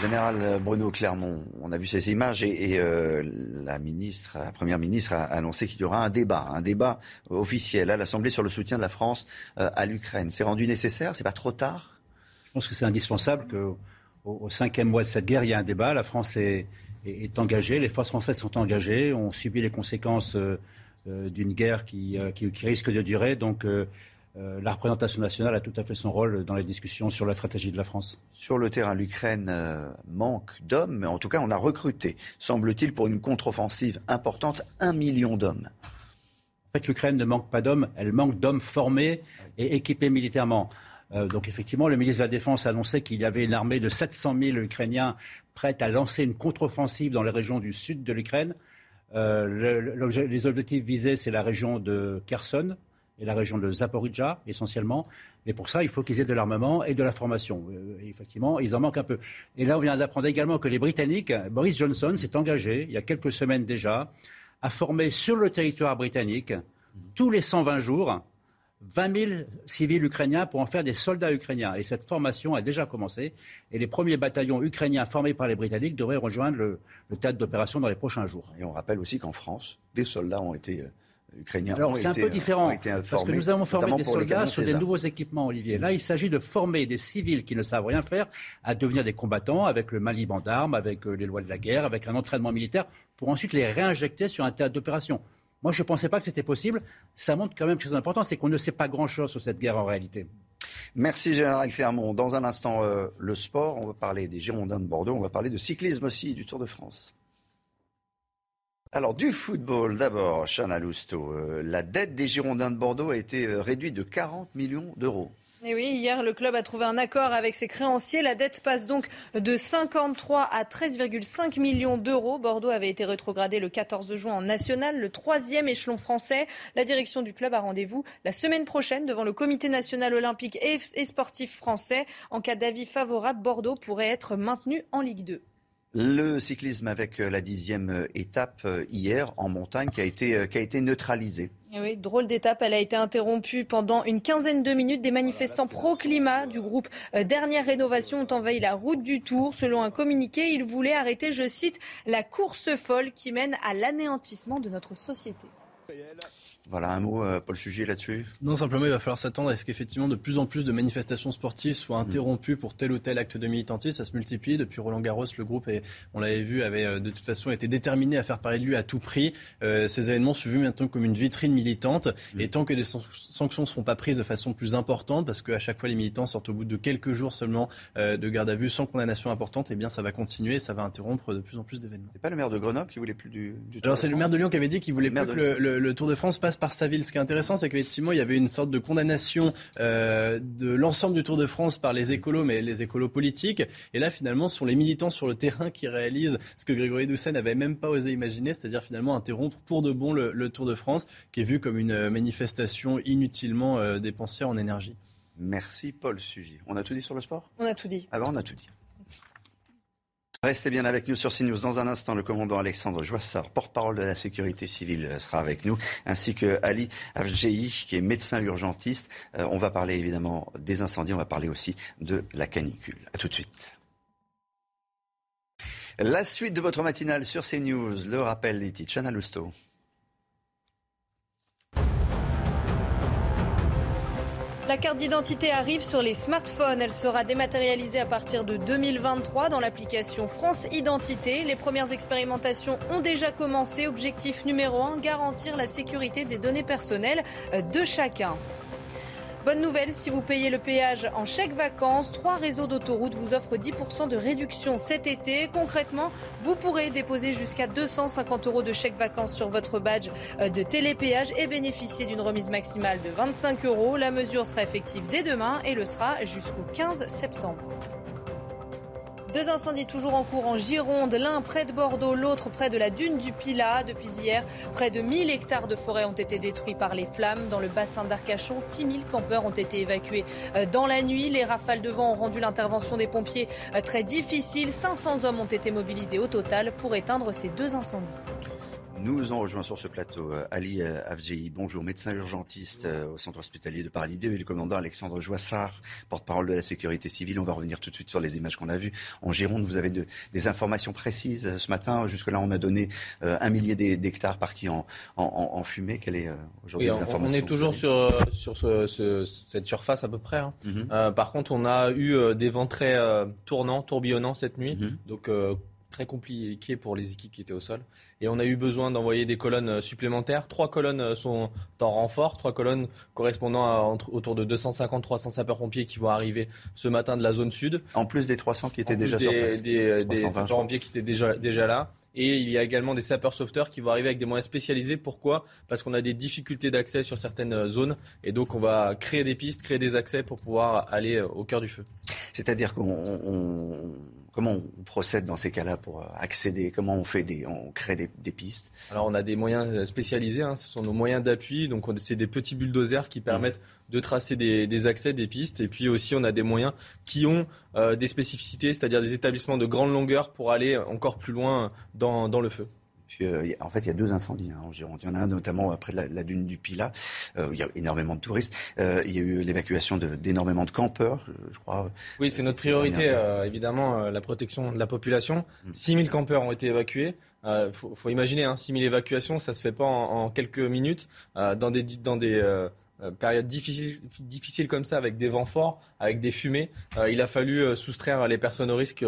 Général Bruno Clermont, on a vu ces images et, euh, la ministre, la première ministre a annoncé qu'il y aura un débat, un débat officiel à l'Assemblée sur le soutien de la France euh, à l'Ukraine. C'est rendu nécessaire? C'est pas trop tard? Je pense que c'est indispensable qu'au au cinquième mois de cette guerre, il y ait un débat. La France est, engagée, les forces françaises sont engagées, on subit les conséquences euh, d'une guerre qui, qui, qui, risque de durer. Donc euh, la représentation nationale a tout à fait son rôle dans les discussions sur la stratégie de la France. Sur le terrain, l'Ukraine euh, manque d'hommes, mais en tout cas, on a recruté, semble-t-il, pour une contre-offensive importante, un million d'hommes. En fait, l'Ukraine ne manque pas d'hommes, elle manque d'hommes formés et équipés militairement. Euh, donc effectivement, le ministre de la Défense a annoncé qu'il y avait une armée de 700 000 Ukrainiens prête à lancer une contre-offensive dans les régions du sud de l'Ukraine. les objectifs visés, c'est la région de Kherson, et la région de Zaporizhzhia essentiellement. Et pour ça, il faut qu'ils aient de l'armement et de la formation. Euh, effectivement, ils en manquent un peu. Et là, on vient d'apprendre également que les Britanniques, Boris Johnson s'est engagé, il y a quelques semaines déjà, à former sur le territoire britannique, tous les 120 jours, 20 000 civils ukrainiens pour en faire des soldats ukrainiens. Et cette formation a déjà commencé. Et les premiers bataillons ukrainiens formés par les Britanniques devraient rejoindre le, théâtre d'opération dans les prochains jours. Et on rappelle aussi qu'en France, des soldats ont été euh, ukrainiens. Alors c'est un peu différent, parce que nous avons formé des soldats sur des nouveaux équipements, Olivier. Là, il s'agit de former des civils qui ne savent rien faire à devenir des combattants avec le maniement d'armes, avec euh, les lois de la guerre, avec un entraînement militaire, pour ensuite les réinjecter sur un théâtre d'opération. Moi, je ne pensais pas que c'était possible. Ça montre quand même quelque chose d'important, c'est qu'on ne sait pas grand-chose sur cette guerre en réalité. Merci Général Clermont. Dans un instant, euh, le sport, on va parler des Girondins de Bordeaux, on va parler de cyclisme aussi, du Tour de France. Alors du football d'abord, Chana Lousteau. Euh, la dette des Girondins de Bordeaux a été euh, réduite de 40 millions d'euros. Et oui, hier, le club a trouvé un accord avec ses créanciers. La dette passe donc de 53 à 13,5 millions d'euros. Bordeaux avait été rétrogradé le 14 juin en national, le troisième échelon français. La direction du club a rendez-vous la semaine prochaine devant le comité national olympique et sportif français. En cas d'avis favorable, Bordeaux pourrait être maintenu en Ligue 2. Le cyclisme avec euh, la dixième euh, étape euh, hier en montagne qui a été, neutralisée. Eh oui, drôle d'étape. Elle a été interrompue pendant une quinzaine de minutes. Des manifestants pro-climat du groupe Dernière Rénovation ont envahi la route du Tour. Selon un communiqué, ils voulaient arrêter, je cite, la course folle qui mène à l'anéantissement de notre société. Voilà un mot, euh, Paul Sujet, là-dessus Non, simplement, il va falloir s'attendre à ce qu'effectivement de plus en plus de manifestations sportives soient interrompues pour tel ou tel acte de militantisme. Ça se multiplie. Depuis Roland Garros, le groupe, et on l'avait vu, avait euh, de toute façon été déterminé à faire parler de lui à tout prix. Euh, ces événements sont vus maintenant comme une vitrine militante. Et tant que des sanctions ne seront pas prises de façon plus importante, parce qu'à chaque fois les militants sortent au bout de quelques jours seulement de garde à vue sans condamnation importante, eh bien ça va continuer et ça va interrompre de plus en plus d'événements. C'est pas le maire de Grenoble qui voulait plus du, du Tour Alors c'est le maire de Lyon qui avait dit qu'il voulait plus que le, le Tour de France passe par sa ville. Ce qui est intéressant, c'est qu'effectivement, il y avait une sorte de condamnation euh, de l'ensemble du Tour de France par les écolos, mais les écolos politiques. Et là, finalement, ce sont les militants sur le terrain qui réalisent ce que Grégory Doucet n'avait même pas osé imaginer, c'est-à-dire finalement interrompre pour de bon le, Tour de France, qui est vu comme une manifestation inutilement euh, dépensière en énergie. Merci Paul Sugy. On a tout dit sur le sport? On a tout dit. Ah ben, on a tout dit. Restez bien avec nous sur CNews. Dans un instant, le commandant Alexandre Joissard, porte-parole de la sécurité civile, sera avec nous, ainsi que Ali Afjei, qui est médecin urgentiste. Euh, on va parler évidemment des incendies, on va parler aussi de la canicule. A tout de suite. La suite de votre matinale sur CNews, le rappel des. La carte d'identité arrive sur les smartphones. Elle sera dématérialisée à partir de 2023 dans l'application France Identité. Les premières expérimentations ont déjà commencé. Objectif numéro 1, garantir la sécurité des données personnelles de chacun. Bonne nouvelle, si vous payez le péage en chèque vacances, trois réseaux d'autoroutes vous offrent 10% de réduction cet été. Concrètement, vous pourrez déposer jusqu'à 250 euros de chèque vacances sur votre badge euh, de télépéage et bénéficier d'une remise maximale de 25 euros. La mesure sera effective dès demain et le sera jusqu'au 15 septembre. Deux incendies toujours en cours en Gironde, l'un près de Bordeaux, l'autre près de la dune du Pilat. Depuis hier, près de 1000 hectares de forêt ont été détruits par les flammes. Dans le bassin d'Arcachon, 6000 campeurs ont été évacués euh, dans la nuit. Les rafales de vent ont rendu l'intervention des pompiers euh, très difficile. 500 hommes ont été mobilisés au total pour éteindre ces deux incendies. Nous en rejoint sur ce plateau euh, Ali euh, Avjei, bonjour, médecin urgentiste euh, au centre hospitalier de Paris 2 et le commandant Alexandre Joissard, porte-parole de la sécurité civile. On va revenir tout de suite sur les images qu'on a vues. En Gironde, vous avez des informations précises ce matin. Jusque-là, on a donné un millier d'hectares partis en, fumée. Quelle est aujourd'hui oui, On est toujours sur, sur cette surface à peu près. Hein. Mhm. par contre, on a eu des vents très tournants, tourbillonnants cette nuit. Mhm. Donc, très compliqué pour les équipes qui étaient au sol. Et on a eu besoin d'envoyer des colonnes euh, supplémentaires. Trois colonnes euh, sont en renfort, trois colonnes correspondant à entre, autour de 250-300 sapeurs-pompiers qui vont arriver ce matin de la zone sud. En plus des 300 qui étaient déjà sur place. Des, des sapeurs-pompiers qui étaient déjà, déjà là. Et il y a également des sapeurs-sauveteurs qui vont arriver avec des moyens spécialisés. Pourquoi? Parce qu'on a des difficultés d'accès sur certaines euh, zones. Et donc, on va créer des pistes, créer des accès pour pouvoir aller au cœur du feu. C'est-à-dire qu'on Comment on procède dans ces cas-là pour accéder Comment on fait des, on crée des, pistes Alors on a des moyens spécialisés. Hein. ce sont nos moyens d'appui. Donc c'est des petits bulldozers qui permettent de tracer des, accès, des pistes. Et puis aussi on a des moyens qui ont des spécificités, c'est-à-dire des établissements de grande longueur pour aller encore plus loin dans le feu. Euh, en fait, il y a deux incendies hein, en Gironde. Il y en a un notamment près de la, dune du Pilat. Euh, il y a énormément de touristes. Euh, il y a eu l'évacuation d'énormément de, campeurs, je crois. Oui, c'est notre priorité, évidemment, la protection de la population. 6000 mm. campeurs ont été évacués. Il faut, imaginer, hein, 6000 évacuations, ça se fait pas en, quelques minutes. dans des, dans des périodes difficiles, difficiles comme ça, avec des vents forts, avec des fumées, il a fallu soustraire les personnes au risque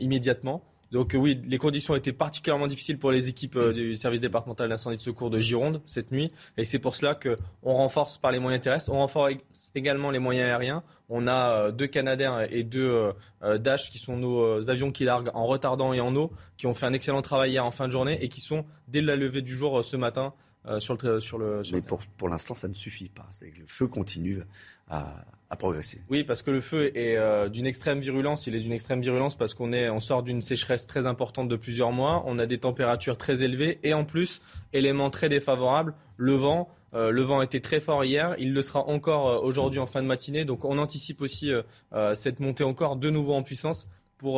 immédiatement. Donc oui, les conditions étaient particulièrement difficiles pour les équipes euh, du service départemental d'incendie de secours de Gironde cette nuit. Et c'est pour cela qu'on renforce par les moyens terrestres. On renforce également les moyens aériens. On a euh, deux Canadair et deux euh, Dash qui sont nos avions qui larguent en retardant et en eau, qui ont fait un excellent travail hier en fin de journée et qui sont dès la levée du jour ce matin sur le sur le. Mais pour, pour l'instant, ça ne suffit pas. Le feu continue à, progresser. Oui, parce que le feu est euh, d'une extrême virulence. Il est d'une extrême virulence parce qu'on est, on sort d'une sécheresse très importante de plusieurs mois. On a des températures très élevées et en plus, élément très défavorable, le vent. Euh, le vent était très fort hier. Il le sera encore euh, aujourd'hui en fin de matinée. Donc on anticipe aussi cette montée encore de nouveau en puissance pour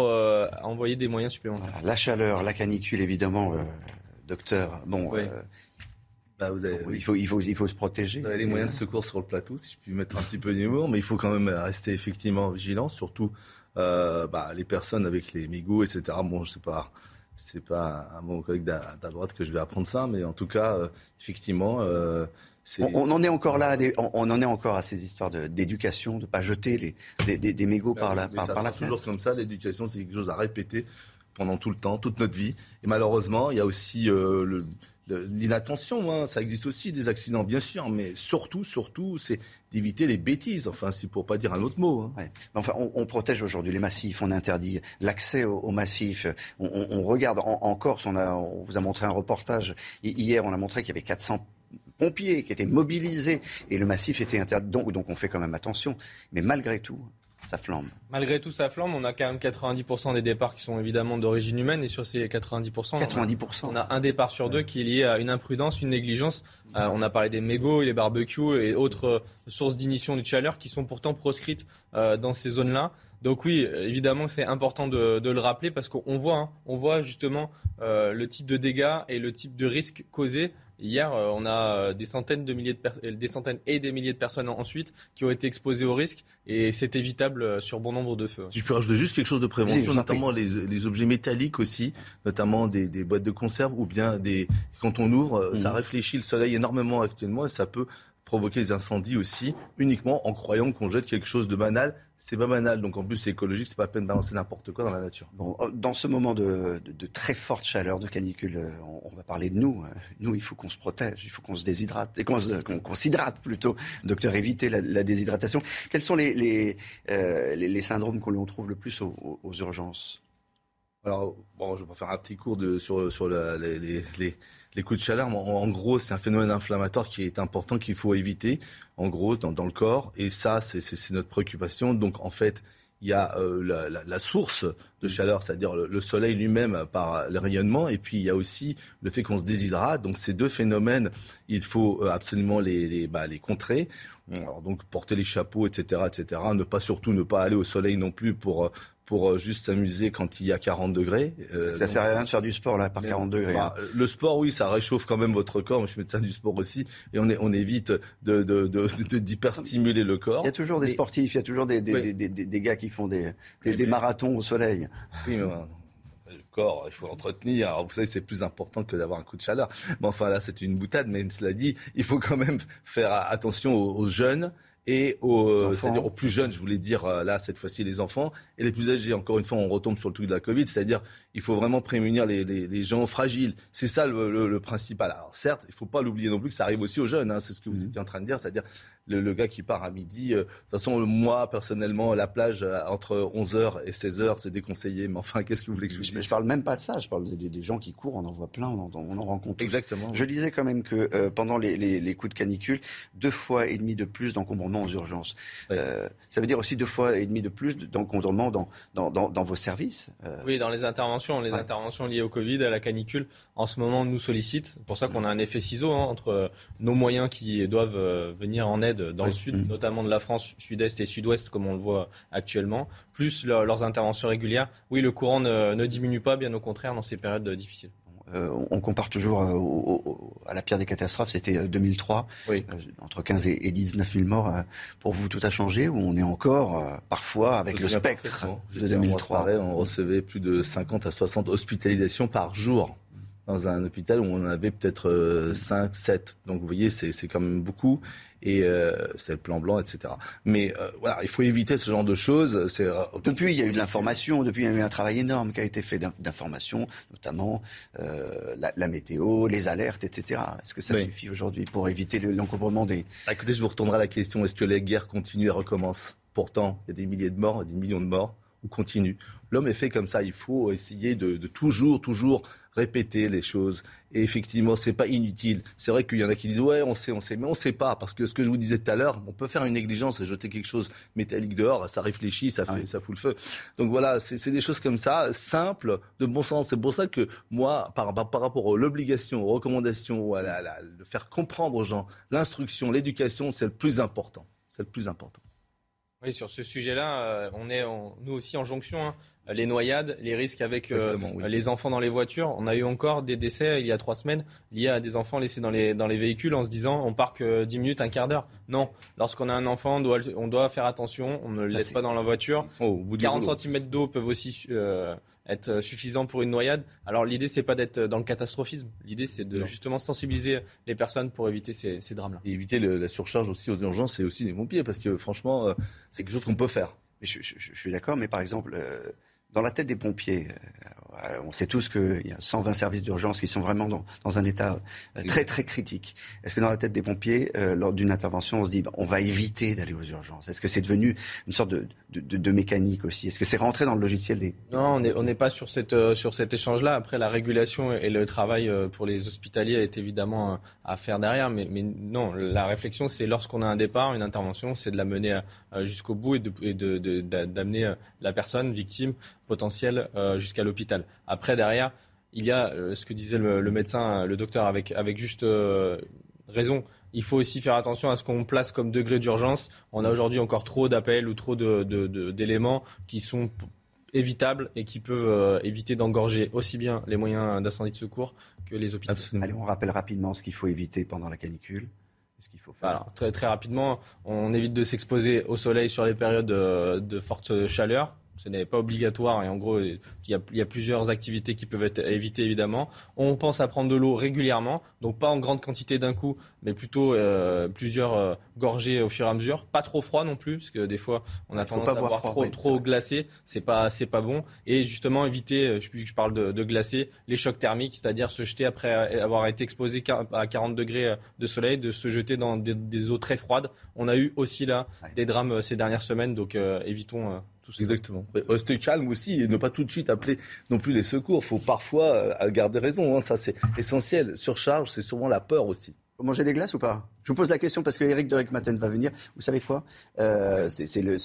envoyer des moyens supplémentaires. la chaleur, la canicule, évidemment, docteur. Bon. Bah, il, faut, il, faut, il faut se protéger. Vous avez les moyens de secours sur le plateau, si je puis mettre un petit peu d'humour, mais il faut quand même rester effectivement vigilant, surtout euh, bah, les personnes avec les mégots, etc. Bon, je sais pas, c'est pas à mon collègue d'à droite que je vais apprendre ça, mais en tout cas, euh, effectivement. Euh, on, en est encore là, on, en est encore à ces histoires d'éducation, de ne pas jeter les, des, des, mégots par la par, ça par toujours comme ça. L'éducation, c'est quelque chose à répéter pendant tout le temps, toute notre vie. Et malheureusement, il y a aussi le l'inattention, hein, ça existe aussi des accidents, bien sûr, mais surtout, surtout, c'est d'éviter les bêtises. Enfin, c'est pour pas dire un autre mot. Hein. Enfin, on, protège aujourd'hui les massifs, on interdit l'accès aux, massifs. On, regarde en, Corse, on, a, on vous a montré un reportage hier, on a montré qu'il y avait 400 pompiers qui étaient mobilisés et le massif était interdit. Donc, donc on fait quand même attention. Mais malgré tout, ça flambe. Malgré tout, ça flambe. On a quand même 90% des départs qui sont évidemment d'origine humaine. Et sur ces 90%, 90%. On, a, un départ sur deux qui est lié à une imprudence, une négligence. Euh, on a parlé des mégots, les barbecues et autres euh, sources d'initiation de chaleur qui sont pourtant proscrites euh, dans ces zones-là. Donc oui, évidemment, c'est important de, le rappeler parce qu'on voit, hein, on voit justement le type de dégâts et le type de risques causés Hier, euh, on a euh, des centaines, de milliers de euh, des centaines et des milliers de personnes ensuite qui ont été exposées au risque et c'est évitable sur bon nombre de feux. Si je peux rajouter juste quelque chose de prévention, notamment les, objets métalliques aussi, notamment des, boîtes de conserve ou bien des quand on ouvre, ça mhm. réfléchit le soleil énormément actuellement et ça peut provoquer des incendies aussi, uniquement en croyant qu'on jette quelque chose de banal. C'est pas banal, donc en plus c'est écologique, c'est pas la peine de balancer n'importe quoi dans la nature. Bon, euh, dans ce moment de, très forte chaleur, de canicule, euh, on, va parler de nous. Hein. Nous, il faut qu'on se protège, il faut qu'on se déshydrate, et qu'on s'hydrate plutôt. Docteur, éviter la, déshydratation. Quels sont les, les, euh, les, syndromes qu'on trouve le plus aux, urgences? Alors, bon, je vais faire un petit cours de, sur, sur les, les, les coups de chaleur, en, gros, c'est un phénomène inflammatoire qui est important, qu'il faut éviter, en gros, dans, le corps. Et ça, c'est notre préoccupation. Donc, en fait, il y a euh, la, la, source de chaleur, c'est-à-dire le, soleil lui-même par le rayonnement, et puis il y a aussi le fait qu'on se déshydrate. Donc ces deux phénomènes, il faut euh, absolument les, les, bah, les contrer. Alors donc porter les chapeaux, etc., etc. Ne pas surtout ne pas aller au soleil non plus pour pour euh, juste s'amuser quand il y a 40 degrés. Euh, ça sert à rien de faire du sport là par 40 degrés. Bah, hein. Le sport, oui, ça réchauffe quand même votre corps. Moi, je suis médecin du sport aussi, et on, est, on évite de, de, de, d'hyperstimuler le corps. Il y a toujours des sportifs, il y a toujours des, des, des, des, gars qui font des, marathons au soleil. Oui, mais le corps, il faut l'entretenir. Alors, vous savez, c'est plus important que d'avoir un coup de chaleur. Mais enfin, là, c'est une boutade. Mais cela dit, il faut quand même faire attention aux jeunes et aux, euh, c'est-à-dire aux plus jeunes, je voulais dire euh, là cette fois-ci les enfants, et les plus âgés. Encore une fois, on retombe sur le truc de la Covid, c'est-à-dire il faut vraiment prémunir les, les, les gens fragiles. C'est ça le, le, principal. Alors certes, il ne faut pas l'oublier non plus que ça arrive aussi aux jeunes. Hein, c'est ce que vous mmh. étiez en train de dire, c'est-à-dire le, le, gars qui part à midi. Euh, de toute façon, moi personnellement, la plage entre 11h et 16h, c'est déconseillé. Mais enfin, qu'est-ce que vous voulez que je vous dise? Je parle même pas de ça. Je parle des, des, gens qui courent. On en voit plein. On en, on en rencontre. Exactement. Je disais quand même que pendant les, les, coups de canicule, deux fois et demi de plus d'encombrement aux urgences. Euh, ça veut dire aussi deux fois et demi de plus d'encombrement dans, dans, dans, vos services. Euh. Oui, dans les interventions, les interventions liées au Covid, à la canicule, en ce moment nous sollicitent. C'est pour ça qu'on a un effet ciseau hein, entre nos moyens qui doivent venir en aide dans le sud, mm. notamment de la France, sud-est et sud-ouest, comme on le voit actuellement, plus leurs interventions régulières. Oui, le courant ne, ne diminue pas, bien au contraire, dans ces périodes difficiles. Euh, on compare toujours euh, à la pire des catastrophes, c'était 2003, euh, entre 15 et 19 000 morts. Pour vous, tout a changé ou on est encore parfois avec le spectre de 2003 On recevait plus de 50 à 60 hospitalisations par jour dans un hôpital où on en avait peut-être 5, 7. Donc vous voyez, c'est quand même beaucoup et euh, c'est le plan blanc, etc. Mais euh, voilà, il faut éviter ce genre de choses. C'est... Euh, depuis, il y a eu de l'information, depuis, il y a eu un travail énorme qui a été fait d'information, notamment la, météo, les alertes, etc. Est-ce que ça suffit aujourd'hui pour éviter l'encombrement des... Ah, écoutez, je vous retournerai à la question, est-ce que les guerres continuent et recommencent? Pourtant, il y a des milliers de morts, des millions de morts, ou continuent. L'homme est fait comme ça, il faut essayer de, de toujours, toujours répéter les choses. Et effectivement, c'est pas inutile. C'est vrai qu'il y en a qui disent ouais, on sait, on sait, mais on sait pas parce que ce que je vous disais tout à l'heure, on peut faire une négligence et jeter quelque chose métallique dehors, ça réfléchit, ça fait, ça fout le feu. Donc voilà, c'est des choses comme ça, simples, de bon sens. C'est pour ça que moi, par, par rapport à l'obligation, aux recommandations, à la, la, de faire comprendre aux gens, l'instruction, l'éducation, c'est le plus important. C'est le plus important. Oui, sur ce sujet-là, euh, on est nous aussi en jonction. Hein les noyades, les risques avec euh, les enfants dans les voitures. On a eu encore des décès il y a trois semaines liés à des enfants laissés dans les, dans les véhicules en se disant on parque que euh, 10 minutes, un quart d'heure. Non, lorsqu'on a un enfant, on doit, on doit faire attention, on ne le laisse pas dans la voiture. 40 cm d'eau peuvent aussi euh, être suffisants pour une noyade. Alors l'idée, c'est pas d'être dans le catastrophisme. L'idée, c'est de justement sensibiliser les personnes pour éviter ces, drames-là. Et éviter la surcharge aussi aux urgences et aussi des pompiers, parce que franchement, c'est quelque chose qu'on peut faire. Je, suis d'accord, mais par exemple, dans la tête des pompiers, euh, on sait tous qu'il y a 120 services d'urgence qui sont vraiment dans, dans un état euh, très très critique. Est-ce que dans la tête des pompiers, euh, lors d'une intervention, on se dit bah, on va éviter d'aller aux urgences? Est-ce que c'est devenu une sorte de, de, de mécanique aussi? Est-ce que c'est rentré dans le logiciel des Non, on n'est pas sur, cette, sur cet échange-là. Après, la régulation et le travail pour les hospitaliers est évidemment à faire derrière, mais, mais non, la réflexion, c'est lorsqu'on a un départ, une intervention, c'est de la mener jusqu'au bout et d'amener la personne victime potentielle jusqu'à l'hôpital. Après, derrière, il y a euh, ce que disait le, médecin, le docteur, avec, avec juste euh, raison. Il faut aussi faire attention à ce qu'on place comme degré d'urgence. On a aujourd'hui encore trop d'appels ou trop d'éléments qui sont évitables et qui peuvent euh, éviter d'engorger aussi bien les moyens d'incendie de secours que les hôpitaux. Allez, on rappelle rapidement ce qu'il faut éviter pendant la canicule. Ce qu'il faut faire. Alors, très, très rapidement, on évite de s'exposer au soleil sur les périodes de forte chaleur ce n'est pas obligatoire et en gros, il y, a, plusieurs activités qui peuvent être évitées évidemment. On pense à prendre de l'eau régulièrement, donc pas en grande quantité d'un coup, mais plutôt euh, plusieurs euh, gorgées au fur et à mesure. Pas trop froid non plus, parce que des fois on a tendance à boire trop, trop glacé, c'est pas c'est pas bon. Et justement éviter, euh, je, je parle de, de glacé, les chocs thermiques, c'est-à-dire se jeter après avoir été exposé à 40 degrés de soleil, de se jeter dans des, eaux très froides. On a eu aussi là des drames ces dernières semaines, donc évitons Exactement. Rester calme aussi et ne pas tout de suite appeler non plus les secours. Il faut parfois euh, garder raison. Hein. Ça, c'est essentiel. Surcharge, c'est souvent la peur aussi. Vous mangez des glaces ou pas? Je vous pose la question parce que Eric de Maten va venir. Vous savez quoi? Euh, C'est le,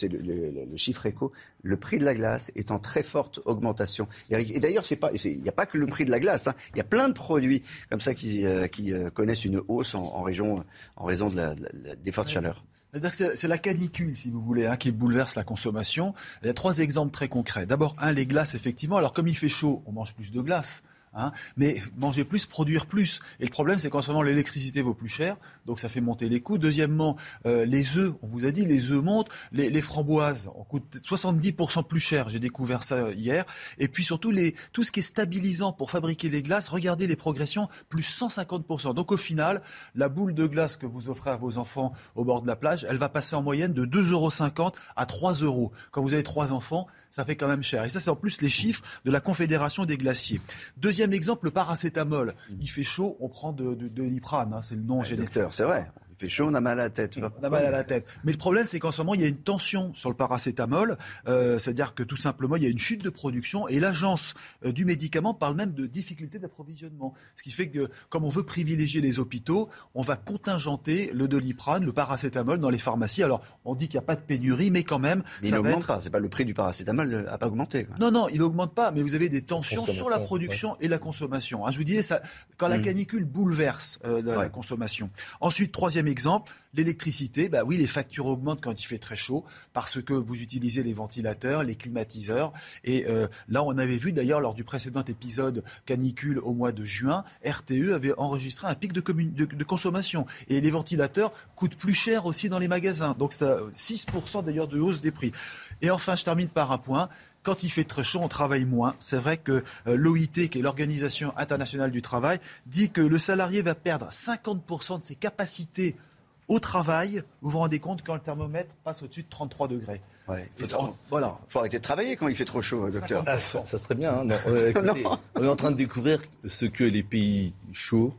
le, chiffre éco. Le prix de la glace est en très forte augmentation. Eric, et d'ailleurs, il n'y a pas que le prix de la glace. Hein. Il y a plein de produits comme ça qui, euh, qui connaissent une hausse en, région, en raison de la, des fortes chaleurs. C'est la canicule, si vous voulez, hein, qui bouleverse la consommation. Il y a trois exemples très concrets. D'abord, un, les glaces, effectivement. Alors, comme il fait chaud, on mange plus de glace. Hein. mais manger plus, produire plus. Et le problème, c'est qu'en ce moment, l'électricité vaut plus cher, donc ça fait monter les coûts. Deuxièmement, euh, les œufs, on vous a dit, les œufs montent, les, framboises, on coûte 70% plus cher, j'ai découvert ça hier. Et puis surtout, tout ce qui est stabilisant pour fabriquer des glaces, regardez les progressions, plus 150%. Donc au final, la boule de glace que vous offrez à vos enfants au bord de la plage, elle va passer en moyenne de 2,50 euros à 3 euros. Quand vous avez trois enfants, ça fait quand même cher. Et ça, c'est en plus les chiffres de la Confédération des glaciers. Deuxième exemple, le paracétamol. Il fait chaud, on prend de, de, de l'iprane, hein, c'est le nom général. Docteur, c'est vrai. Fait chaud, on a mal à la tête. On a mal à la tête. Mais le problème, c'est qu'en ce moment, il y a une tension sur le paracétamol. Euh, C'est-à-dire que tout simplement, il y a une chute de production et l'agence euh, du médicament parle même de difficultés d'approvisionnement. Ce qui fait que, comme on veut privilégier les hôpitaux, on va contingenter le doliprane, le paracétamol dans les pharmacies. Alors, on dit qu'il n'y a pas de pénurie, mais quand même. Mais il n'augmente pas. C'est pas le prix du paracétamol n'a pas augmenté. Quoi. Non, non, il n'augmente pas. Mais vous avez des tensions sur la production et la consommation. Hein, je vous disais, ça, quand la Mm. canicule bouleverse euh, la, la consommation. Ensuite, troisième exemple, l'électricité. Bah oui, les factures augmentent quand il fait très chaud parce que vous utilisez les ventilateurs, les climatiseurs. Et euh, là, on avait vu d'ailleurs lors du précédent épisode canicule au mois de juin, RTE avait enregistré un pic de, de- consommation. Et les ventilateurs coûtent plus cher aussi dans les magasins. Donc c'est à 6% d'ailleurs de hausse des prix. Et enfin, je termine par un point. Quand il fait très chaud, on travaille moins. C'est vrai que euh, l'OIT, qui est l'Organisation internationale du travail, dit que le salarié va perdre 50% de ses capacités au travail. Vous vous rendez compte quand le thermomètre passe au-dessus de 33 degrés. Ouais, faut, ça- voilà. faut arrêter de travailler quand il fait trop chaud, docteur. Ah, ça, ça serait bien. hein. Non, euh, écoutez, Non. on est en train de découvrir ce que les pays chauds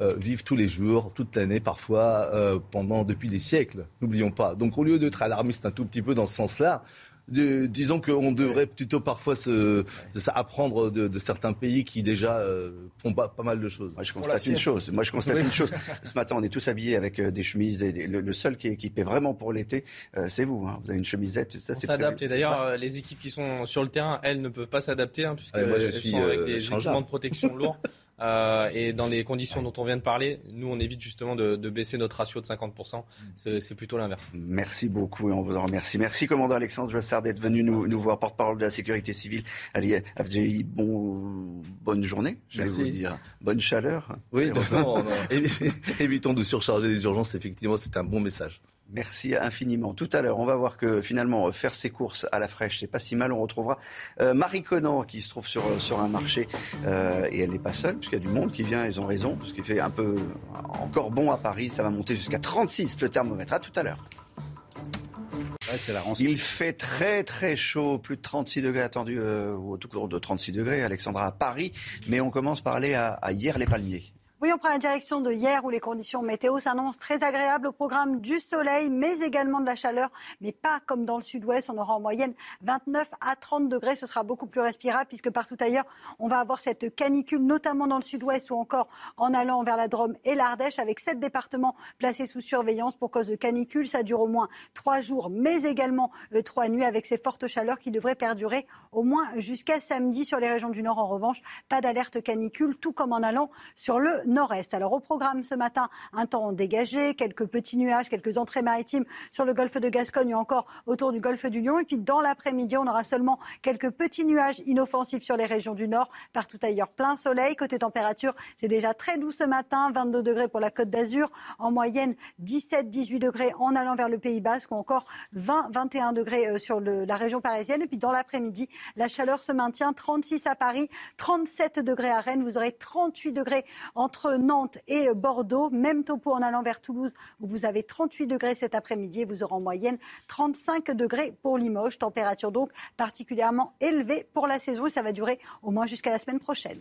euh, vivent tous les jours, toute l'année, parfois euh, pendant depuis des siècles. N'oublions pas. Donc, au lieu d'être alarmiste un tout petit peu dans ce sens-là. De- disons qu'on devrait plutôt parfois se, se- apprendre de, de certains pays qui déjà euh, font pas, pas mal de choses. Moi, je constate une chose. Moi, je constate Oui. une chose. Ce matin, on est tous habillés avec euh, des chemises. Et des- le, le seul qui est équipé vraiment pour l'été, euh, c'est vous. hein. Vous avez une chemisette. Ça, On c'est s'adapte. Et d'ailleurs, euh, les équipes qui sont sur le terrain, elles ne peuvent pas s'adapter, hein, puisqu'elles Ah, moi, je suis, sont avec euh, des équipements de protection lourds. Euh, et dans les conditions dont on vient de parler, nous, on évite justement de, de baisser notre ratio de 50%. C'est c'est plutôt l'inverse. Merci beaucoup et on vous en remercie. Merci, commandant Alexandre Joissard, d'être venu nous, nous voir, porte-parole de la sécurité civile. Allez, Abdelhi, bon, bonne journée, je vais Merci. vous dire. Bonne chaleur. Oui, évi- évitons de surcharger les urgences. Effectivement, c'est un bon message. Merci infiniment. Tout à l'heure, on va voir que finalement, euh, faire ses courses à la fraîche, c'est pas si mal. On retrouvera euh, Marie Conan qui se trouve sur, sur un marché euh, et elle n'est pas seule puisqu'il y a du monde qui vient. Ils ont raison parce qu'il fait un peu encore bon à Paris. Ça va monter jusqu'à 36 le thermomètre. À tout à l'heure. Il fait très très chaud, plus de 36 degrés attendus, euh, ou autour de 36 degrés, Alexandra, à Paris. Mais on commence par aller à, à hier les palmiers. Oui, on prend la direction de hier où les conditions météo s'annoncent très agréables au programme du soleil, mais également de la chaleur, mais pas comme dans le sud-ouest. On aura en moyenne 29 à 30 degrés. Ce sera beaucoup plus respirable puisque partout ailleurs, on va avoir cette canicule, notamment dans le sud-ouest ou encore en allant vers la Drôme et l'Ardèche, avec sept départements placés sous surveillance pour cause de canicule. Ça dure au moins trois jours, mais également euh, trois nuits avec ces fortes chaleurs qui devraient perdurer au moins jusqu'à samedi sur les régions du Nord. En revanche, pas d'alerte canicule, tout comme en allant sur le nord-est. Alors au programme ce matin, un temps dégagé, quelques petits nuages, quelques entrées maritimes sur le golfe de Gascogne ou encore autour du golfe du Lion. Et puis dans l'après-midi, on aura seulement quelques petits nuages inoffensifs sur les régions du Nord. Partout ailleurs, plein soleil. Côté température, c'est déjà très doux ce matin, 22 degrés pour la Côte d'Azur. En moyenne, 17-18 degrés en allant vers le Pays Basque ou encore 20-21 degrés euh, sur la région parisienne. Et puis dans l'après-midi, la chaleur se maintient. 36 à Paris, 37 degrés à Rennes. Vous aurez 38 degrés entre Nantes et Bordeaux. Même topo en allant vers Toulouse, où vous avez 38 degrés cet après-midi. Et vous aurez en moyenne 35 degrés pour Limoges. Température donc particulièrement élevée pour la saison. Et ça va durer au moins jusqu'à la semaine prochaine.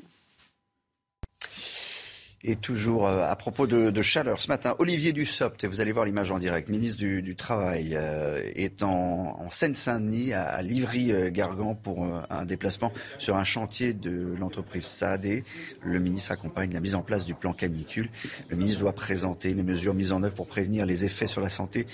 Et toujours euh, à propos de, chaleur, ce matin, Olivier Dussopt, et vous allez voir l'image en direct, ministre du, Travail, euh, est en, en Seine-Saint-Denis, à, Livry-Gargan, pour euh, un déplacement sur un chantier de l'entreprise SAD. Le ministre accompagne la mise en place du plan canicule. Le ministre doit présenter les mesures mises en œuvre pour prévenir les effets sur la santé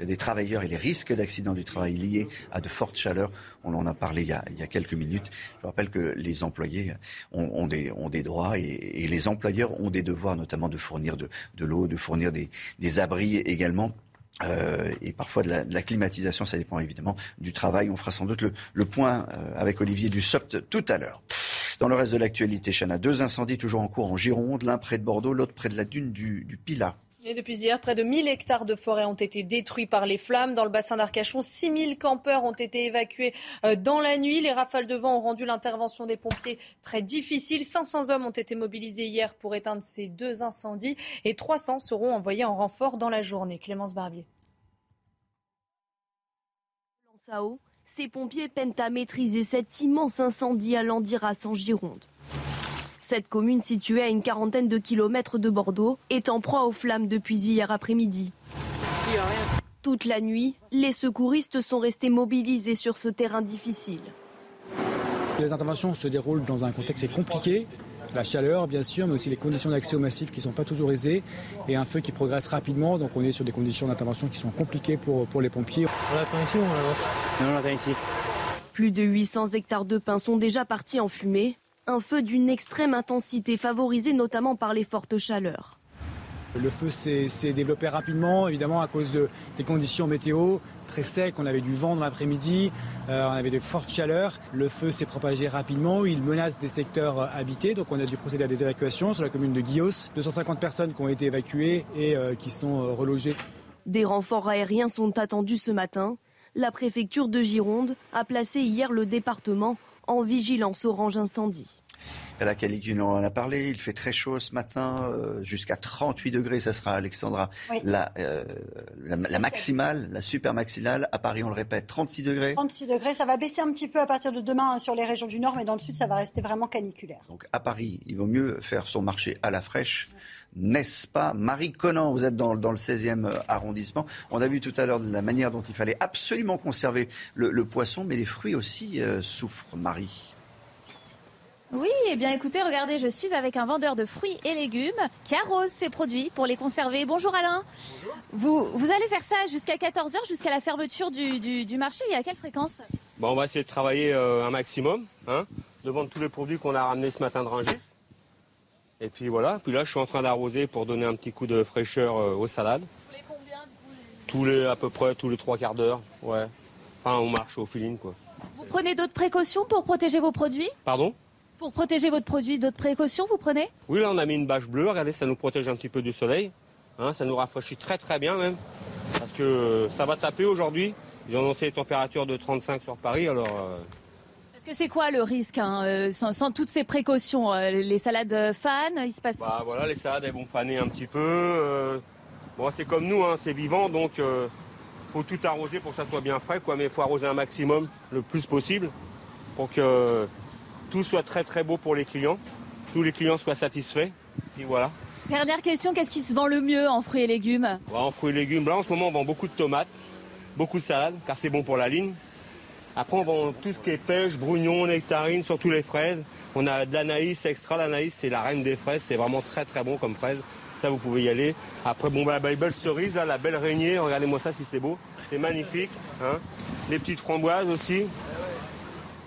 des travailleurs et les risques d'accidents du travail liés à de fortes chaleurs. On en a parlé il y a, quelques minutes. Je rappelle que les employés ont, des, droits et, et les employeurs ont des devoirs, notamment de fournir de, de l'eau, de fournir des, abris également. Euh, et parfois de la, climatisation, ça dépend évidemment du travail. On fera sans doute le, le point euh, avec Olivier Dussopt tout à l'heure. Dans le reste de l'actualité, Chana, deux incendies toujours en cours en Gironde, l'un près de Bordeaux, l'autre près de la dune du, du Pilat. Depuis hier, près de 1000 hectares de forêt ont été détruits par les flammes. Dans le bassin d'Arcachon, 6000 campeurs ont été évacués euh, dans la nuit. Les rafales de vent ont rendu l'intervention des pompiers très difficile. 500 hommes ont été mobilisés hier pour éteindre ces deux incendies et 300 seront envoyés en renfort dans la journée. Clémence Barbier. Ces pompiers peinent à maîtriser cet immense incendie à Landiras en Gironde. Cette commune située à une quarantaine de kilomètres de Bordeaux est en proie aux flammes depuis hier après-midi. Toute la nuit, les secouristes sont restés mobilisés sur ce terrain difficile. Les interventions se déroulent dans un contexte compliqué. La chaleur, bien sûr, mais aussi les conditions d'accès au massif qui ne sont pas toujours aisées et un feu qui progresse rapidement. Donc on est sur des conditions d'intervention qui sont compliquées pour, pour les pompiers. On l'attend ici ou on l'avance Non, on l'attend ici. Plus de 800 hectares de pins sont déjà partis en fumée. Un feu d'une extrême intensité favorisé notamment par les fortes chaleurs. Le feu s'est développé rapidement, évidemment à cause des conditions météo très secs. On avait du vent dans l'après-midi, euh, on avait de fortes chaleurs. Le feu s'est propagé rapidement, il menace des secteurs euh, habités, donc on a dû procéder à des évacuations sur la commune de Guillos. 250 personnes qui ont été évacuées et euh, qui sont relogées. Des renforts aériens sont attendus ce matin. La préfecture de Gironde a placé hier le département en vigilance orange incendie. La canicule, on en a parlé. Il fait très chaud ce matin, euh, jusqu'à 38 degrés. Ça sera, Alexandra, la, euh, la, maximale, la super maximale. À Paris, on le répète, 36 degrés. 36 degrés. Ça va baisser un petit peu à partir de demain hein, sur les régions du Nord, mais dans le Sud, ça va rester vraiment caniculaire. Donc à Paris, il vaut mieux faire son marché à la fraîche. N'est-ce pas? Marie Conan, vous êtes dans, le 16e arrondissement. On a vu tout à l'heure de la manière dont il fallait absolument conserver le, poisson, mais les fruits aussi euh, souffrent, Marie. Oui, eh bien écoutez, regardez, je suis avec un vendeur de fruits et légumes qui arrose ses produits pour les conserver. Bonjour Alain. Bonjour. Vous, vous allez faire ça jusqu'à 14h, jusqu'à la fermeture du, marché et à quelle fréquence? Bon, On va essayer de travailler euh, un maximum, hein, de vendre tous les produits qu'on a ramenés ce matin de Rungis. Et puis voilà, puis là je suis en train d'arroser pour donner un petit coup de fraîcheur euh, aux salades. Tous les combien du coup Tous les, à peu près tous les trois quarts d'heure, ouais. Enfin on marche au feeling quoi. Vous prenez d'autres précautions pour protéger vos produits? Pardon? Pour protéger votre produit, d'autres précautions vous prenez Oui, là on a mis une bâche bleue, regardez, ça nous protège un petit peu du soleil. Hein, ça nous rafraîchit très très bien même. Parce que ça va taper aujourd'hui. Ils ont annoncé des températures de 35 sur Paris, alors... Euh... Parce que c'est quoi le risque hein, euh, sans, toutes ces précautions euh, Les salades fanent, il se passe Bah voilà, les salades elles vont faner un petit peu. Euh, bon, c'est comme nous, hein, c'est vivant, donc faut tout arroser pour que ça soit bien frais, quoi. Mais il faut arroser un maximum, le plus possible, pour que tout soit très très beau pour les clients, tous les clients soient satisfaits. Et voilà. Dernière question, qu'est-ce qui se vend le mieux en fruits et légumes? En fruits et légumes, là en ce moment on vend beaucoup de tomates, beaucoup de salades, car c'est bon pour la ligne. Après on vend tout ce qui est pêche, brugnon, nectarine, surtout les fraises. On a de l'anaïs extra, l'anaïs c'est la reine des fraises, c'est vraiment très très bon comme fraise. Ça vous pouvez y aller. Après bon bah, la belle cerise, la belle araignée, regardez-moi ça si c'est beau. C'est magnifique. Hein. Les petites framboises aussi.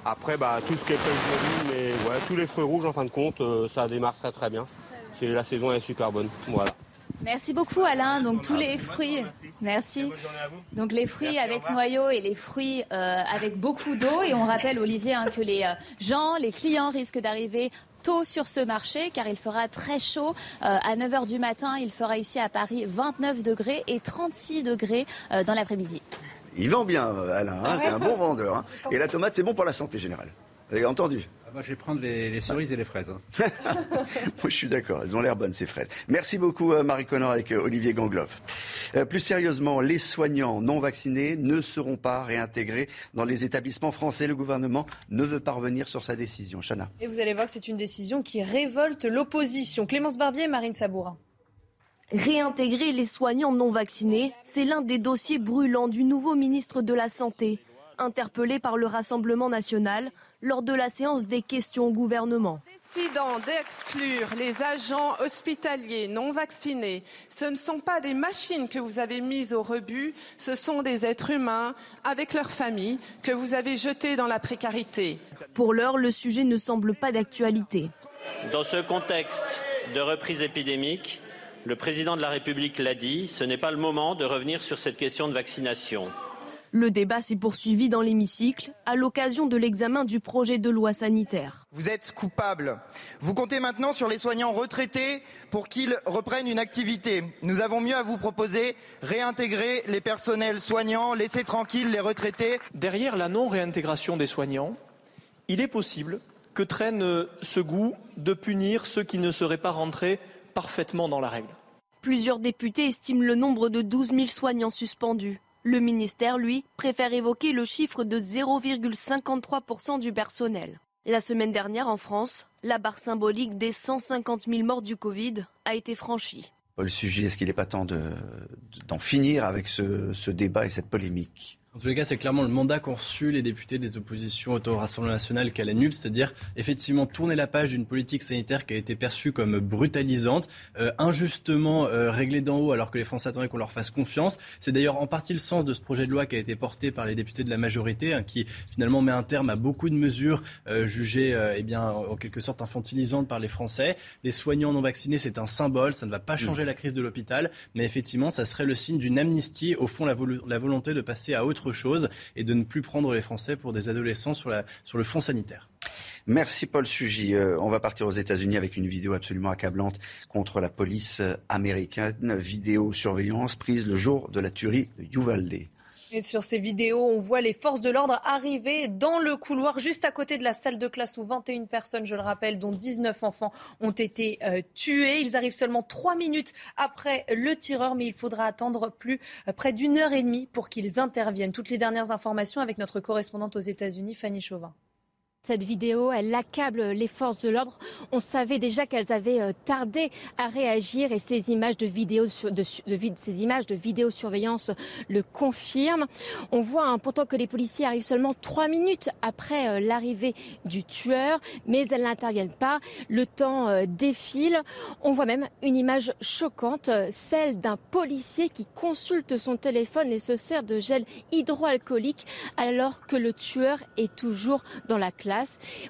Après, bah, tout ce qui est pêche mais ouais, tous les fruits rouges, en fin de compte, euh, ça démarre très très bien. C'est, la saison est super bonne. Voilà. Merci beaucoup Alain. Donc tous les fruits, merci. Donc les fruits avec noyau et les fruits euh, avec beaucoup d'eau. Et on rappelle Olivier hein, que les euh, gens, les clients risquent d'arriver tôt sur ce marché car il fera très chaud. à 9h du matin, il fera ici à Paris 29 degrés et 36 degrés dans l'après-midi. Il vend bien, Alain, hein, c'est un bon vendeur. Hein. Et la tomate, c'est bon pour la santé générale. Vous avez entendu? Ah, Je vais prendre les, cerises et les fraises. Hein. Moi, je suis d'accord. Elles ont l'air bonnes, ces fraises. Merci beaucoup, euh, Marie Connor, avec euh, Olivier Gangloff. Euh, plus sérieusement, les soignants non vaccinés ne seront pas réintégrés dans les établissements français. Le gouvernement ne veut pas revenir sur sa décision. Chana. Et vous allez voir que c'est une décision qui révolte l'opposition. Clémence Barbier Marine Sabourin. Réintégrer les soignants non vaccinés, c'est l'un des dossiers brûlants du nouveau ministre de la Santé, interpellé par le Rassemblement national lors de la séance des questions au gouvernement. Décidant d'exclure les agents hospitaliers non vaccinés, ce ne sont pas des machines que vous avez mises au rebut, ce sont des êtres humains avec leurs familles que vous avez jetés dans la précarité. Pour l'heure, le sujet ne semble pas d'actualité. Dans ce contexte de reprise épidémique, le président de la République l'a dit, ce n'est pas le moment de revenir sur cette question de vaccination. Le débat s'est poursuivi dans l'hémicycle à l'occasion de l'examen du projet de loi sanitaire. Vous êtes coupable. Vous comptez maintenant sur les soignants retraités pour qu'ils reprennent une activité. Nous avons mieux à vous proposer, réintégrer les personnels soignants, laisser tranquilles les retraités. Derrière la non-réintégration des soignants, il est possible que traîne ce goût de punir ceux qui ne seraient pas rentrés parfaitement dans la règle. Plusieurs députés estiment le nombre de 12 000 soignants suspendus. Le ministère, lui, préfère évoquer le chiffre de 0,53% du personnel. La semaine dernière, en France, la barre symbolique des 150 000 morts du Covid a été franchie. Paul Sugy, est-ce qu'il n'est pas temps d'en finir avec ce débat et cette polémique? En tous les cas, c'est clairement le mandat qu'ont reçu les députés des oppositions au Rassemblement national qu'à la NUP, c'est-à-dire effectivement tourner la page d'une politique sanitaire qui a été perçue comme brutalisante, euh, injustement euh, réglée d'en haut alors que les Français attendaient qu'on leur fasse confiance. C'est d'ailleurs en partie le sens de ce projet de loi qui a été porté par les députés de la majorité, hein, qui finalement met un terme à beaucoup de mesures euh, jugées eh bien, en quelque sorte infantilisantes par les Français. Les soignants non vaccinés, c'est un symbole, ça ne va pas changer la crise de l'hôpital, mais effectivement, ça serait le signe d'une amnistie, au fond la, la volonté de passer à autre chose et de ne plus prendre les Français pour des adolescents sur, le front sanitaire. Merci Paul Sugy. Euh, on va partir aux États-Unis avec une vidéo absolument accablante contre la police américaine. Vidéo surveillance prise le jour de la tuerie de Uvalde. Sur ces vidéos, on voit les forces de l'ordre arriver dans le couloir juste à côté de la salle de classe où 21 personnes, je le rappelle, dont 19 enfants ont été euh, tués. Ils arrivent seulement trois minutes après le tireur, mais il faudra attendre plus euh, près d'une heure et demie pour qu'ils interviennent. Toutes les dernières informations avec notre correspondante aux États-Unis, Fanny Chauvin. Cette vidéo, elle accable les forces de l'ordre. On savait déjà qu'elles avaient euh, tardé à réagir et ces images de, de, ces images de vidéosurveillance le confirment. On voit hein, pourtant que les policiers arrivent seulement trois minutes après euh, l'arrivée du tueur, mais elles n'interviennent pas. Le temps euh, défile. On voit même une image choquante, celle d'un policier qui consulte son téléphone et se sert de gel hydroalcoolique alors que le tueur est toujours dans la classe.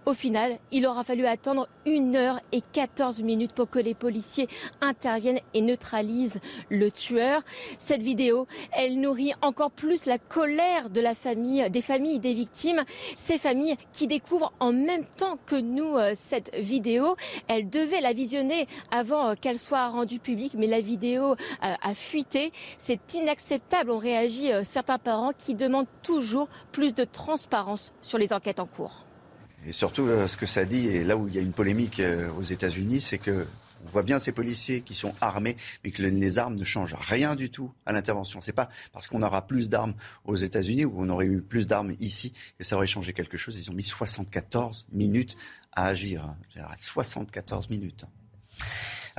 Au final, il aura fallu attendre une heure et 14 minutes pour que les policiers interviennent et neutralisent le tueur. Cette vidéo, elle nourrit encore plus la colère de la famille, des familles des victimes. Ces familles qui découvrent en même temps que nous euh, cette vidéo. Elles devaient la visionner avant euh, qu'elle soit rendue publique, mais la vidéo euh, a fuité. C'est inacceptable, ont réagi certains parents qui demandent toujours plus de transparence sur les enquêtes en cours. Et surtout, euh, ce que ça dit, et là où il y a une polémique euh, aux États-Unis, c'est que on voit bien ces policiers qui sont armés, mais que les armes ne changent rien du tout à l'intervention. C'est pas parce qu'on aura plus d'armes aux États-Unis ou on aurait eu plus d'armes ici que ça aurait changé quelque chose. Ils ont mis 74 minutes à agir. 74 minutes.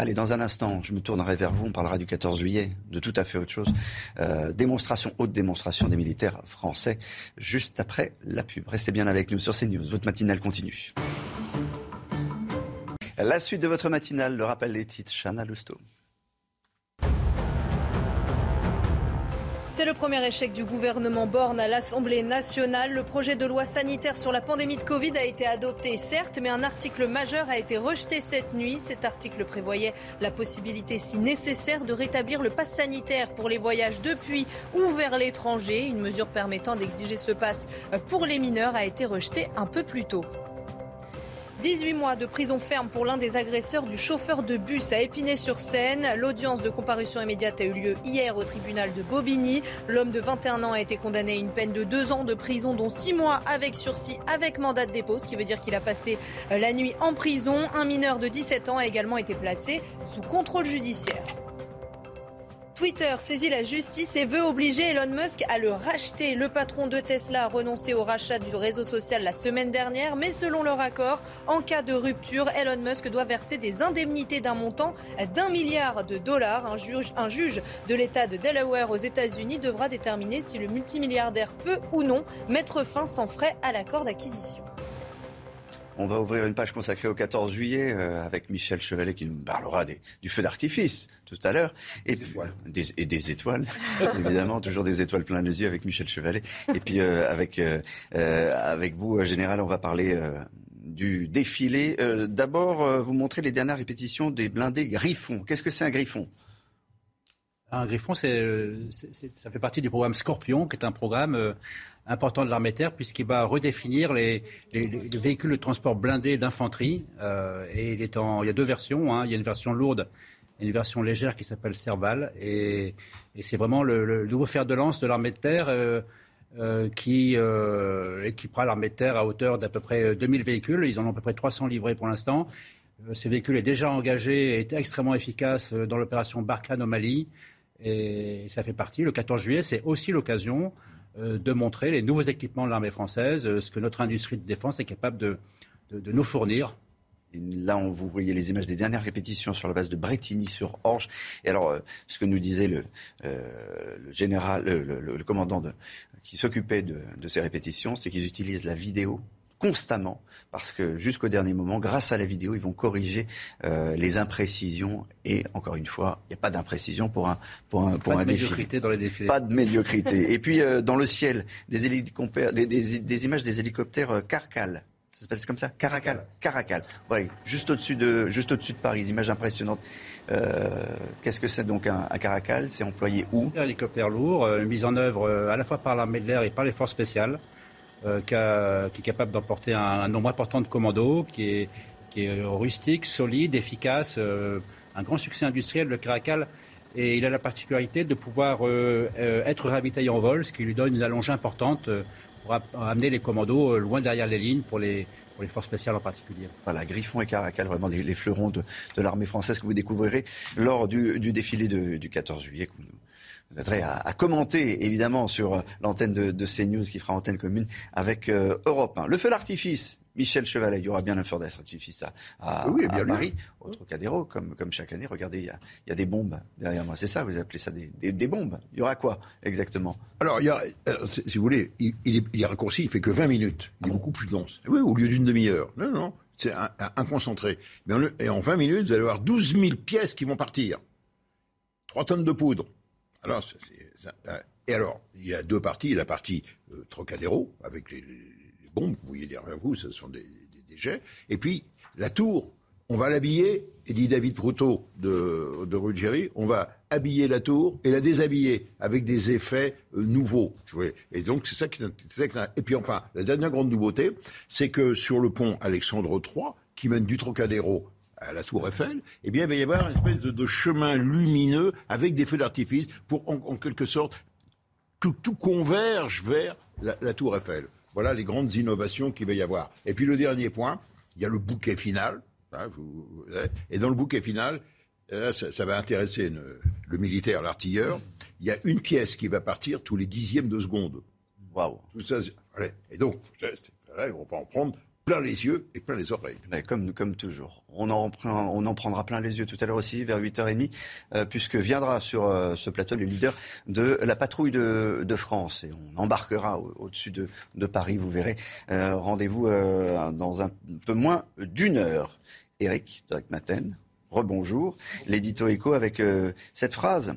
Allez, dans un instant, je me tournerai vers vous. On parlera du 14 juillet, de tout à fait autre chose. Euh, démonstration, haute démonstration des militaires français, juste après la pub. Restez bien avec nous sur CNews. Votre matinale continue. La suite de votre matinale, le rappel des titres, Chana Lousteau. C'est le premier échec du gouvernement Borne à l'Assemblée nationale. Le projet de loi sanitaire sur la pandémie de Covid a été adopté, certes, mais un article majeur a été rejeté cette nuit. Cet article prévoyait la possibilité, si nécessaire, de rétablir le pass sanitaire pour les voyages depuis ou vers l'étranger. Une mesure permettant d'exiger ce pass pour les mineurs a été rejetée un peu plus tôt. 18 mois de prison ferme pour l'un des agresseurs du chauffeur de bus à Épinay-sur-Seine. L'audience de comparution immédiate a eu lieu hier au tribunal de Bobigny. L'homme de 21 ans a été condamné à une peine de 2 ans de prison, dont 6 mois avec sursis avec mandat de dépôt, ce qui veut dire qu'il a passé la nuit en prison. Un mineur de 17 ans a également été placé sous contrôle judiciaire. Twitter saisit la justice et veut obliger Elon Musk à le racheter. Le patron de Tesla a renoncé au rachat du réseau social la semaine dernière, mais selon leur accord, en cas de rupture, Elon Musk doit verser des indemnités d'un montant d'un milliard de dollars. Un juge, de l'État de Delaware aux États-Unis devra déterminer si le multimilliardaire peut ou non mettre fin sans frais à l'accord d'acquisition. On va ouvrir une page consacrée au 14 juillet euh, avec Michel Chevalet qui nous parlera du feu d'artifice tout à l'heure. Et, des, et des étoiles, évidemment, toujours des étoiles plein les yeux avec Michel Chevalet. Et puis euh, avec, euh, avec vous, Général, on va parler du défilé. D'abord, vous montrer les dernières répétitions des blindés Griffon. Qu'est-ce que c'est un Griffon? Un griffon, c'est, ça fait partie du programme Scorpion, qui est un programme important de l'armée terre puisqu'il va redéfinir les, véhicules de transport blindés d'infanterie. Euh, et il, est en, il y a deux versions. Hein. Il y a une version lourde et une version légère qui s'appelle Serval. Et, c'est vraiment le, nouveau fer de lance de l'armée de terre. Euh, euh, qui équipera l'armée de terre à hauteur d'à peu près 2000 véhicules. Ils en ont à peu près 300 livrés pour l'instant. Ces véhicules est déjà engagé et est extrêmement efficace dans l'opération Barkhane au Mali. Et ça fait partie. Le 14 juillet, c'est aussi l'occasion de montrer les nouveaux équipements de l'armée française, euh, ce que notre industrie de défense est capable de, de, nous fournir. là, on, vous voyez les images des dernières répétitions sur la base de Bretigny-sur-Orge. Et alors, ce que nous disait le, général, le, commandant qui s'occupait de ces répétitions, c'est qu'ils utilisent la vidéo constamment, parce que jusqu'au dernier moment, grâce à la vidéo, ils vont corriger euh, les imprécisions. Et encore une fois, il n'y a pas d'imprécision pour un pour un pour pas un de médiocrité dans les défilés. Pas de médiocrité. et puis euh, dans le ciel, des, des, des, des, images des hélicoptères euh, Carcal. Ça s'appelle comme ça? Caracal. Caracal. Voilà, juste au-dessus de juste au-dessus de Paris. Des images impressionnantes. Euh, Qu'est-ce que c'est donc un, un Caracal? C'est employé où? Un hélicoptère lourd, euh, mis en œuvre euh, à la fois par l'armée de l'air et par les forces spéciales. Euh, qui, est capable d'emporter un, nombre important de commandos, qui est, qui est rustique, solide, efficace, euh, un grand succès industriel, le Caracal. Et il a la particularité de pouvoir euh, être ravitaillé en vol, ce qui lui donne une allonge importante pour amener les commandos loin derrière les lignes pour les, pour les forces spéciales en particulier. Voilà, Griffon et Caracal, vraiment les, fleurons de, de l'armée française que vous découvrirez lors du, du défilé de, du 14 juillet que à, à, commenter évidemment sur euh, l'antenne de, de, CNews qui fera antenne commune avec euh, Europe 1. Le feu d'artifice, Michel Chevalet, il y aura bien un feu d'artifice à, à, oui, à Paris, au Trocadéro, comme, comme chaque année. Regardez, il y, a, il y a des bombes derrière moi. C'est ça, vous appelez ça des, des, des, bombes. Il y aura quoi exactement? Alors, il y a, si vous voulez, il, il, est, raccourci, il fait que 20 minutes. Il est beaucoup plus long. Oui, au lieu d'une demi-heure. Non, non, c'est un, un, concentré. Mais en, et en 20 minutes, vous allez avoir 12 000 pièces qui vont partir. 3 tonnes de poudre. Alors, euh, et alors, il y a deux parties. La partie euh, Trocadéro, avec les, bombes que vous voyez derrière vous, ce sont des, des. Et puis, la tour, on va l'habiller, et dit David Proutot de, de Ruggieri, on va habiller la tour et la déshabiller avec des effets euh, nouveaux. Et donc, c'est ça qui est. Et puis, enfin, la dernière grande nouveauté, c'est que sur le pont Alexandre III, qui mène du Trocadéro à la Tour Eiffel, eh bien, il va y avoir une espèce de, chemin lumineux avec des feux d'artifice pour, en, quelque sorte, que tout converge vers la, Tour Eiffel. Voilà les grandes innovations qu'il va y avoir. Et puis le dernier point, il y a le bouquet final. Hein, et dans le bouquet final, euh, ça, va intéresser le militaire, l'artilleur. Il y a une pièce qui va partir tous les dixièmes de seconde. Waouh. Et donc, on va en prendre plein les yeux et plein les oreilles. comme, comme toujours. On en, prendra plein les yeux tout à l'heure aussi, vers 8h30, euh, puisque viendra sur euh, ce plateau le leader de la patrouille de, France. Et on embarquera au-dessus de, Paris, vous verrez. Euh, rendez-vous dans un peu moins d'une heure. Eric, Direct Maten, rebonjour. L'édito écho avec cette phrase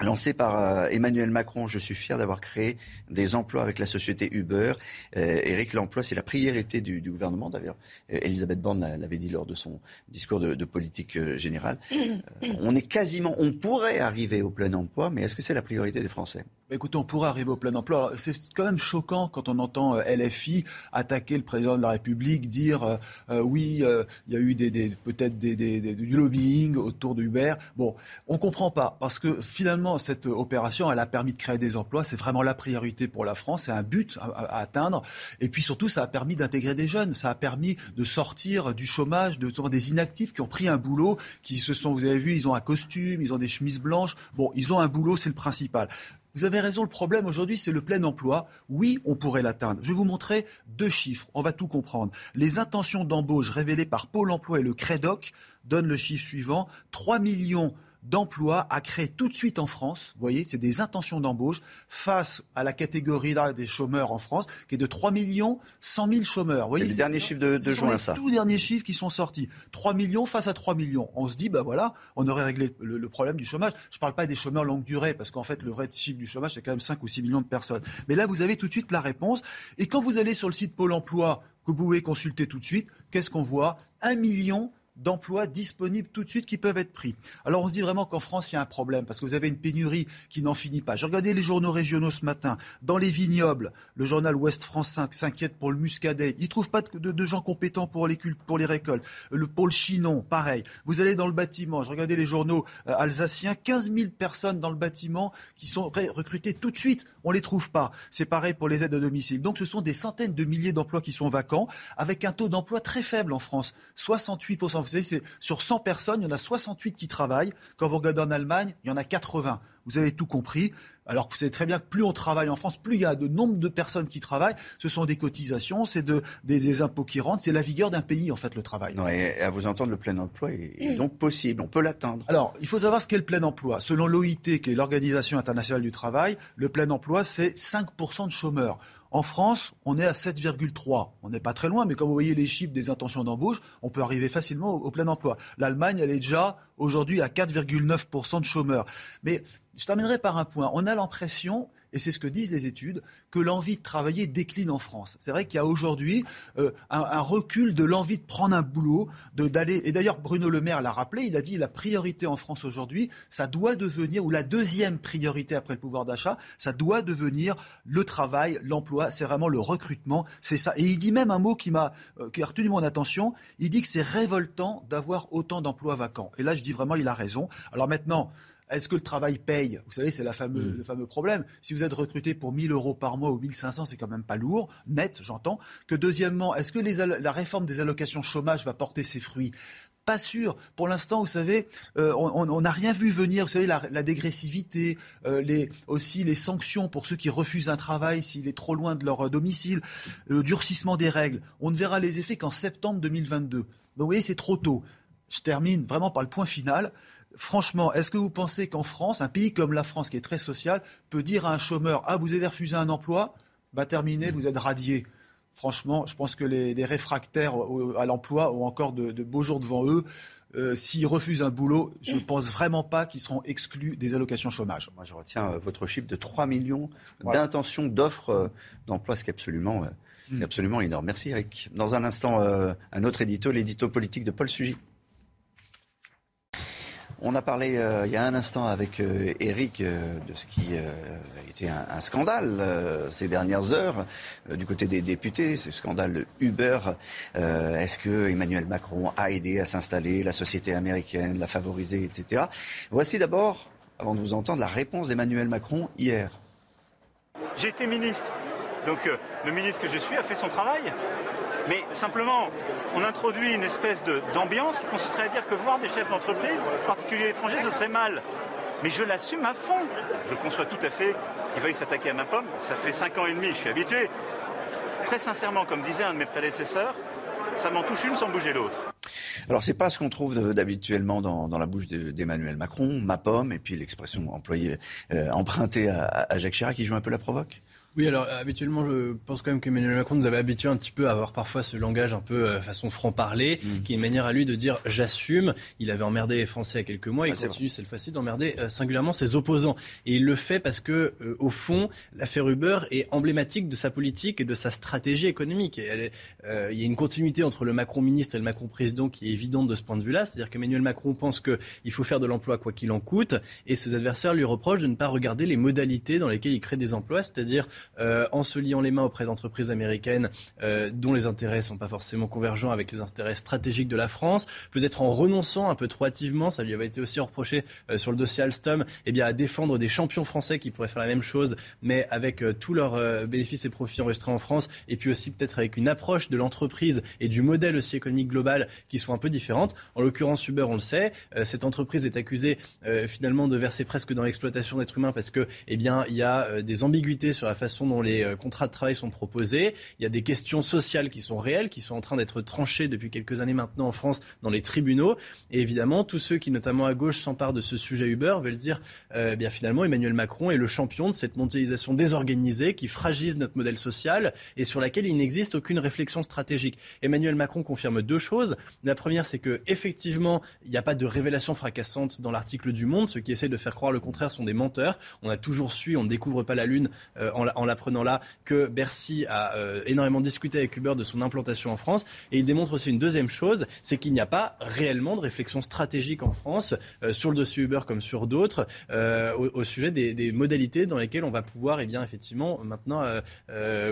lancé par euh, Emmanuel Macron. Je suis fier d'avoir créé des emplois avec la société Uber. Euh, Eric, l'emploi, c'est la priorité du, du gouvernement. D'ailleurs, euh, Elisabeth Borne l'avait dit lors de son discours de, de politique générale. on est quasiment, on pourrait arriver au plein emploi, mais est-ce que c'est la priorité des Français? Écoutez, on pourrait arriver au plein emploi. C'est quand même choquant quand on entend LFI attaquer le président de la République, dire oui, il y a eu des, des peut-être des, des, du lobbying autour de Uber. Bon, on comprend pas parce que finalement cette opération, elle a permis de créer des emplois. C'est vraiment la priorité pour la France. C'est un but à, atteindre. Et puis surtout, ça a permis d'intégrer des jeunes. Ça a permis de sortir du chômage, de des inactifs qui ont pris un boulot, qui se sont, vous avez vu, ils ont un costume, ils ont des chemises blanches. Bon, ils ont un boulot, c'est le principal. Vous avez raison, le problème aujourd'hui, c'est le plein emploi. Oui, on pourrait l'atteindre. Je vais vous montrer deux chiffres, on va tout comprendre. Les intentions d'embauche révélées par Pôle emploi et le CREDOC donnent le chiffre suivant 3 millions d'emplois à créer tout de suite en France. Vous voyez, c'est des intentions d'embauche face à la catégorie des chômeurs en France, qui est de 3 millions 100 000 chômeurs. Vous voyez, c'est les derniers chiffres de, de juin, ça. tous les derniers chiffres qui sont sortis. 3 millions face à 3 millions. On se dit, ben voilà, on aurait réglé le, problème du chômage. Je ne parle pas des chômeurs longue durée, parce qu'en fait, le vrai chiffre du chômage, c'est quand même 5 ou 6 millions de personnes. Mais là, vous avez tout de suite la réponse. Et quand vous allez sur le site Pôle emploi, que vous pouvez consulter tout de suite, qu'est-ce qu'on voit? Un million d'emplois disponibles tout de suite qui peuvent être pris. Alors on se dit vraiment qu'en France, il y a un problème parce que vous avez une pénurie qui n'en finit pas. J'ai regardé les journaux régionaux ce matin. Dans les vignobles, le journal Ouest France 5 s'inquiète pour le muscadet. Il ne trouve pas de, gens compétents pour les, pour les récoltes. Le pôle chinon, pareil. Vous allez dans le bâtiment. Je regardais les journaux euh, alsaciens. 15 000 personnes dans le bâtiment qui sont recrutées tout de suite. On ne les trouve pas. C'est pareil pour les aides à domicile. Donc ce sont des centaines de milliers d'emplois qui sont vacants avec un taux d'emploi très faible en France. 68% Vous savez, c'est sur 100 personnes, il y en a 68 qui travaillent. Quand vous regardez en Allemagne, il y en a 80. Vous avez tout compris. Alors que vous savez très bien que plus on travaille en France, plus il y a de nombre de personnes qui travaillent. Ce sont des cotisations, c'est de, des, impôts qui rentrent. C'est la vigueur d'un pays, en fait, le travail. et à vous entendre, le plein emploi est, donc possible. On peut l'atteindre. Alors, il faut savoir ce qu'est le plein emploi. Selon l'OIT, qui est l'Organisation internationale du travail, le plein emploi, c'est 5% de chômeurs. En France, on est à 7,3. On n'est pas très loin, mais quand vous voyez les chiffres des intentions d'embauche, on peut arriver facilement au, plein emploi. L'Allemagne, elle est déjà aujourd'hui à 4,9% de chômeurs. Mais je terminerai par un point. On a l'impression et c'est ce que disent les études, que l'envie de travailler décline en France. C'est vrai qu'il y a aujourd'hui euh, un, recul de l'envie de prendre un boulot, de d'aller. Et d'ailleurs, Bruno Le Maire l'a rappelé. Il a dit la priorité en France aujourd'hui, ça doit devenir ou la deuxième priorité après le pouvoir d'achat, ça doit devenir le travail, l'emploi. C'est vraiment le recrutement. C'est ça. Et il dit même un mot qui m'a euh, qui a retenu mon attention. Il dit que c'est révoltant d'avoir autant d'emplois vacants. Et là, je dis vraiment, il a raison. Alors maintenant. Est-ce que le travail paye? Vous savez, c'est mm. le fameux problème. Si vous êtes recruté pour 1000 euros par mois ou 1500, c'est quand même pas lourd, net, j'entends. Que deuxièmement, est-ce que la réforme des allocations chômage va porter ses fruits? Pas sûr. Pour l'instant, vous savez, euh, on n'a rien vu venir. Vous savez, la, dégressivité, euh, aussi les sanctions pour ceux qui refusent un travail s'il est trop loin de leur euh, domicile, le durcissement des règles. On ne verra les effets qu'en septembre 2022. Donc, vous voyez, c'est trop tôt. Je termine vraiment par le point final. Franchement, est-ce que vous pensez qu'en France, un pays comme la France, qui est très social, peut dire à un chômeur Ah, vous avez refusé un emploi Bah, terminé, vous êtes radié. Franchement, je pense que les, réfractaires à l'emploi ont encore de, beaux jours devant eux. Euh, s'ils refusent un boulot, je ne pense vraiment pas qu'ils seront exclus des allocations chômage. Moi, je retiens euh, votre chiffre de 3 millions d'intentions d'offres euh, d'emploi, ce qui est absolument, mm. absolument énorme. Merci Eric. Dans un instant, un autre édito, l'édito politique de Paul Sugy. On a parlé euh, il y a un instant avec euh, Eric euh, de ce qui a été un, scandale ces dernières heures du côté des députés, ce scandale Uber. Est-ce que Emmanuel Macron a aidé à s'installer, la société américaine l'a favorisé, etc. Voici d'abord, avant de vous entendre, la réponse d'Emmanuel Macron hier. J'ai été ministre, donc le ministre que je suis a fait son travail. Mais simplement, on introduit une espèce d'ambiance qui consisterait à dire que voir des chefs d'entreprise, en particulier étrangers, ce serait mal. Mais je l'assume à fond. Je conçois tout à fait qu'il veuille s'attaquer à ma pomme. Ça fait cinq ans et demi, je suis habitué. Très sincèrement, comme disait un de mes prédécesseurs, ça m'en touche une sans bouger l'autre. Alors c'est pas ce qu'on trouve d'habituellement dans, la bouche d'Emmanuel Macron, ma pomme, et puis l'expression employée, euh, empruntée à, à Jacques Chirac qui joue un peu la provoque oui, alors habituellement, je pense quand même qu'Emmanuel Macron nous avait habitué un petit peu à avoir parfois ce langage un peu euh, façon franc-parler, mm. qui est une manière à lui de dire j'assume. Il avait emmerdé les Français il y a quelques mois, il ah, continue cette fois-ci d'emmerder euh, singulièrement ses opposants. Et il le fait parce que, euh, au fond, l'affaire Uber est emblématique de sa politique et de sa stratégie économique. il y a une continuité entre le Macron ministre et le Macron président qui est évidente de ce point de vue-là. C'est-à-dire qu'Emmanuel Macron pense qu'il faut faire de l'emploi quoi qu'il en coûte, et ses adversaires lui reprochent de ne pas regarder les modalités dans lesquelles il crée des emplois, c'est-à-dire euh, en se liant les mains auprès d'entreprises américaines euh, dont les intérêts ne sont pas forcément convergents avec les intérêts stratégiques de la France, peut-être en renonçant un peu trop hâtivement, ça lui avait été aussi reproché euh, sur le dossier Alstom, eh bien, à défendre des champions français qui pourraient faire la même chose, mais avec tous leurs bénéfices et profits enregistrés en France, et puis aussi peut-être avec une approche de l'entreprise et du modèle aussi économique global qui sont un peu différentes. En l'occurrence, Uber, on le sait, cette entreprise est accusée finalement de verser presque dans l'exploitation d'êtres humains parce que, eh bien, il y a des ambiguïtés sur la façon dont les euh, contrats de travail sont proposés. Il y a des questions sociales qui sont réelles, qui sont en train d'être tranchées depuis quelques années maintenant en France dans les tribunaux. Et évidemment, tous ceux qui, notamment à gauche, s'emparent de ce sujet Uber veulent dire, euh, eh bien finalement, Emmanuel Macron est le champion de cette mondialisation désorganisée qui fragilise notre modèle social et sur laquelle il n'existe aucune réflexion stratégique. Emmanuel Macron confirme deux choses. La première, c'est que effectivement, il n'y a pas de révélation fracassante dans l'article du Monde. Ceux qui essaient de faire croire le contraire sont des menteurs. On a toujours su, on ne découvre pas la lune euh, en l'apprenant là, que Bercy a euh, énormément discuté avec Uber de son implantation en France. Et il démontre aussi une deuxième chose, c'est qu'il n'y a pas réellement de réflexion stratégique en France euh, sur le dossier Uber comme sur d'autres euh, au, sujet des, modalités dans lesquelles on va pouvoir, et eh bien, effectivement, maintenant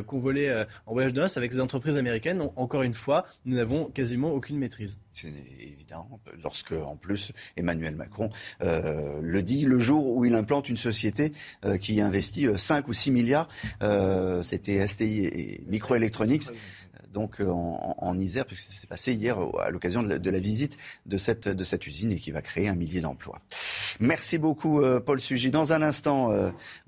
convoler en voyage de noces avec ces entreprises américaines. Encore une fois, nous n'avons quasiment aucune maîtrise. C'est évident, lorsque en plus Emmanuel Macron le dit le jour où il implante une société qui investit 5 ou 6 milliards c'était STI et Microelectronics donc en, Isère, puisque ça s'est passé hier à l'occasion de, la visite de cette, de cette usine et qui va créer un millier d'emplois. Merci beaucoup, Paul Sugy. Dans un instant,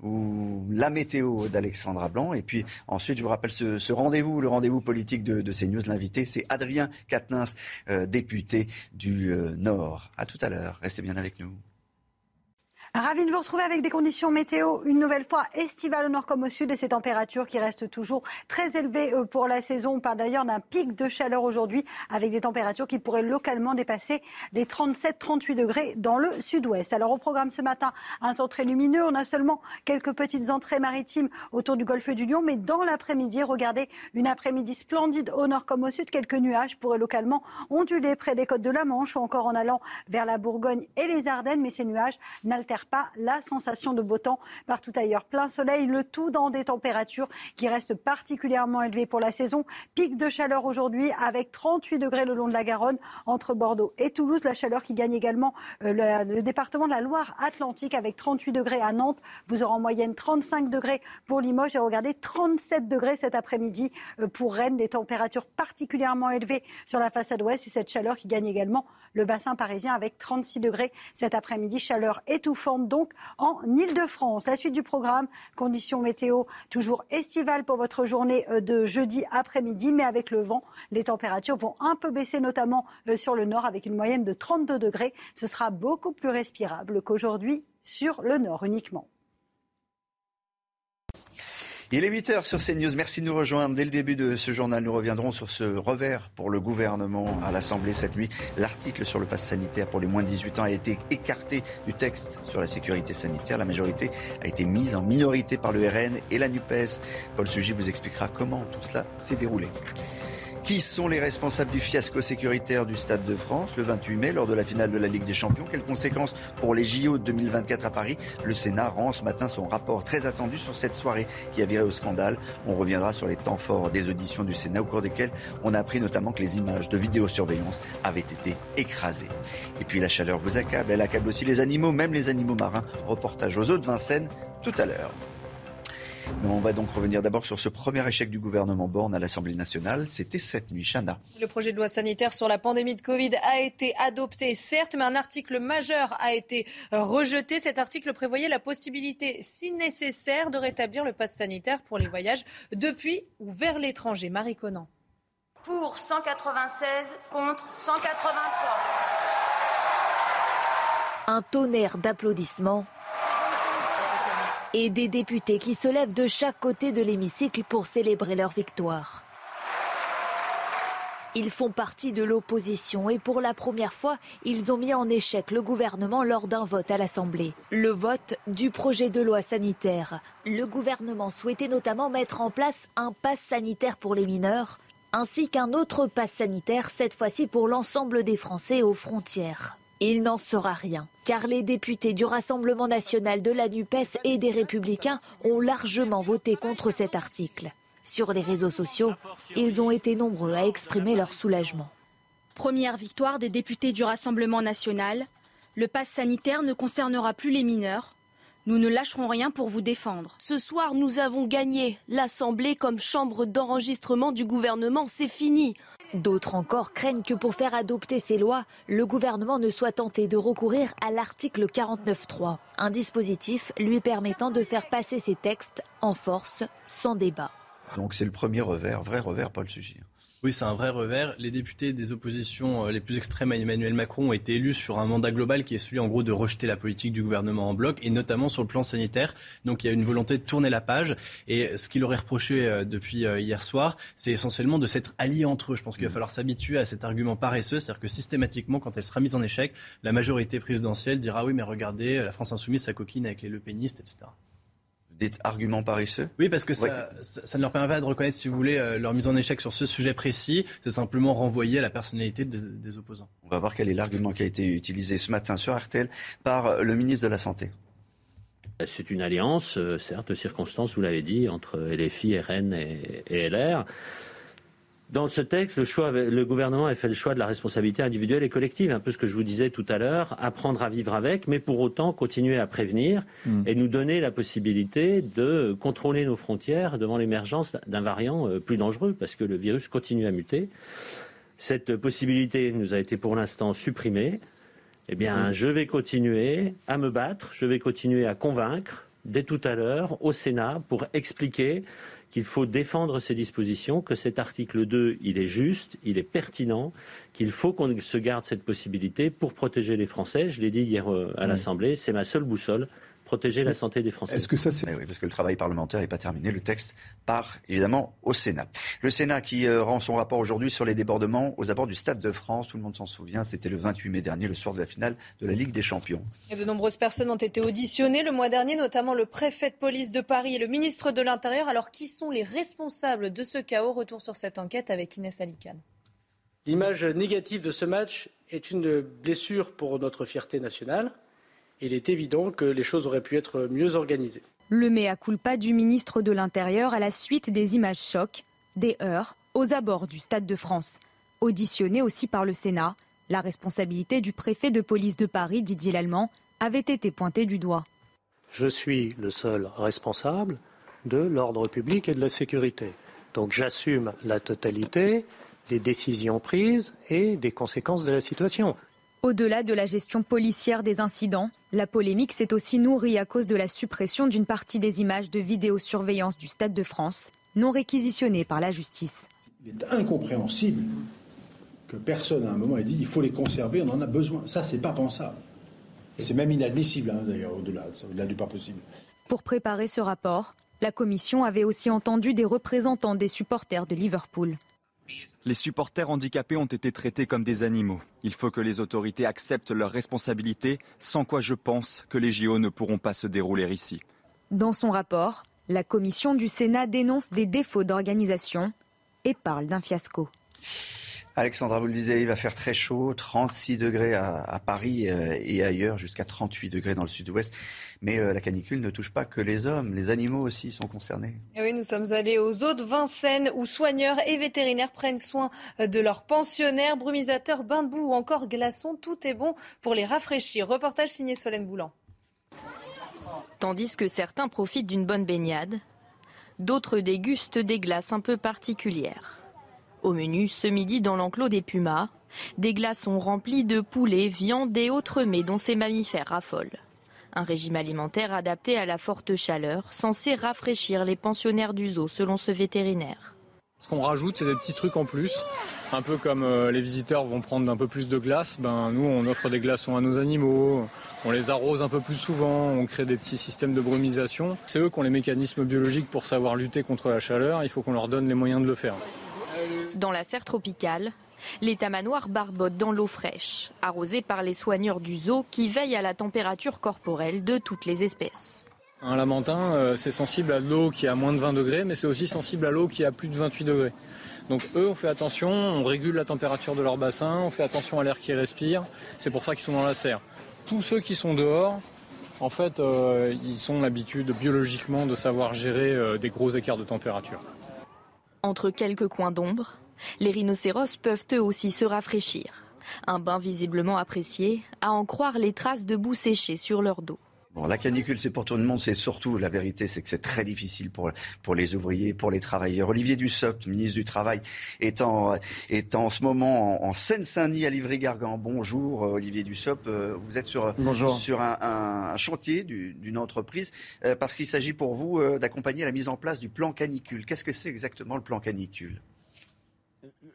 la météo d'Alexandra Blanc. Et puis ensuite, je vous rappelle ce, rendez-vous, le rendez-vous politique de, de CNews. L'invité, c'est Adrien Quatennens, député du Nord. À tout à l'heure. Restez bien avec nous. Ravi de vous retrouver avec des conditions météo une nouvelle fois estivales au nord comme au sud et ces températures qui restent toujours très élevées euh, pour la saison. On parle d'ailleurs d'un pic de chaleur aujourd'hui avec des températures qui pourraient localement dépasser les 37-38 degrés dans le sud-ouest. Alors au programme ce matin, un temps très lumineux. On a seulement quelques petites entrées maritimes autour du golfe du Lion, mais dans l'après-midi, regardez une après-midi splendide au nord comme au sud. Quelques nuages pourraient localement onduler près des côtes de la Manche ou encore en allant vers la Bourgogne et les Ardennes, mais ces nuages n'altèrent pas la sensation de beau temps partout ailleurs. Plein soleil, le tout dans des températures qui restent particulièrement élevées pour la saison. Pic de chaleur aujourd'hui avec 38 degrés le long de la Garonne entre Bordeaux et Toulouse. La chaleur qui gagne également euh, le, département de la Loire-Atlantique avec 38 degrés à Nantes. Vous aurez en moyenne 35 degrés pour Limoges et regardez 37 degrés cet après-midi euh, pour Rennes. Des températures particulièrement élevées sur la façade ouest et cette chaleur qui gagne également le bassin parisien avec 36 degrés cet après-midi. Chaleur étouffante donc en Ile-de-France. La suite du programme, conditions météo toujours estivales pour votre journée euh, de jeudi après-midi, mais avec le vent, les températures vont un peu baisser, notamment euh, sur le nord avec une moyenne de 32 degrés. Ce sera beaucoup plus respirable qu'aujourd'hui sur le nord uniquement. Il est 8h sur CNews. Merci de nous rejoindre. Dès le début de ce journal, nous reviendrons sur ce revers pour le gouvernement à l'Assemblée cette nuit. L'article sur le pass sanitaire pour les moins de 18 ans a été écarté du texte sur la sécurité sanitaire. La majorité a été mise en minorité par le RN et la NUPES. Paul Sugy vous expliquera comment tout cela s'est déroulé. Qui sont les responsables du fiasco sécuritaire du Stade de France le 28 mai lors de la finale de la Ligue des Champions? Quelles conséquences pour les JO 2024 à Paris? Le Sénat rend ce matin son rapport très attendu sur cette soirée qui a viré au scandale. On reviendra sur les temps forts des auditions du Sénat au cours desquelles on a appris notamment que les images de vidéosurveillance avaient été écrasées. Et puis la chaleur vous accable, elle accable aussi les animaux, même les animaux marins. Reportage aux eaux de Vincennes tout à l'heure. Mais on va donc revenir d'abord sur ce premier échec du gouvernement Borne à l'Assemblée nationale. C'était cette nuit. Chana. Le projet de loi sanitaire sur la pandémie de Covid a été adopté, certes, mais un article majeur a été rejeté. Cet article prévoyait la possibilité, si nécessaire, de rétablir le pass sanitaire pour les voyages depuis ou vers l'étranger. Marie Conan. Pour 196 contre 183. Un tonnerre d'applaudissements et des députés qui se lèvent de chaque côté de l'hémicycle pour célébrer leur victoire. Ils font partie de l'opposition et pour la première fois, ils ont mis en échec le gouvernement lors d'un vote à l'Assemblée. Le vote du projet de loi sanitaire. Le gouvernement souhaitait notamment mettre en place un pass sanitaire pour les mineurs, ainsi qu'un autre pass sanitaire, cette fois-ci pour l'ensemble des Français aux frontières. Il n'en sera rien, car les députés du Rassemblement national de la NUPES et des Républicains ont largement voté contre cet article. Sur les réseaux sociaux, ils ont été nombreux à exprimer leur soulagement. Première victoire des députés du Rassemblement national, le pass sanitaire ne concernera plus les mineurs. Nous ne lâcherons rien pour vous défendre. Ce soir, nous avons gagné. L'Assemblée comme chambre d'enregistrement du gouvernement, c'est fini. D'autres encore craignent que pour faire adopter ces lois, le gouvernement ne soit tenté de recourir à l'article 49.3, un dispositif lui permettant de faire passer ses textes en force, sans débat. Donc c'est le premier revers, vrai revers, Paul Sugy. Oui, c'est un vrai revers. Les députés des oppositions euh, les plus extrêmes à Emmanuel Macron ont été élus sur un mandat global qui est celui en gros de rejeter la politique du gouvernement en bloc et notamment sur le plan sanitaire. Donc il y a une volonté de tourner la page et ce qu'il aurait reproché euh, depuis euh, hier soir, c'est essentiellement de s'être alliés entre eux. Je pense qu'il va mm. falloir s'habituer à cet argument paresseux, c'est-à-dire que systématiquement quand elle sera mise en échec, la majorité présidentielle dira oui mais regardez, la France insoumise sa coquine avec les lepénistes, etc des arguments paresseux Oui, parce que ça, ça, ne leur permet pas de reconnaître, si vous voulez, euh, leur mise en échec sur ce sujet précis. C'est simplement renvoyer à la personnalité des opposants. On va voir quel est l'argument qui a été utilisé ce matin sur RTL par euh, le ministre de la Santé. C'est une alliance, euh, certes, de circonstances, vous l'avez dit, entre LFI, RN et, et LR dans ce texte, le, choix, le gouvernement a fait le choix de la responsabilité individuelle et collective, un peu ce que je vous disais tout à l'heure, apprendre à vivre avec, mais pour autant continuer à prévenir mm. et nous donner la possibilité de contrôler nos frontières devant l'émergence d'un variant euh, plus dangereux, parce que le virus continue à muter. Cette possibilité nous a été pour l'instant supprimée. Eh bien, mm. je vais continuer à me battre, je vais continuer à convaincre dès tout à l'heure au Sénat pour expliquer qu'il faut défendre ces dispositions, que cet article 2, il est juste, il est pertinent, qu'il faut qu'on se garde cette possibilité pour protéger les Français. Je l'ai dit hier euh, à l'Assemblée, c'est ma seule boussole protéger la santé des Français. Est-ce que ça c'est oui, parce que le travail parlementaire n'est pas terminé. Le texte part évidemment au Sénat. Le Sénat qui euh, rend son rapport aujourd'hui sur les débordements aux abords du Stade de France. Tout le monde s'en souvient. C'était le 28 mai dernier, le soir de la finale de la Ligue des Champions. Et de nombreuses personnes ont été auditionnées le mois dernier, notamment le préfet de police de Paris et le ministre de l'Intérieur. Alors qui sont les responsables de ce chaos? Retour sur cette enquête avec Inès Alicane. L'image négative de ce match est une blessure pour notre fierté nationale il est évident que les choses auraient pu être mieux organisées. Le mea culpa du ministre de l'Intérieur à la suite des images chocs, des heurts aux abords du Stade de France. Auditionné aussi par le Sénat, la responsabilité du préfet de police de Paris, Didier Lallemand, avait été pointée du doigt. Je suis le seul responsable de l'ordre public et de la sécurité. Donc j'assume la totalité des décisions prises et des conséquences de la situation. Au-delà de la gestion policière des incidents, la polémique s'est aussi nourrie à cause de la suppression d'une partie des images de vidéosurveillance du Stade de France, non réquisitionnées par la justice. Il est incompréhensible que personne à un moment ait dit il faut les conserver, on en a besoin. Ça, c'est pas pensable. C'est même inadmissible, hein, d'ailleurs, au-delà, au-delà du pas possible. Pour préparer ce rapport, la commission avait aussi entendu des représentants des supporters de Liverpool. Les supporters handicapés ont été traités comme des animaux. Il faut que les autorités acceptent leurs responsabilités, sans quoi je pense que les JO ne pourront pas se dérouler ici. Dans son rapport, la commission du Sénat dénonce des défauts d'organisation et parle d'un fiasco. Alexandra, vous le disiez, il va faire très chaud, 36 degrés à, Paris euh, et ailleurs, jusqu'à 38 degrés dans le sud-ouest. Mais euh, la canicule ne touche pas que les hommes, les animaux aussi sont concernés. Et oui, nous sommes allés aux eaux de Vincennes où soigneurs et vétérinaires prennent soin de leurs pensionnaires, brumisateurs, bains de boue ou encore glaçons. Tout est bon pour les rafraîchir. Reportage signé Solène Boulan. Tandis que certains profitent d'une bonne baignade, d'autres dégustent des glaces un peu particulières. Au menu, ce midi dans l'enclos des pumas, des glaçons remplis de poulets, viande et autres mets dont ces mammifères raffolent. Un régime alimentaire adapté à la forte chaleur, censé rafraîchir les pensionnaires du zoo selon ce vétérinaire. Ce qu'on rajoute, c'est des petits trucs en plus. Un peu comme euh, les visiteurs vont prendre un peu plus de glace, ben, nous on offre des glaçons à nos animaux, on les arrose un peu plus souvent, on crée des petits systèmes de brumisation. C'est eux qui ont les mécanismes biologiques pour savoir lutter contre la chaleur, il faut qu'on leur donne les moyens de le faire. Dans la serre tropicale, les tamanoirs barbotent dans l'eau fraîche, arrosée par les soigneurs du zoo qui veillent à la température corporelle de toutes les espèces. Un lamentin, euh, c'est sensible à l'eau qui est à moins de 20 degrés, mais c'est aussi sensible à l'eau qui est à plus de 28 degrés. Donc eux, on fait attention, on régule la température de leur bassin, on fait attention à l'air qu'ils respirent. C'est pour ça qu'ils sont dans la serre. Tous ceux qui sont dehors, en fait, euh, ils ont l'habitude biologiquement de savoir gérer euh, des gros écarts de température. Entre quelques coins d'ombre, les rhinocéros peuvent eux aussi se rafraîchir. Un bain visiblement apprécié, à en croire les traces de boue séchée sur leur dos. Bon, la canicule, c'est pour tout le monde. C'est surtout, la vérité, c'est que c'est très difficile pour, pour les ouvriers, pour les travailleurs. Olivier Dussopt, ministre du Travail, est en, est en ce moment en, Seine-Saint-Denis à Livry-Gargan. Bonjour, euh, Olivier Dussopt. Euh, vous êtes sur, sur un, chantier d'une entreprise euh, parce qu'il s'agit pour vous d'accompagner la mise en place du plan canicule. Qu'est-ce que c'est exactement le plan canicule?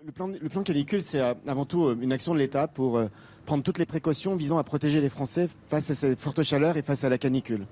Le plan, le plan canicule, c'est avant tout une action de l'État pour prendre toutes les précautions visant à protéger les Français face à ces fortes chaleurs et face à la canicule.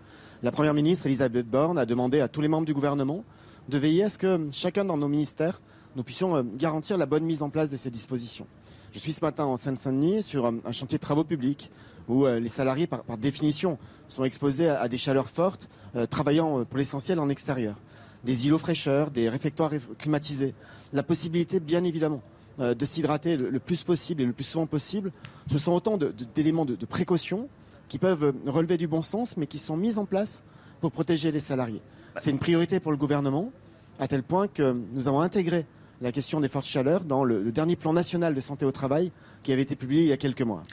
La Première ministre, Elisabeth Borne, a demandé à tous les membres du gouvernement de veiller à ce que chacun dans nos ministères, nous puissions euh, garantir la bonne mise en place de ces dispositions. Je suis ce matin en Seine-Saint-Denis sur euh, un chantier de travaux publics où euh, les salariés, par, définition, sont exposés à, des chaleurs fortes, travaillant pour l'essentiel en extérieur. Des îlots fraîcheurs, des réfectoires climatisés. La possibilité, bien évidemment, euh, de s'hydrater le, plus possible et le plus souvent possible. Ce sont autant d'éléments de, précaution qui peuvent relever du bon sens, mais qui sont mis en place pour protéger les salariés. C'est une priorité pour le gouvernement, à tel point que nous avons intégré la question des fortes chaleurs dans le, le dernier plan national de santé au travail qui avait été publié il y a quelques mois.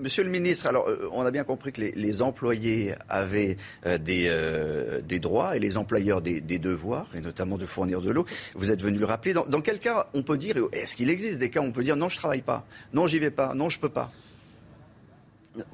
Monsieur le ministre, alors euh, on a bien compris que les, les employés avaient euh, des, euh, des droits et les employeurs des, des devoirs, et notamment de fournir de l'eau. Vous êtes venu le rappeler. Dans, dans quel cas on peut dire, est-ce qu'il existe des cas où on peut dire non, je travaille pas, non, j'y vais pas, non, je peux pas?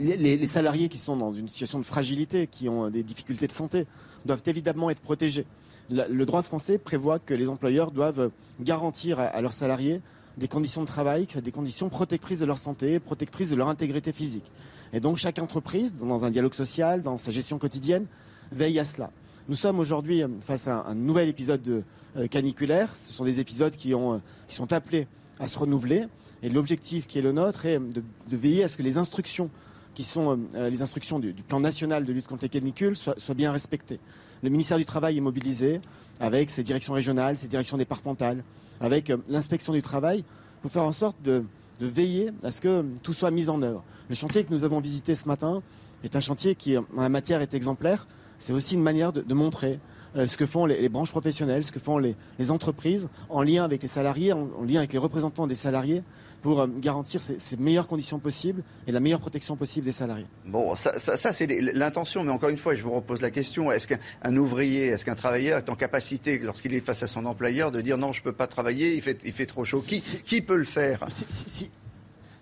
Les, salariés qui sont dans une situation de fragilité, qui ont des difficultés de santé, doivent évidemment être protégés. Le droit français prévoit que les employeurs doivent garantir à leurs salariés des conditions de travail, des conditions protectrices de leur santé, protectrices de leur intégrité physique. Et donc chaque entreprise, dans un dialogue social, dans sa gestion quotidienne, veille à cela. Nous sommes aujourd'hui euh, face à un, nouvel épisode de, euh, caniculaire. Ce sont des épisodes euh, qui sont appelés à se renouveler. Et l'objectif qui est le nôtre est de, veiller à ce que les instructions qui sont les instructions du, plan national de lutte contre les canicules soient bien respectées. Le ministère du Travail est mobilisé avec ses directions régionales, ses directions départementales, avec euh, l'inspection du travail pour faire en sorte de, veiller à ce que euh, tout soit mis en œuvre. Le chantier que nous avons visité ce matin est un chantier qui, euh, en la matière, est exemplaire. C'est aussi une manière de, montrer euh, ce que font les, branches professionnelles, ce que font les, entreprises, en lien avec les salariés, en lien avec les représentants des salariés, pour euh, garantir ces, ces meilleures conditions possibles et la meilleure protection possible des salariés. Bon, ça, ça, ça, c'est l'intention, mais encore une fois, je vous repose la question. Est-ce qu'un un ouvrier, est-ce qu'un travailleur est en capacité, lorsqu'il est face à son employeur, de dire non, je peux pas travailler, il fait, il fait trop chaud. Qui, qui peut le faire? Si, si,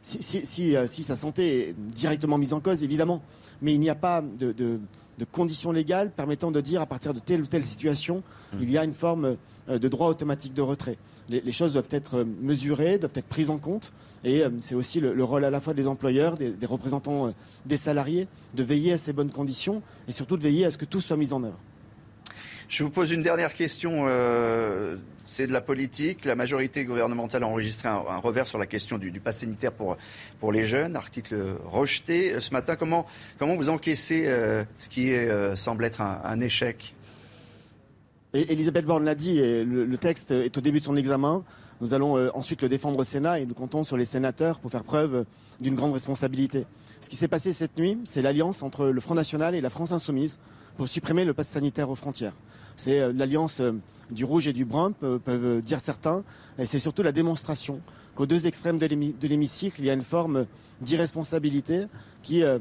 si, si, si, euh, si sa santé est directement mise en cause, évidemment, mais il n'y a pas de, de, de conditions légales permettant de dire à partir de telle ou telle situation, il y a une forme euh, de droit automatique de retrait. Les, les choses doivent être euh, mesurées, doivent être prises en compte, et euh, c'est aussi le, le rôle à la fois des employeurs, des, des représentants des salariés, de veiller à ces bonnes conditions et surtout de veiller à ce que tout soit mis en œuvre. Je vous pose une dernière question. euh, c'est de la politique. La majorité gouvernementale a enregistré un, revers sur la question du, du pass sanitaire pour, les jeunes. Article rejeté. Euh, Ce matin, comment, vous encaissez euh, ce qui semble être un, échec? Et Elisabeth Borne l'a dit, le, texte est au début de son examen. Nous allons ensuite le défendre au Sénat et nous comptons sur les sénateurs pour faire preuve d'une grande responsabilité. Ce qui s'est passé cette nuit, c'est l'alliance entre le Front National et la France Insoumise pour supprimer le pass sanitaire aux frontières. C'est euh, l'alliance euh, du rouge et du brun, pe- peuvent dire certains, et c'est surtout la démonstration qu'aux deux extrêmes de l'hémi- de l'hémicycle, il y a une forme d'irresponsabilité qui euh,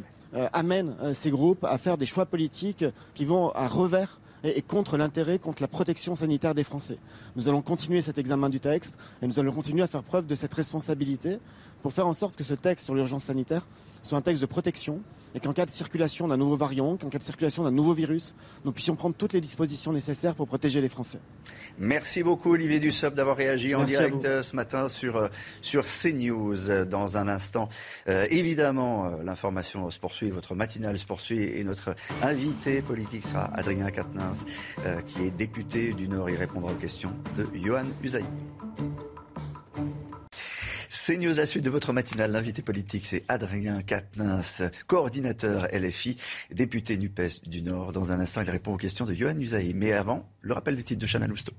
amène ces groupes à faire des choix politiques qui vont à revers et contre l'intérêt, contre la protection sanitaire des Français. Nous allons continuer cet examen du texte et nous allons continuer à faire preuve de cette responsabilité pour faire en sorte que ce texte sur l'urgence sanitaire soit un texte de protection et qu'en cas de circulation d'un nouveau variant, qu'en cas de circulation d'un nouveau virus, nous puissions prendre toutes les dispositions nécessaires pour protéger les Français. Merci beaucoup Olivier Dussopt d'avoir réagi en Merci direct euh, ce matin sur, euh, sur CNews dans un instant. Euh, évidemment, l'information se poursuit, votre matinale se poursuit et notre invité politique sera Adrien Quatennens, euh, qui est député du Nord. Il répondra aux questions de Johan Usaï. C'est News, la suite de votre matinale. L'invité politique, c'est Adrien Quatennens, coordinateur LFI, député NUPES du Nord. Dans un instant, il répond aux questions de Johan Usaï. Mais avant, le rappel des titres de Chana Lousteau.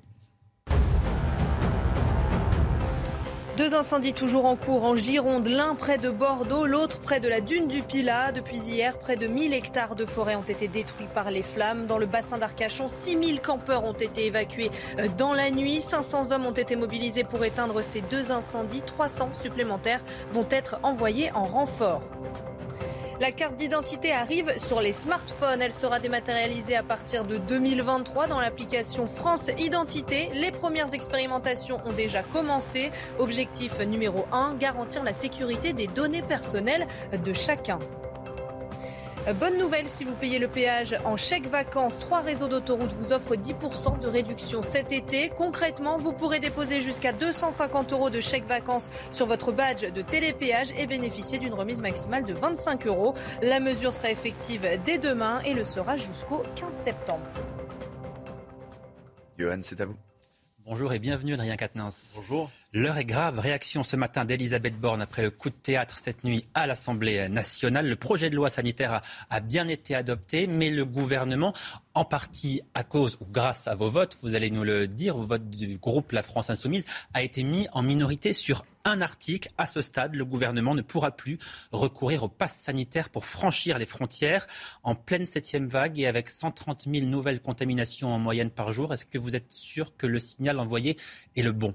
Deux incendies toujours en cours en Gironde, l'un près de Bordeaux, l'autre près de la dune du Pilat. Depuis hier, près de 1000 hectares de forêt ont été détruits par les flammes. Dans le bassin d'Arcachon, 6000 campeurs ont été évacués euh, dans la nuit. 500 hommes ont été mobilisés pour éteindre ces deux incendies. 300 supplémentaires vont être envoyés en renfort. La carte d'identité arrive sur les smartphones. Elle sera dématérialisée à partir de 2023 dans l'application France Identité. Les premières expérimentations ont déjà commencé. Objectif numéro 1, garantir la sécurité des données personnelles de chacun. Bonne nouvelle, si vous payez le péage en chèque vacances, trois réseaux d'autoroutes vous offrent 10% de réduction cet été. Concrètement, vous pourrez déposer jusqu'à 250 euros de chèque vacances sur votre badge de télépéage et bénéficier d'une remise maximale de 25 euros. La mesure sera effective dès demain et le sera jusqu'au 15 septembre. Johan, c'est à vous. Bonjour et bienvenue Adrien Quatennens. Bonjour. L'heure est grave. Réaction ce matin d'Elisabeth Borne après le coup de théâtre cette nuit à l'Assemblée nationale. Le projet de loi sanitaire a, bien été adopté, mais le gouvernement, en partie à cause ou grâce à vos votes, vous allez nous le dire, vos votes du groupe La France Insoumise, a été mis en minorité sur un article. À ce stade, le gouvernement ne pourra plus recourir au pass sanitaire pour franchir les frontières en pleine septième vague et avec 130 000 nouvelles contaminations en moyenne par jour. Est-ce que vous êtes sûr que le signal envoyé est le bon?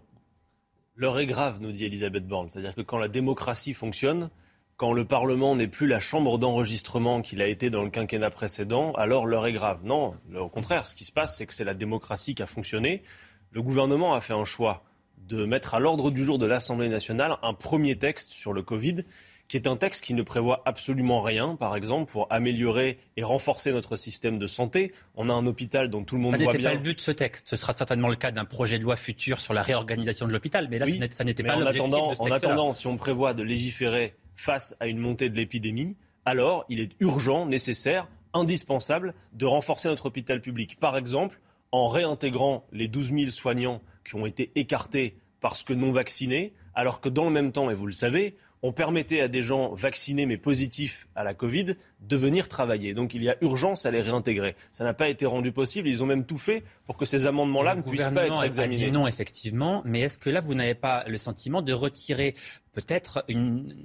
L'heure est grave, nous dit Elisabeth Borne. C'est-à-dire que quand la démocratie fonctionne, quand le Parlement n'est plus la chambre d'enregistrement qu'il a été dans le quinquennat précédent, alors l'heure est grave. Non, au contraire, ce qui se passe, c'est que c'est la démocratie qui a fonctionné. Le gouvernement a fait un choix de mettre à l'ordre du jour de l'Assemblée nationale un premier texte sur le Covid qui est un texte qui ne prévoit absolument rien, par exemple, pour améliorer et renforcer notre système de santé. On a un hôpital dont tout le monde voit bien. Ce n'était pas le but de ce texte. Ce sera certainement le cas d'un projet de loi futur sur la réorganisation de l'hôpital, mais là, ça n'était pas l'objectif de ce En attendant, si on prévoit de légiférer face à une montée de l'épidémie, alors il est urgent, nécessaire, indispensable de renforcer notre hôpital public. Par exemple, en réintégrant les 12 000 soignants qui ont été écartés parce que non vaccinés, alors que dans le même temps, et vous le savez, on permettait à des gens vaccinés mais positifs à la Covid de venir travailler. Donc il y a urgence à les réintégrer. Ça n'a pas été rendu possible. Ils ont même tout fait pour que ces amendements-là ne puissent pas être examinés. Dit non, effectivement. Mais est-ce que là, vous n'avez pas le sentiment de retirer peut-être une...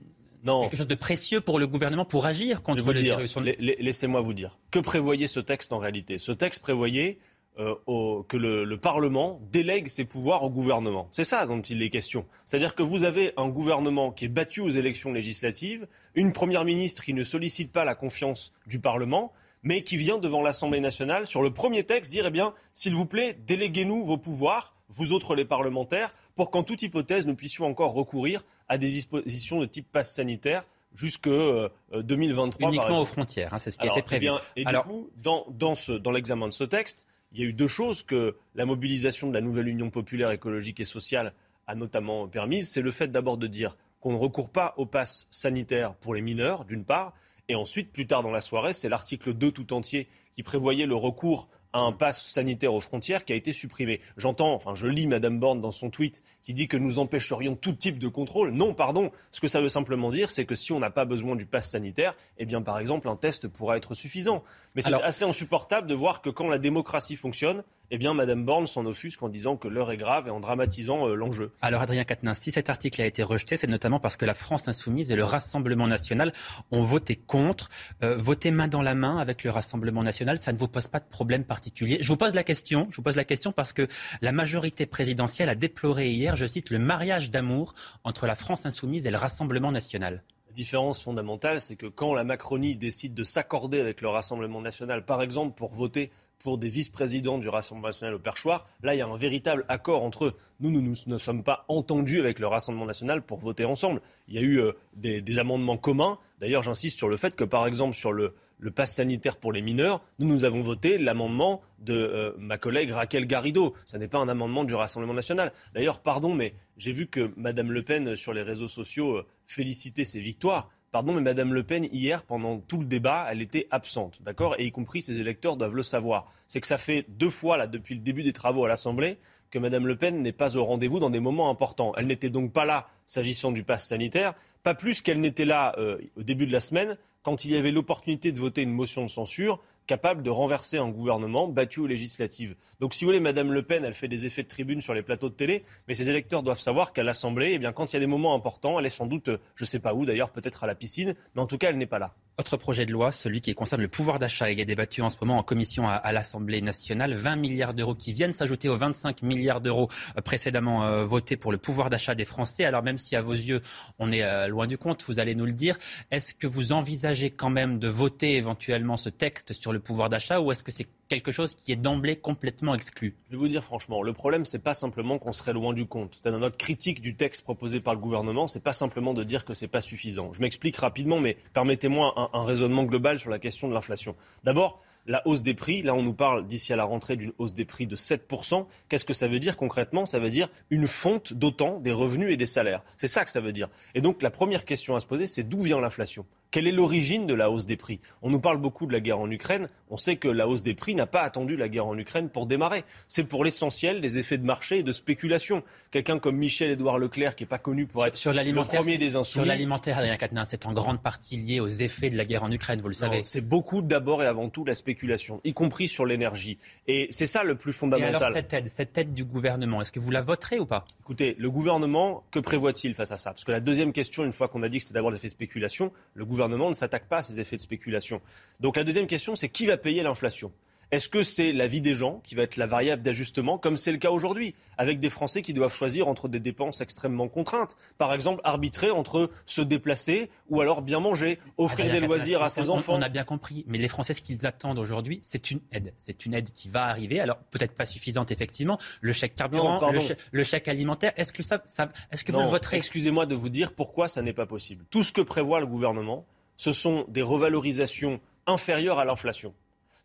quelque chose de précieux pour le gouvernement pour agir contre le virus Laissez-moi vous dire. Que prévoyait ce texte en réalité? Ce texte prévoyait euh, que le, Parlement délègue ses pouvoirs au gouvernement. C'est ça dont il est question. C'est-à-dire que vous avez un gouvernement qui est battu aux élections législatives, une première ministre qui ne sollicite pas la confiance du Parlement, mais qui vient devant l'Assemblée nationale sur le premier texte dire, eh bien, s'il vous plaît, déléguez-nous vos pouvoirs, vous autres les parlementaires, pour qu'en toute hypothèse, nous puissions encore recourir à des dispositions de type passe sanitaire jusque 2023. Euh, Uniquement aux frontières, hein, c'est ce qui a été prévu. Eh et du coup, dans, dans l'examen de ce texte, il y a eu deux choses que la mobilisation de la nouvelle Union populaire écologique et sociale a notamment permises. C'est le fait d'abord de dire qu'on ne recourt pas au pass sanitaire pour les mineurs, d'une part, et ensuite, plus tard dans la soirée, c'est l'article 2 tout entier qui prévoyait le recours un pass sanitaire aux frontières qui a été supprimé. J'entends, enfin je lis Madame Borne dans son tweet qui dit que nous empêcherions tout type de contrôle. Non, pardon. Ce que ça veut simplement dire, c'est que si on n'a pas besoin du pass sanitaire, eh bien par exemple un test pourra être suffisant. Mais c'est assez insupportable de voir que quand la démocratie fonctionne, eh bien, Mme Borne s'en offusque en disant que l'heure est grave et en dramatisant euh, l'enjeu. Alors, Adrien Quatennens, si cet article a été rejeté, c'est notamment parce que la France insoumise et le Rassemblement national ont voté contre. Euh, voter main dans la main avec le Rassemblement national, ça ne vous pose pas de problème particulier Je vous pose la question. Je vous pose la question parce que la majorité présidentielle a déploré hier, je cite, le mariage d'amour entre la France insoumise et le Rassemblement national La différence fondamentale, c'est que quand la Macronie décide de s'accorder avec le Rassemblement national, par exemple pour voter pour des vice-présidents du Rassemblement national au perchoir. Là, il y a un véritable accord entre eux. Nous, nous, ne sommes pas entendus avec le Rassemblement national pour voter ensemble. Il y a eu euh, des, amendements communs. D'ailleurs, j'insiste sur le fait que, par exemple, sur le, le pass sanitaire pour les mineurs, nous, nous avons voté l'amendement de euh, ma collègue Raquel Garrido. Ce n'est pas un amendement du Rassemblement national. D'ailleurs, pardon, mais j'ai vu que Mme Le Pen, sur les réseaux sociaux, euh, félicitait ses victoires. Pardon, mais Madame Le Pen, hier, pendant tout le débat, elle était absente, d'accord? Et y compris ses électeurs doivent le savoir. C'est que ça fait deux fois, là, depuis le début des travaux à l'Assemblée, que Mme Le Pen n'est pas au rendez-vous dans des moments importants. Elle n'était donc pas là s'agissant du pass sanitaire, pas plus qu'elle n'était là euh, au début de la semaine quand il y avait l'opportunité de voter une motion de censure capable de renverser un gouvernement battu aux législatives. Donc si vous voulez, Madame Le Pen, elle fait des effets de tribune sur les plateaux de télé, mais ses électeurs doivent savoir qu'à l'Assemblée, eh bien, quand il y a des moments importants, elle est sans doute, je ne sais pas où d'ailleurs, peut-être à la piscine, mais en tout cas, elle n'est pas là. Autre projet de loi, celui qui concerne le pouvoir d'achat. Il a débattu en ce moment en commission à, l'Assemblée nationale. 20 milliards d'euros qui viennent s'ajouter aux 25 milliards d'euros euh, précédemment euh, votés pour le pouvoir d'achat des Français. Alors même si à vos yeux, on est euh, loin du compte, vous allez nous le dire, est-ce que vous envisagez quand même de voter éventuellement ce texte sur le pouvoir d'achat ou est-ce que c'est quelque chose qui est d'emblée complètement exclu? Je vais vous dire franchement, le problème, c'est pas simplement qu'on serait loin du compte. C'est notre critique du texte proposé par le gouvernement, c'est pas simplement de dire que c'est pas suffisant. Je m'explique rapidement, mais permettez-moi un, un raisonnement global sur la question de l'inflation. D'abord, la hausse des prix. Là, on nous parle d'ici à la rentrée d'une hausse des prix de 7%. Qu'est-ce que ça veut dire concrètement? Ça veut dire une fonte d'autant des revenus et des salaires. C'est ça que ça veut dire. Et donc, la première question à se poser, c'est d'où vient l'inflation? Quelle est l'origine de la hausse des prix? On nous parle beaucoup de la guerre en Ukraine. On sait que la hausse des prix n'a pas attendu la guerre en Ukraine pour démarrer. C'est pour l'essentiel des effets de marché et de spéculation. Quelqu'un comme Michel-Édouard Leclerc, qui n'est pas connu pour être sur le premier des insoumis. Sur l'alimentaire, c'est en grande partie lié aux effets de la guerre en Ukraine, vous le savez. C'est beaucoup d'abord et avant tout la spéculation y compris sur l'énergie. Et c'est ça le plus fondamental. Et alors cette aide, cette aide du gouvernement, est-ce que vous la voterez ou pas? Écoutez, le gouvernement, que prévoit-il face à ça? Parce que la deuxième question, une fois qu'on a dit que c'était d'abord des effets de spéculation, le gouvernement ne s'attaque pas à ces effets de spéculation. Donc la deuxième question, c'est qui va payer l'inflation? Est-ce que c'est la vie des gens qui va être la variable d'ajustement, comme c'est le cas aujourd'hui, avec des Français qui doivent choisir entre des dépenses extrêmement contraintes Par exemple, arbitrer entre se déplacer ou alors bien manger, offrir des loisirs à ses enfants. On a bien compris, mais les Français, ce qu'ils attendent aujourd'hui, c'est une aide. C'est une aide qui va arriver. Alors peut-être pas suffisante, effectivement. Le chèque carburant, le, chèque, alimentaire. Est-ce que ça, est-ce que vous le voterez? Excusez-moi de vous dire pourquoi ça n'est pas possible. Tout ce que prévoit le gouvernement, ce sont des revalorisations inférieures à l'inflation.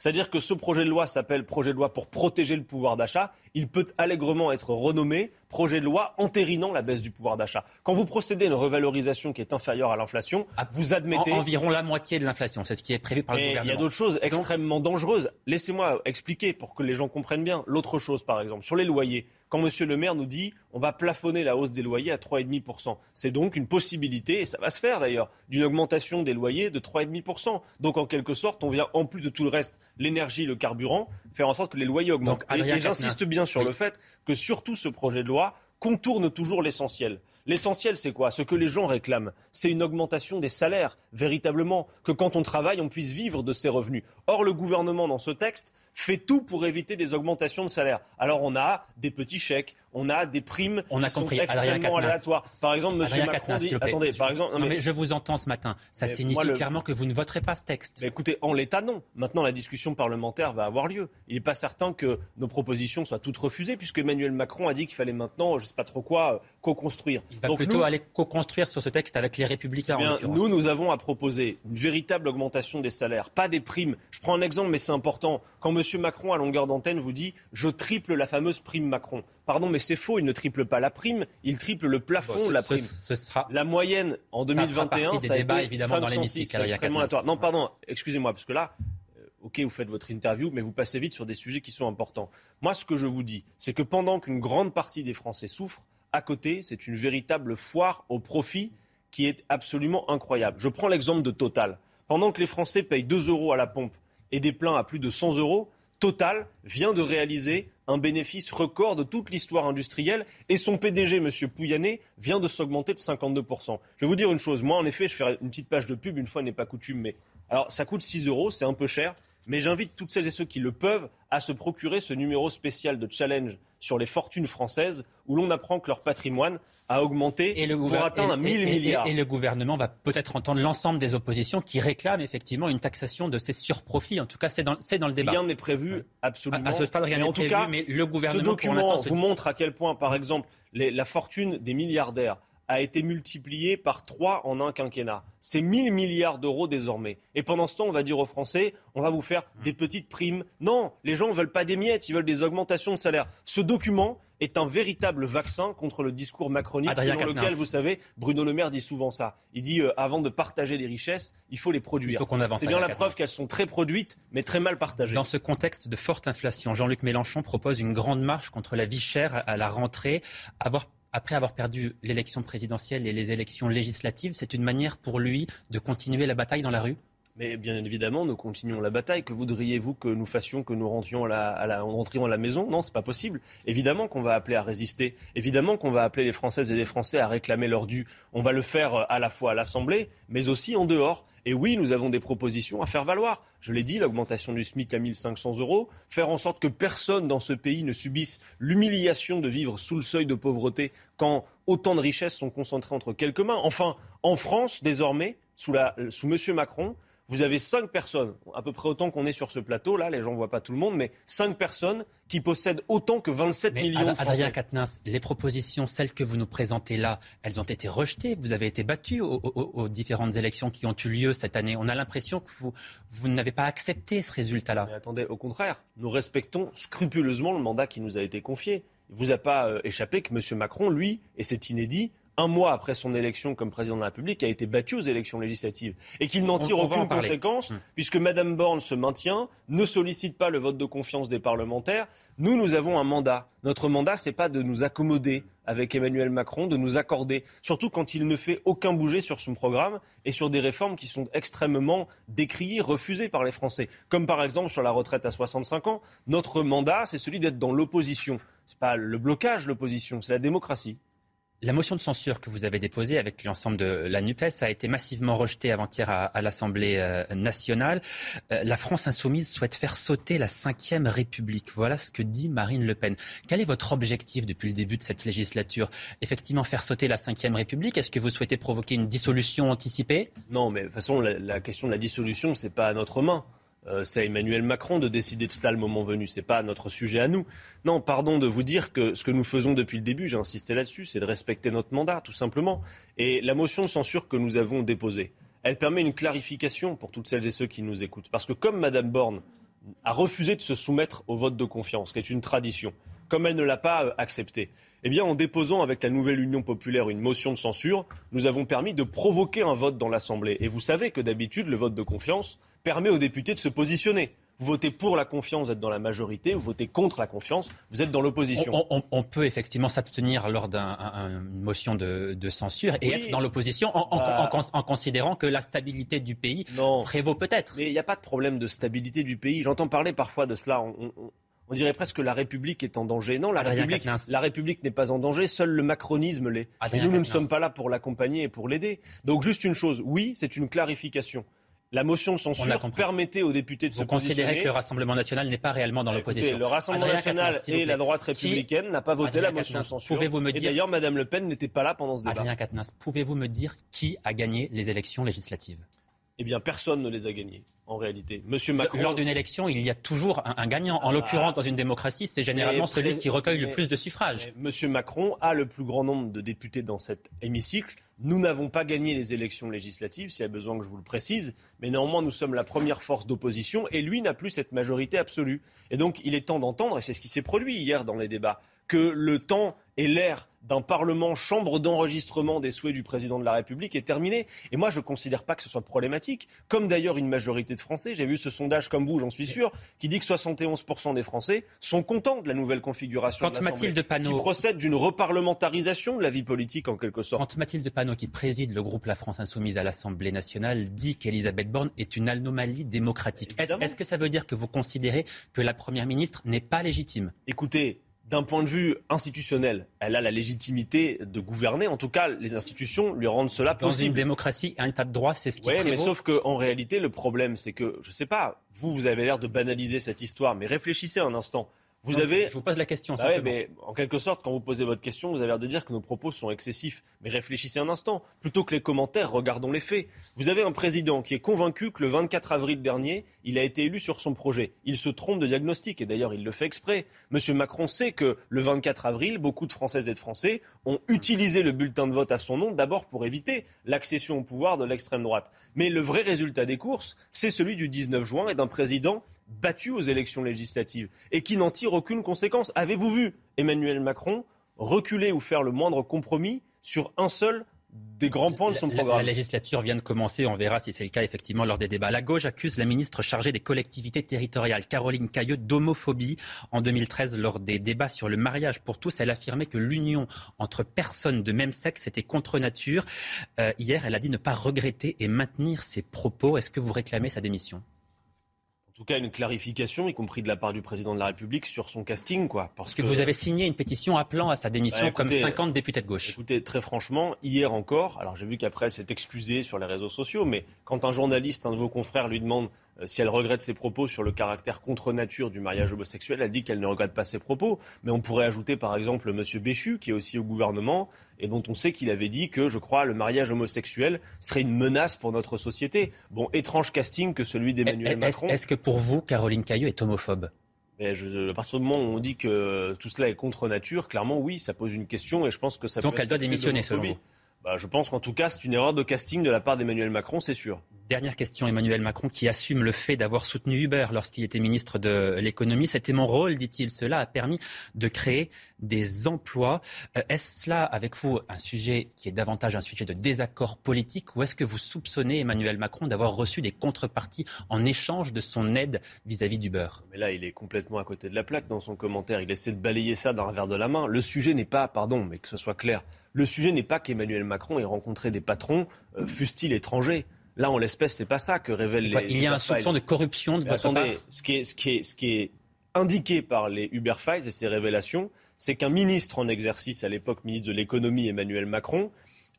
C'est-à-dire que ce projet de loi s'appelle projet de loi pour protéger le pouvoir d'achat. Il peut allègrement être renommé projet de loi entérinant la baisse du pouvoir d'achat. Quand vous procédez à une revalorisation qui est inférieure à l'inflation, ah, vous admettez... environ la moitié de l'inflation, c'est ce qui est prévu par le gouvernement. Il y a d'autres choses extrêmement dangereuses. Laissez-moi expliquer pour que les gens comprennent bien. L'autre chose, par exemple, sur les loyers quand M. le maire nous dit on va plafonner la hausse des loyers à 3,5%. C'est donc une possibilité, et ça va se faire d'ailleurs, d'une augmentation des loyers de 3,5%. Donc en quelque sorte, on vient, en plus de tout le reste, l'énergie, le carburant, faire en sorte que les loyers augmentent. et, j'insiste bien sur le fait que surtout ce projet de loi contourne toujours l'essentiel. L'essentiel, c'est quoi? Ce que les gens réclament, c'est une augmentation des salaires, véritablement, que quand on travaille, on puisse vivre de ses revenus. Or, le gouvernement, dans ce texte, fait tout pour éviter des augmentations de salaires. Alors, on a des petits chèques, on a des primes on a qui compris. sont extrêmement aléatoires. Par exemple, M. Macron dit... Attendez, par exemple... Non, mais... je vous entends ce matin. Ça signifie clairement que vous ne voterez pas ce texte. écoutez, en l'état, non. Maintenant, la discussion parlementaire va avoir lieu. Il n'est pas certain que nos propositions soient toutes refusées, puisque Emmanuel Macron a dit qu'il fallait maintenant, je ne sais pas trop quoi, euh, co-construire. Il va plutôt aller co-construire sur ce texte avec les Républicains. Eh nous, nous avons à proposer une véritable augmentation des salaires, pas des primes. Je prends un exemple, mais c'est important. Quand M. Macron, à longueur d'antenne, vous dit je triple la fameuse prime Macron. Pardon, mais c'est faux. Il ne triple pas la prime, il triple le plafond de la prime. Ce, sera la moyenne en 2021, ça a été évidemment 506, dans extrêmement Non, pardon, excusez-moi, parce que là, euh, ok, vous faites votre interview, mais vous passez vite sur des sujets qui sont importants. Moi, ce que je vous dis, c'est que pendant qu'une grande partie des Français souffrent, à côté, c'est une véritable foire au profit qui est absolument incroyable. Je prends l'exemple de Total. Pendant que les Français payent 2 euros à la pompe et des pleins à plus de 100 euros, Total vient de réaliser un bénéfice record de toute l'histoire industrielle et son PDG, M. Pouyanné, vient de s'augmenter de 52%. Je vais vous dire une chose, moi en effet, je ferai une petite page de pub, une fois n'est pas coutume, mais alors ça coûte 6 euros, c'est un peu cher, mais j'invite toutes celles et ceux qui le peuvent à se procurer ce numéro spécial de challenge sur les fortunes françaises où l'on apprend que leur patrimoine a augmenté et le pour atteindre 1000 milliards. Et, le gouvernement va peut-être entendre l'ensemble des oppositions qui réclament effectivement une taxation de ces surprofits. En tout cas, c'est dans, dans, le débat. Rien n'est prévu, absolument. À, ce stade, rien n'est prévu, cas, mais le gouvernement, ce document vous montre à quel point, par exemple, la fortune des milliardaires a été multiplié par 3 en un quinquennat. C'est 1000 milliards d'euros désormais. Et pendant ce temps, on va dire aux Français, on va vous faire des petites primes. Non, les gens ne veulent pas des miettes, ils veulent des augmentations de salaire. Ce document est un véritable vaccin contre le discours macroniste dans lequel, vous savez, Bruno Le Maire dit souvent ça. Il dit, euh, avant de partager les richesses, il faut les produire. C'est bien la preuve qu'elles sont très produites, mais très mal partagées. Dans ce contexte de forte inflation, Jean-Luc Mélenchon propose une grande marche contre la vie chère à la rentrée. Avoir après avoir perdu l'élection présidentielle et les élections législatives, c'est une manière pour lui de continuer la bataille dans la rue? Mais bien évidemment, nous continuons la bataille. Que voudriez-vous que nous fassions, que nous rentrions à la, maison? Non, c'est pas possible. Évidemment qu'on va appeler à résister. Évidemment qu'on va appeler les Françaises et les Français à réclamer leur dû. On va le faire euh, à la fois à l'Assemblée, mais aussi en dehors. Et oui, nous avons des propositions à faire valoir. Je l'ai dit, l'augmentation du SMIC à 1500 euros, faire en sorte que personne dans ce pays ne subisse l'humiliation de vivre sous le seuil de pauvreté quand autant de richesses sont concentrées entre quelques mains. Enfin, en France, désormais, sous, la, sous M. Macron, vous avez cinq personnes, à peu près autant qu'on est sur ce plateau, là, les gens ne voient pas tout le monde, mais cinq personnes qui possèdent autant que 27 millions de Français. Adrien Quatennens, les propositions, celles que vous nous présentez là, elles ont été rejetées. Vous avez été battu aux, différentes élections qui ont eu lieu cette année. On a l'impression que vous, vous n'avez pas accepté ce résultat-là. Mais attendez, au contraire, nous respectons scrupuleusement le mandat qui nous a été confié. Il ne vous a pas euh, échappé que M. Macron, lui, et c'est inédit, un mois après son élection comme président de la République, a été battu aux élections législatives et qu'il n'en tire aucune conséquence hum. puisque Mme Borne se maintient, ne sollicite pas le vote de confiance des parlementaires. Nous, nous avons un mandat. Notre mandat, c'est pas de nous accommoder avec Emmanuel Macron, de nous accorder, surtout quand il ne fait aucun bouger sur son programme et sur des réformes qui sont extrêmement décriées, refusées par les Français, comme par exemple sur la retraite à 65 ans. Notre mandat, c'est celui d'être dans l'opposition. Ce n'est pas le blocage, l'opposition, c'est la démocratie. La motion de censure que vous avez déposée avec l'ensemble de la NUPES a été massivement rejetée avant-hier à, l'Assemblée euh, nationale. Euh, la France insoumise souhaite faire sauter la Ve République. Voilà ce que dit Marine Le Pen. Quel est votre objectif depuis le début de cette législature? Effectivement, faire sauter la Ve République Est-ce que vous souhaitez provoquer une dissolution anticipée? Non, mais de toute façon, la, la question de la dissolution, c'est pas à notre main. Euh, c'est à Emmanuel Macron de décider de cela le moment venu. Ce n'est pas notre sujet à nous. Non, pardon de vous dire que ce que nous faisons depuis le début, j'ai insisté là-dessus, c'est de respecter notre mandat, tout simplement. Et la motion de censure que nous avons déposée, elle permet une clarification pour toutes celles et ceux qui nous écoutent. Parce que comme Mme Borne a refusé de se soumettre au vote de confiance, qui est une tradition, comme elle ne l'a pas accepté, eh bien, en déposant avec la nouvelle Union populaire une motion de censure, nous avons permis de provoquer un vote dans l'Assemblée. Et vous savez que d'habitude, le vote de confiance permet aux députés de se positionner. Vous votez pour la confiance, vous êtes dans la majorité, vous votez contre la confiance, vous êtes dans l'opposition. On, peut effectivement s'abstenir lors d'une motion de, censure et être dans l'opposition bah. en, considérant que la stabilité du pays prévaut peut-être. Mais il n'y a pas de problème de stabilité du pays. J'entends parler parfois de cela. On, dirait presque que la République est en danger. Non, la République, la République n'est pas en danger, seul le macronisme l'est. Et nous, nous ne sommes pas là pour l'accompagner et pour l'aider. Donc juste une chose, oui, c'est une clarification. La motion de censure permettait aux députés de se positionner. Vous considérez que le Rassemblement national n'est pas réellement dans l'opposition Le Rassemblement national et la droite républicaine n'ont pas voté la motion de censure. Pouvez-vous me dire... Et d'ailleurs, Mme Le Pen n'était pas là pendant ce débat. Adrien Quatennens, pouvez-vous me dire qui a gagné les élections législatives? Eh bien, personne ne les a gagnées en réalité. Monsieur Macron... Lors d'une élection, il y a toujours un, gagnant. En ah. l'occurrence, dans une démocratie, c'est généralement celui qui recueille le plus de suffrages. Monsieur Macron a le plus grand nombre de députés dans cet hémicycle. Nous n'avons pas gagné les élections législatives, s'il y a besoin que je vous le précise, mais néanmoins nous sommes la première force d'opposition et lui n'a plus cette majorité absolue. Et donc il est temps d'entendre, et c'est ce qui s'est produit hier dans les débats, que le temps et l'ère d'un Parlement, chambre d'enregistrement des souhaits du président de la République est terminé. Et moi, je ne considère pas que ce soit problématique, comme d'ailleurs une majorité de Français. J'ai vu ce sondage, comme vous, j'en suis sûr, qui dit que 71% des Français sont contents de la nouvelle configuration Quand de Mathilde Panot... qui procède d'une reparlementarisation de la vie politique, en quelque sorte. Quand Mathilde Panot, qui préside le groupe La France Insoumise à l'Assemblée nationale, dit qu'Elisabeth Borne est une anomalie démocratique, est-ce que ça veut dire que vous considérez que la Première ministre n'est pas légitime? Écoutez, d'un point de vue institutionnel, elle a la légitimité de gouverner. En tout cas, les institutions lui rendent cela possible. Dans une démocratie, un état de droit, c'est ce qui Oui, mais sauf qu'en réalité, le problème, c'est que, je ne sais pas, vous, vous avez l'air de banaliser cette histoire, mais réfléchissez un instant. Vous avez. Je vous pose la question. Bah mais en quelque sorte, quand vous posez votre question, vous avez l'air de dire que nos propos sont excessifs. Mais réfléchissez un instant. Plutôt que les commentaires, regardons les faits. Vous avez un président qui est convaincu que le 24 avril dernier, il a été élu sur son projet. Il se trompe de diagnostic et d'ailleurs, il le fait exprès. Monsieur Macron sait que le 24 avril, beaucoup de Françaises et de Français ont utilisé le bulletin de vote à son nom d'abord pour éviter l'accession au pouvoir de l'extrême droite. Mais le vrai résultat des courses, c'est celui du 19 juin et d'un président battu aux élections législatives et qui n'en tire aucune conséquence. Avez-vous vu Emmanuel Macron reculer ou faire le moindre compromis sur un seul des grands points de son programme. La, législature vient de commencer, on verra si c'est le cas effectivement lors des débats. La gauche accuse la ministre chargée des collectivités territoriales, Caroline Cailleux, d'homophobie. En 2013, lors des débats sur le mariage pour tous, elle affirmait que l'union entre personnes de même sexe était contre nature. Euh, hier, elle a dit ne pas regretter et maintenir ses propos. Est-ce que vous réclamez sa démission? Tout cas une clarification, y compris de la part du président de la République, sur son casting. Quoi, parce que, vous avez signé une pétition appelant à sa démission bah, comme 50 députés de gauche. Écoutez, très franchement, hier encore, alors j'ai vu qu'après elle s'est excusée sur les réseaux sociaux, mais quand un journaliste, un de vos confrères, lui demande si elle regrette ses propos sur le caractère contre nature du mariage homosexuel, elle dit qu'elle ne regrette pas ses propos. Mais on pourrait ajouter par exemple M. Béchu, qui est aussi au gouvernement, et dont on sait qu'il avait dit que, je crois, le mariage homosexuel serait une menace pour notre société. Bon, étrange casting que celui d'Emmanuel Macron. Est-ce que pour vous, Caroline Caillot est homophobe? Je, à partir du moment où on dit que tout cela est contre nature, clairement oui, ça pose une question et je pense que ça. Donc elle doit démissionner selon vous? Bah, je pense qu'en tout cas, c'est une erreur de casting de la part d'Emmanuel Macron, c'est sûr. Dernière question, Emmanuel Macron, qui assume le fait d'avoir soutenu Uber lorsqu'il était ministre de l'économie. C'était mon rôle, dit-il. Cela a permis de créer des emplois. Euh, est-ce cela, avec vous, un sujet qui est davantage un sujet de désaccord politique ou est-ce que vous soupçonnez Emmanuel Macron d'avoir reçu des contreparties en échange de son aide vis-à-vis d'Uber? Mais là, il est complètement à côté de la plaque dans son commentaire. Il essaie de balayer ça d'un revers de la main. Le sujet n'est pas, pardon, mais que ce soit clair, le sujet n'est pas qu'Emmanuel Macron ait rencontré des patrons, euh, fussent-ils étrangers? Là, en l'espèce, c'est pas ça que révèlent les. Il y a un soupçon de corruption de votre attendez, Ce qui est, ce qui est, ce qui est indiqué par les Uber Files et ces révélations, c'est qu'un ministre en exercice, à l'époque ministre de l'économie, Emmanuel Macron,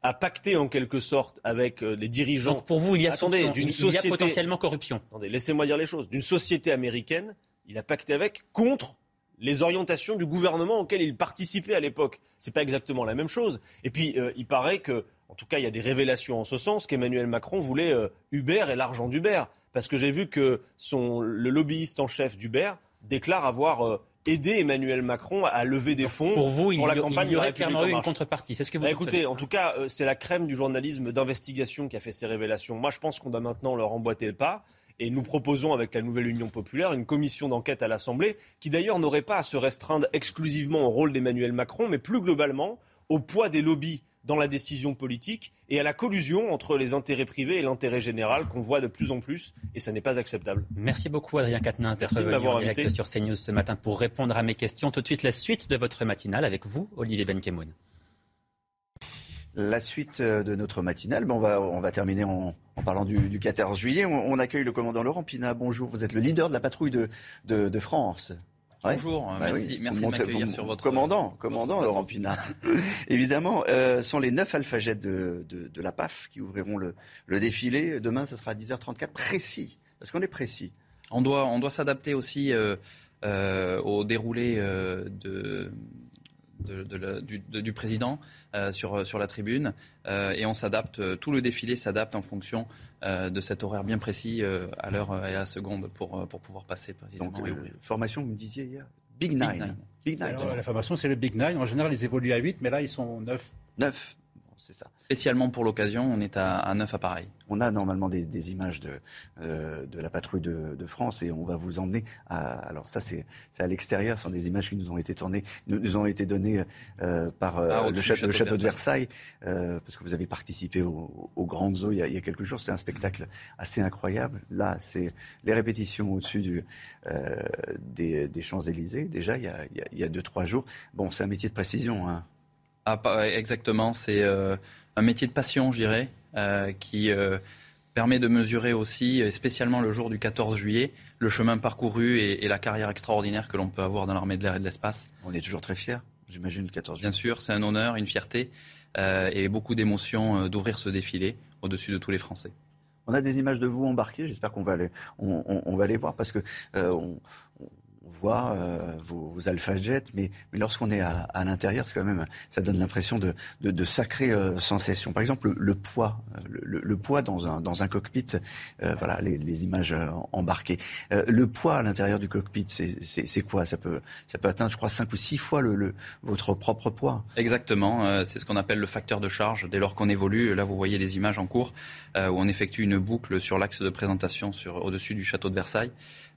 a pacté en quelque sorte avec euh, les dirigeants. Donc pour vous, il y a, Attendez, d'une il société... y a potentiellement corruption. Attendez, laissez-moi dire les choses. D'une société américaine, il a pacté avec contre les orientations du gouvernement auquel il participait à l'époque. C'est pas exactement la même chose. Et puis, euh, il paraît que, en tout cas, il y a des révélations en ce sens qu'Emmanuel Macron voulait euh, Uber et l'argent d'Uber. Parce que j'ai vu que son, le lobbyiste en chef d'Uber déclare avoir euh, aidé Emmanuel Macron à lever des fonds Pour vous, il pour la y, campagne il y la aurait clairement en eu une contrepartie. C'est ce que vous Bah, écoutez, en tout cas, euh, c'est la crème du journalisme d'investigation qui a fait ces révélations. Moi, je pense qu'on doit maintenant leur emboîter le pas. Et nous proposons avec la nouvelle Union populaire une commission d'enquête à l'Assemblée qui d'ailleurs n'aurait pas à se restreindre exclusivement au rôle d'Emmanuel Macron, mais plus globalement au poids des lobbies dans la décision politique et à la collusion entre les intérêts privés et l'intérêt général qu'on voit de plus en plus. Et ça n'est pas acceptable. Merci beaucoup Adrien Quatennens d'être Merci de venu m'avoir en direct invité. sur CNews ce matin pour répondre à mes questions. Tout de suite la suite de votre matinale avec vous, Olivier Benkemoun. La suite euh, de notre matinale, ben on, va, on va terminer en, en parlant du, du 14 juillet. On, on accueille le commandant Laurent Pina. Bonjour, vous êtes le leader de la patrouille de, de, de France. Ouais. Bonjour, Bah merci, oui. merci Vous de m'accueillir sur votre Commandant, commandant Laurent Pina. Évidemment, euh, sont les neuf alphagettes de, de, de la PAF qui ouvriront le, le défilé. Demain, ce sera à 10h34, précis. Parce qu'on est précis? On doit, on doit s'adapter aussi euh, euh, au déroulé euh, de, de- de la- du, de- du président euh, sur, sur la tribune. Euh, et on s'adapte, euh, tout le défilé s'adapte en fonction euh, de cet horaire bien précis euh, à l'heure et à la seconde pour, pour pouvoir passer précisément. Donc, et euh, formation, vous me disiez hier Big Nine. Nine. Big Nine. Alors, la formation, c'est le Big Nine. En général, ils évoluent à 8, mais là, ils sont 9. 9. C'est ça. Spécialement pour l'occasion, on est à, à 9 appareils. On a normalement des, des images de, euh, de la patrouille de, de France et on va vous emmener à. Alors ça c'est c'est à l'extérieur, ce sont des images qui nous ont été tournées, nous, nous ont été données euh, par euh, Ah, le, château, le de Versailles, euh, parce que vous avez participé au, au Grand Zoo il y, a, il y a quelques jours. C'est un spectacle assez incroyable. Là, c'est les répétitions au-dessus euh, des, des Champs Élysées. Déjà, il y a, il y a, il y a deux trois jours. Bon, c'est un métier de précision. Hein. Ah, pas- exactement, c'est euh, un métier de passion, je dirais, euh, qui euh, permet de mesurer aussi, et spécialement le jour du 14 juillet, le chemin parcouru et, et la carrière extraordinaire que l'on peut avoir dans l'armée de l'air et de l'espace. On est toujours très fiers, j'imagine, le 14 juillet. Bien sûr, c'est un honneur, une fierté euh, et beaucoup d'émotions euh, d'ouvrir ce défilé au-dessus de tous les Français. On a des images de vous embarquées. J'espère qu'on va les, on, on- on va les voir parce que euh, on euh, vos, vos Jets, mais, mais lorsqu'on est à, à l'intérieur, c'est quand même, ça donne l'impression de, de, de sacrées euh, sensations. Par exemple, le, le poids, euh, le, le- poids dans un, dans un cockpit. euh, voilà, les, les images euh, embarquées. Euh, le poids à l'intérieur du cockpit, c'est quoi? Ça peut, ça peut atteindre, je crois, cinq ou six fois le, le- votre propre poids. Exactement, euh, c'est ce qu'on appelle le facteur de charge. Dès lors qu'on évolue, là vous voyez les images en cours euh, où on effectue une boucle sur l'axe de présentation sur, au-dessus du château de Versailles.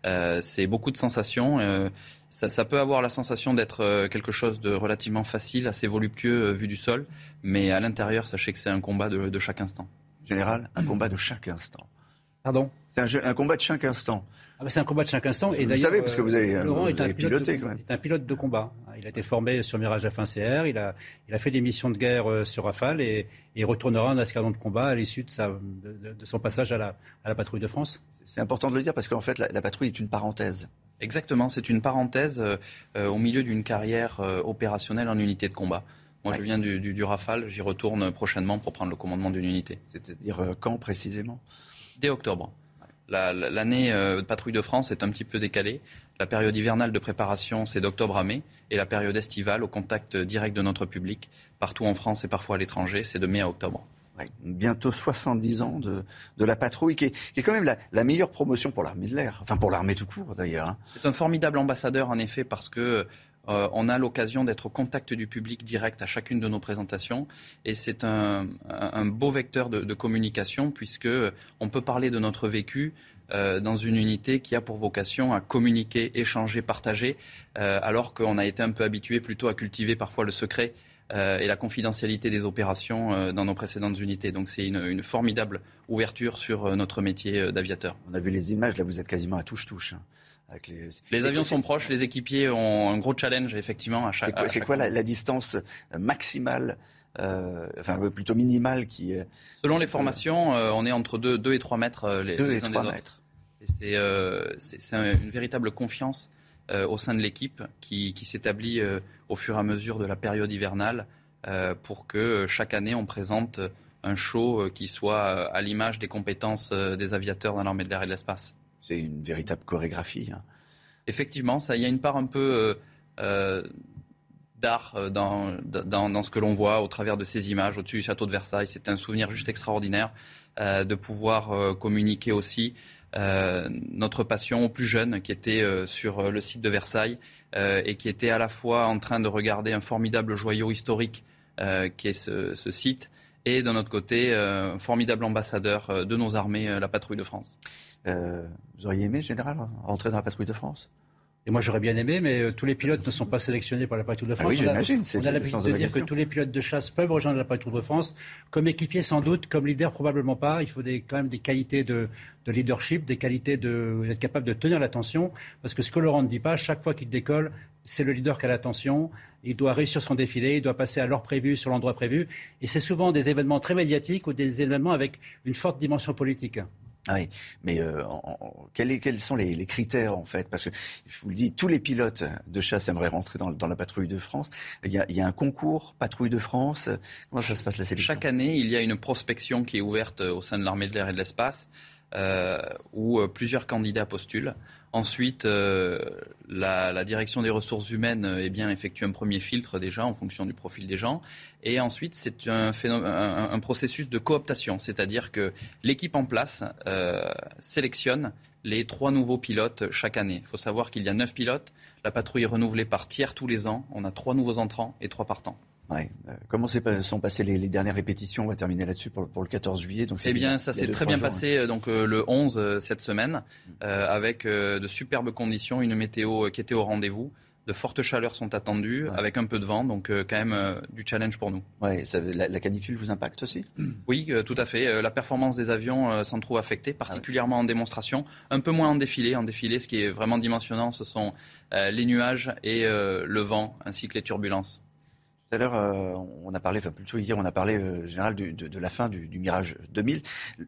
Euh, c'est beaucoup de sensations. euh, ça, ça peut avoir la sensation d'être euh, quelque chose de relativement facile, assez voluptueux euh, vu du sol, mais à l'intérieur, sachez que c'est un combat de, de chaque instant. Général, un combat de chaque instant. Pardon? C'est un, jeu- un combat de chaque instant. Ah bah, c'est un combat de chaque instant. Et Vous savez, parce que vous avez- Laurent vous est un avez pilote piloté, de, quand même. est un pilote de combat. Il a été formé sur Mirage F1CR. Il a, il a fait des missions de guerre euh, sur Rafale et, et il retournera en escadron de combat à l'issue de, sa- de- de- de son passage à la, à la patrouille de France. C'est important de le dire parce qu'en fait, la, la patrouille est une parenthèse. Exactement, c'est une parenthèse euh, euh, au milieu d'une carrière euh, opérationnelle en unité de combat. Moi, je viens du, du, du Rafale, j'y retourne prochainement pour prendre le commandement d'une unité. C'est-à-dire euh, quand précisément? Dès octobre. La- la- L'année euh, de patrouille de France est un petit peu décalée. La période hivernale de préparation, c'est d'octobre à mai. Et la période estivale, au contact direct de notre public, partout en France et parfois à l'étranger, c'est de mai à octobre. Ouais, bientôt 70 ans de, de la patrouille, qui est, qui est quand même la, la meilleure promotion pour l'armée de l'air, enfin pour l'armée tout court d'ailleurs. hein. C'est un formidable ambassadeur, en effet, parce que euh, on a l'occasion d'être au contact du public direct à chacune de nos présentations, et c'est un, beau vecteur de, communication, puisque on peut parler de notre vécu. euh, dans une unité qui a pour vocation à communiquer, échanger, partager, euh, alors qu'on a été un peu habitué plutôt à cultiver parfois le secret et la confidentialité des opérations dans nos précédentes unités. Donc c'est une, une formidable ouverture sur notre métier d'aviateur. On a vu les images, là vous êtes quasiment à touche-touche. Avec les, Les avions sont proches, les équipiers ont un gros challenge effectivement à chaque. C'est quoi, à c'est chaque quoi fois. la, la distance euh, maximale, euh, enfin plutôt minimale qui est Selon les formations, euh, on est entre 2, et 3 mètres les, Deux les et uns trois des autres. mètres. Et c'est, euh, c'est, c'est un- une véritable confiance au sein de l'équipe qui, qui s'établit au fur et à mesure de la période hivernale pour que chaque année on présente un show qui soit à l'image des compétences des aviateurs dans l'armée de l'air et de l'espace. C'est une véritable chorégraphie. Hein. Effectivement, ça, il y a une part un peu d'art euh, dans, dans, ce que l'on voit au travers de ces images au-dessus du château de Versailles. C'est un souvenir juste extraordinaire euh, de pouvoir euh, communiquer aussi notre passion aux plus jeunes qui étaient sur le site de Versailles et qui étaient à la fois en train de regarder un formidable joyau historique qui est ce, ce, site et d'un autre côté un formidable ambassadeur de nos armées, la patrouille de France. Vous auriez aimé, général, rentrer dans la patrouille de France? Et moi, j'aurais bien aimé, mais euh, tous les pilotes ne sont pas sélectionnés par la patrouille de ah France. oui, j'imagine. On a, l'habitude de, dire que tous les pilotes de chasse peuvent rejoindre la patrouille de France. Comme équipier, sans doute. Comme leader, probablement pas. Il faut des, quand même des qualités de, leadership, des qualités d'être capable de tenir l'attention. Parce que ce que Laurent ne dit pas, chaque fois qu'il décolle, c'est le leader qui a l'attention. Il doit réussir son défilé, il doit passer à l'heure prévue, sur l'endroit prévu. Et c'est souvent des événements très médiatiques ou des événements avec une forte dimension politique. Ah oui, mais euh, quels, sont les, critères en fait? Parce que je vous le dis, tous les pilotes de chasse aimeraient rentrer dans, la patrouille de France. Il y, a, il y, a, un concours patrouille de France. Comment ça se passe la sélection? Chaque année, il y a une prospection qui est ouverte au sein de l'armée de l'air et de l'espace, euh, où euh, plusieurs candidats postulent. Ensuite, euh, la, direction des ressources humaines euh, eh bien, effectue un premier filtre déjà en fonction du profil des gens. Et ensuite, c'est un, processus de cooptation, c'est-à-dire que l'équipe en place euh, sélectionne les trois nouveaux pilotes chaque année. Il faut savoir qu'il y a neuf pilotes. La patrouille est renouvelée par tiers tous les ans. On a trois nouveaux entrants et trois partants. Ouais. Euh, comment sont passées les, dernières répétitions? On va terminer là-dessus pour, le 14 juillet. Donc eh bien, ça s'est très bien passé euh, donc euh, le 11 cette semaine, avec de superbes conditions, une météo qui était au rendez-vous. De fortes chaleurs sont attendues, avec un peu de vent, donc quand même du challenge pour nous. Ouais, ça, la, canicule vous impacte aussi? Oui, tout à fait. la performance des avions s'en trouve affectée, particulièrement en démonstration, un peu moins en défilé. En défilé, ce qui est vraiment dimensionnant, ce sont les nuages et le vent, ainsi que les turbulences. Tout à l'heure, euh, on a parlé, enfin plutôt hier, on a parlé euh, général de, de, la fin du, du Mirage 2000.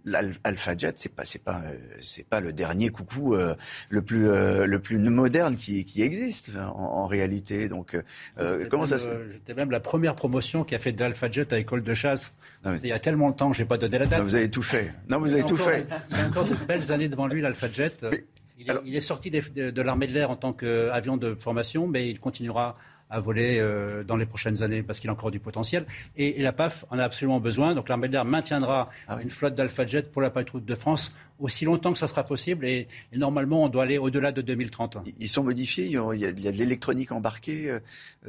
L'Alpha Jet, c'est pas, c'est pas, euh, c'est pas le dernier coucou le plus, le plus moderne qui, qui existe en, en réalité. Donc, comment ça se J'étais même la première promotion qui a fait de l'Alpha Jet à l'école de chasse. Il y a tellement longtemps que j'ai pas donné la date. vous avez tout fait. Non, vous avez tout fait. Il y a encore de belles années devant lui, l'Alpha Jet. il, est, il, est, sorti de, de l'armée de l'air en tant qu'avion de formation, mais il continuera à voler euh, dans les prochaines années parce qu'il a encore du potentiel. Et, la PAF en a absolument besoin. Donc l'armée de l'air maintiendra ah une flotte d'Alpha Jet pour la patrouille de France aussi longtemps que ça sera possible. Et, normalement, on doit aller au-delà de 2030. Ils sont modifiés Il y a, de l'électronique embarquée euh,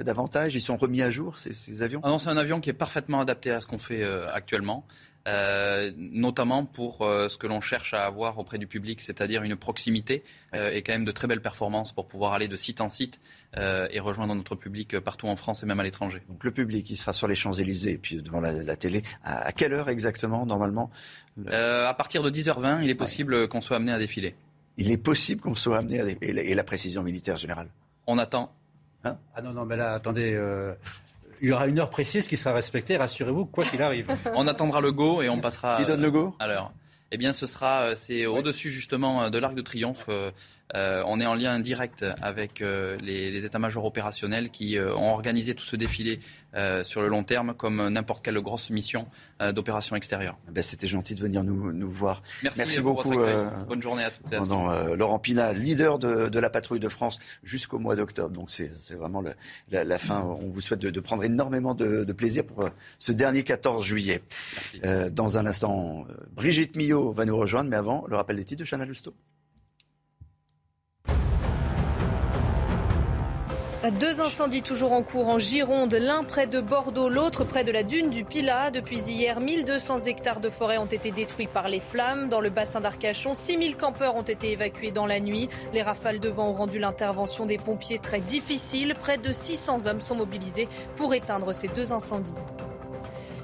davantage Ils sont remis à jour, ces, avions? Ah Non, c'est un avion qui est parfaitement adapté à ce qu'on fait euh, actuellement. Euh, notamment pour euh, ce que l'on cherche à avoir auprès du public, c'est-à-dire une proximité euh, et quand même de très belles performances pour pouvoir aller de site en site et rejoindre notre public partout en France et même à l'étranger. Donc le public, il sera sur les Champs-Élysées et puis devant la, télé. À, quelle heure exactement, normalement À partir de 10h20, il est possible qu'on soit amené à défiler. Il est possible qu'on soit amené à défiler. Et la, précision militaire générale On attend. Hein? Ah non, non, mais là, attendez, il y aura une heure précise qui sera respectée, rassurez-vous, quoi qu'il arrive. on attendra le go et on passera. Qui donne le go? Alors, eh bien, ce sera, euh, c'est au-dessus justement euh, de l'Arc de Triomphe. Euh, on est en lien direct avec les, états-majors opérationnels qui ont organisé tout ce défilé sur le long terme comme n'importe quelle grosse mission d'opération extérieure. Eh ben, c'était gentil de venir nous, nous voir. Merci, beaucoup. Bonne journée à toutes et à tous. Laurent Pina, leader de, la patrouille de France jusqu'au mois d'octobre. Donc c'est vraiment la, fin. On vous souhaite de, prendre énormément de, plaisir pour ce dernier 14 juillet. dans un instant, Brigitte Millot va nous rejoindre, mais avant, le rappel des titres de Chana Lusto. Deux incendies toujours en cours en Gironde, l'un près de Bordeaux, l'autre près de la dune du Pilat. Depuis hier, 1200 hectares de forêt ont été détruits par les flammes. Dans le bassin d'Arcachon, 6000 campeurs ont été évacués dans la nuit. Les rafales de vent ont rendu l'intervention des pompiers très difficile. Près de 600 hommes sont mobilisés pour éteindre ces deux incendies.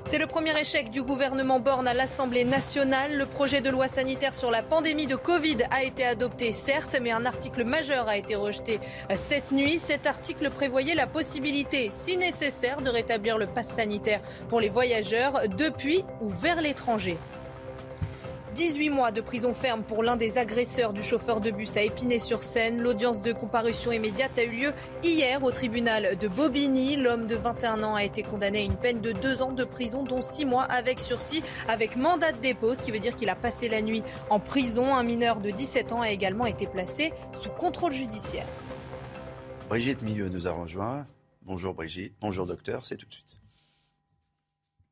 C'est le premier échec du gouvernement Borne à l'Assemblée nationale. Le projet de loi sanitaire sur la pandémie de Covid a été adopté, certes, mais un article majeur a été rejeté cette nuit. Cet article prévoyait la possibilité, si nécessaire, de rétablir le pass sanitaire pour les voyageurs depuis ou vers l'étranger. 18 mois de prison ferme pour l'un des agresseurs du chauffeur de bus à Épinay-sur-Seine. L'audience de comparution immédiate a eu lieu hier au tribunal de Bobigny. L'homme de 21 ans a été condamné à une peine de 2 ans de prison, dont 6 mois avec sursis, avec mandat de dépôt, ce qui veut dire qu'il a passé la nuit en prison. Un mineur de 17 ans a également été placé sous contrôle judiciaire. Brigitte Milieu nous a rejoint. Bonjour Brigitte, bonjour docteur, c'est tout de suite.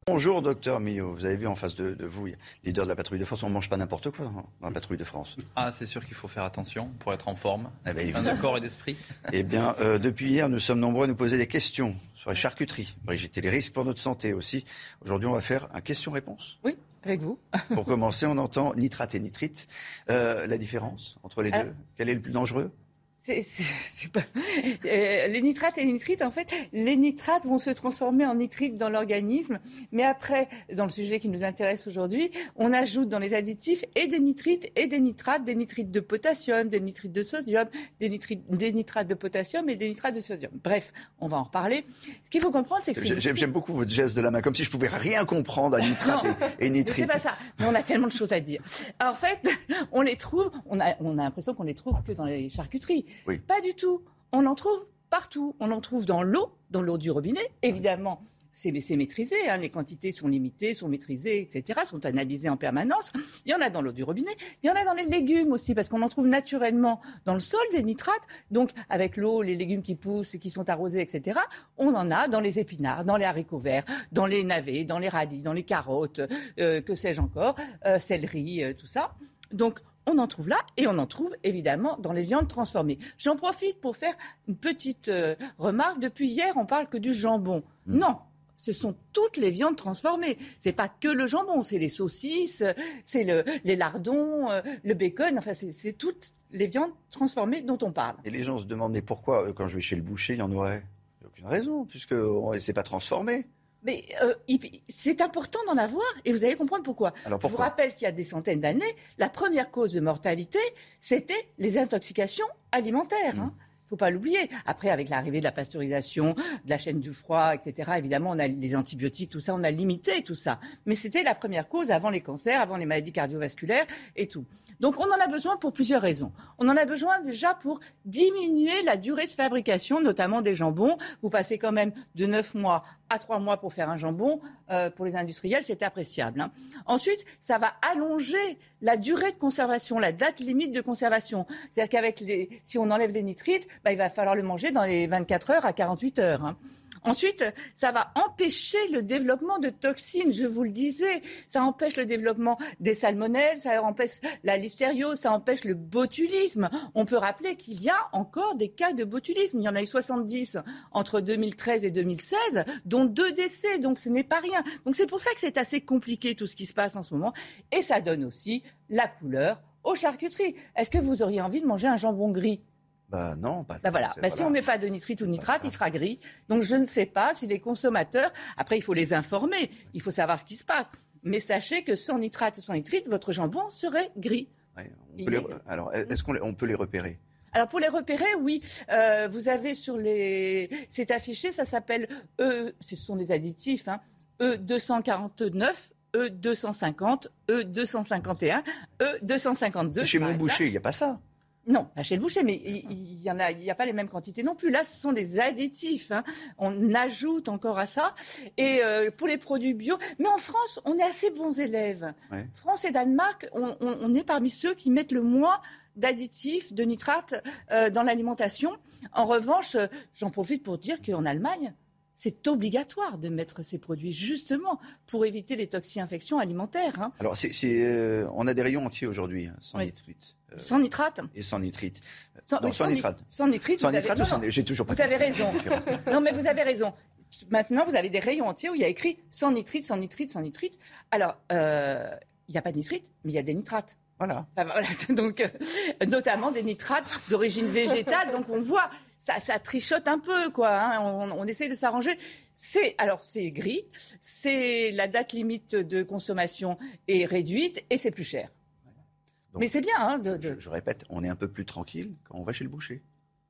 Bonjour docteur Millot, vous avez vu en face de, vous, leader de la patrouille de France, on ne mange pas n'importe quoi hein, dans la patrouille de France. Ah c'est sûr qu'il faut faire attention pour être en forme, eh ben, un corps et d'esprit. Eh bien, euh, depuis hier, nous sommes nombreux à nous poser des questions sur les charcuteries, Brigitte, et les risques pour notre santé aussi. Aujourd'hui, on va faire un question-réponse. Oui, avec vous. pour commencer, on entend nitrate et nitrite. Euh, la différence entre les euh, deux, quel est le plus dangereux? c'est pas... Euh, les nitrates et les nitrites, en fait, les nitrates vont se transformer en nitrites dans l'organisme, mais après, dans le sujet qui nous intéresse aujourd'hui, on ajoute dans les additifs et des nitrites et des nitrates, des nitrites de potassium, des nitrites de sodium, des, nitrites, des nitrates de potassium et des nitrates de sodium. Bref, on va en reparler. Ce qu'il faut comprendre, c'est que j'aime beaucoup votre geste de la main, comme si je pouvais rien comprendre à nitrates et, nitrites. C'est pas ça. Mais on a tellement de choses à dire. En fait, on les trouve, on a, on a l'impression qu'on les trouve que dans les charcuteries. Pas du tout. On en trouve partout. On en trouve dans l'eau, dans l'eau du robinet, évidemment. C'est maîtrisé, hein. les quantités sont limitées, sont maîtrisées, etc., sont analysées en permanence. Il y en a dans l'eau du robinet, il y en a dans les légumes aussi, parce qu'on en trouve naturellement dans le sol des nitrates. Donc, avec l'eau, les légumes qui poussent, qui sont arrosés, etc., on en a dans les épinards, dans les haricots verts, dans les navets, dans les radis, dans les carottes, euh, que sais-je encore, euh, céleri, euh, tout ça. Donc, on en trouve là et on en trouve évidemment dans les viandes transformées. J'en profite pour faire une petite euh, remarque. Depuis hier, on parle que du jambon. Mm. Non, ce sont toutes les viandes transformées. C'est pas que le jambon, c'est les saucisses, c'est le, les lardons, euh, le bacon. Enfin, c'est toutes les viandes transformées dont on parle. Et les gens se demandent pourquoi, euh, quand je vais chez le boucher, il y en aurait? Aucune raison, puisque c'est pas transformé. Mais euh, c'est important d'en avoir et vous allez comprendre pourquoi. Je vous rappelle qu'il y a des centaines d'années, la première cause de mortalité, c'était les intoxications alimentaires. Hein. Faut pas l'oublier. Après, avec l'arrivée de la pasteurisation, de la chaîne du froid, etc., évidemment, on a les antibiotiques, tout ça, on a limité tout ça. Mais c'était la première cause avant les cancers, avant les maladies cardiovasculaires et tout. Donc on en a besoin pour plusieurs raisons. On en a besoin déjà pour diminuer la durée de fabrication, notamment des jambons. Vous passez quand même de 9 mois à 3 mois pour faire un jambon. Euh, pour les industriels, c'est appréciable. Hein. Ensuite, ça va allonger la durée de conservation, la date limite de conservation. C'est-à-dire qu'avec les, si on enlève les nitrites, bah, il va falloir le manger dans les 24 heures à 48 heures. Hein. Ensuite, ça va empêcher le développement de toxines, je vous le disais. Ça empêche le développement des salmonelles, ça empêche la listériose, ça empêche le botulisme. On peut rappeler qu'il y a encore des cas de botulisme. Il y en a eu 70 entre 2013 et 2016, dont deux décès, donc ce n'est pas rien. Donc c'est pour ça que c'est assez compliqué tout ce qui se passe en ce moment. Et ça donne aussi la couleur aux charcuteries. Est-ce que vous auriez envie de manger un jambon gris? Bah non, pas bah voilà. Bah, Si on ne met pas de nitrite ou nitrate, il sera gris. Donc je ne sais pas si les consommateurs, après il faut les informer, il faut savoir ce qui se passe. Mais sachez que sans nitrate ou sans nitrite, votre jambon serait gris. Alors est-ce qu'on peut les repérer? Alors pour les repérer, oui, euh, vous avez sur les, c'est affiché, ça s'appelle E, ce sont des additifs, hein, E249, E250, E251, E252. Chez mon boucher, il n'y a pas ça. Non, pas chez le boucher, mais il y, en a, il n'y a pas les mêmes quantités non plus. Là, ce sont des additifs. Hein. On ajoute encore à ça. Et euh, pour les produits bio, mais en France, on est assez bons élèves. France et Danemark, on, est parmi ceux qui mettent le moins d'additifs, de nitrates euh, dans l'alimentation. En revanche, euh, j'en profite pour dire qu'en Allemagne, c'est obligatoire de mettre ces produits justement pour éviter les toxi-infections alimentaires. Hein. Alors, c'est, on a des rayons entiers aujourd'hui, hein, sans nitrates. Euh, sans nitrate Et sans nitrite. Sans, nitrate. Sans nitrite, sans nitrate ou sans... J'ai toujours pas Vous avez raison. non, mais vous avez raison. Maintenant, vous avez des rayons entiers où il y a écrit sans nitrite, sans nitrite, sans nitrite. Alors, euh, il n'y a pas de nitrite, mais il y a des nitrates. Voilà. voilà. Donc, euh, notamment des nitrates d'origine végétale. Donc, on voit, ça, ça trichote un peu, quoi. Hein. On, on, essaie de s'arranger. C'est alors c'est gris, c'est la date limite de consommation est réduite et c'est plus cher. Mais c'est bien. Hein, je, répète, on est un peu plus tranquille quand on va chez le boucher.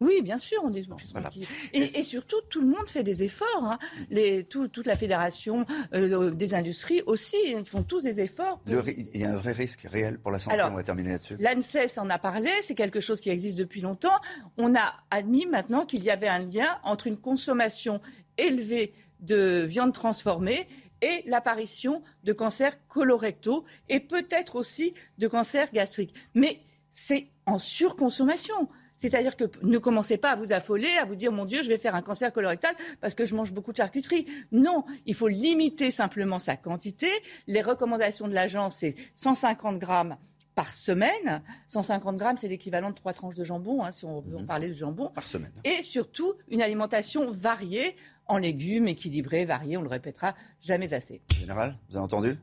Oui, bien sûr, on est plus tranquille. Et, surtout, tout le monde fait des efforts. Hein. Les, toute la fédération euh, des industries aussi, ils font tous des efforts. il y a un vrai risque réel pour la santé, on va terminer là-dessus. L'ANSES en a parlé, c'est quelque chose qui existe depuis longtemps. On a admis maintenant qu'il y avait un lien entre une consommation élevée de viande transformée et l'apparition de cancers colorectaux et peut-être aussi de cancers gastriques. Mais c'est en surconsommation. C'est-à-dire que ne commencez pas à vous affoler, à vous dire mon Dieu, je vais faire un cancer colorectal parce que je mange beaucoup de charcuterie. Non, il faut limiter simplement sa quantité. Les recommandations de l'agence, c'est 150 grammes par semaine. 150 grammes, c'est l'équivalent de trois tranches de jambon, hein, si on veut en mhm. parler de jambon. Par semaine. Et surtout, une alimentation variée en légumes, équilibrée, variée, on le répétera jamais assez. Général, vous avez entendu?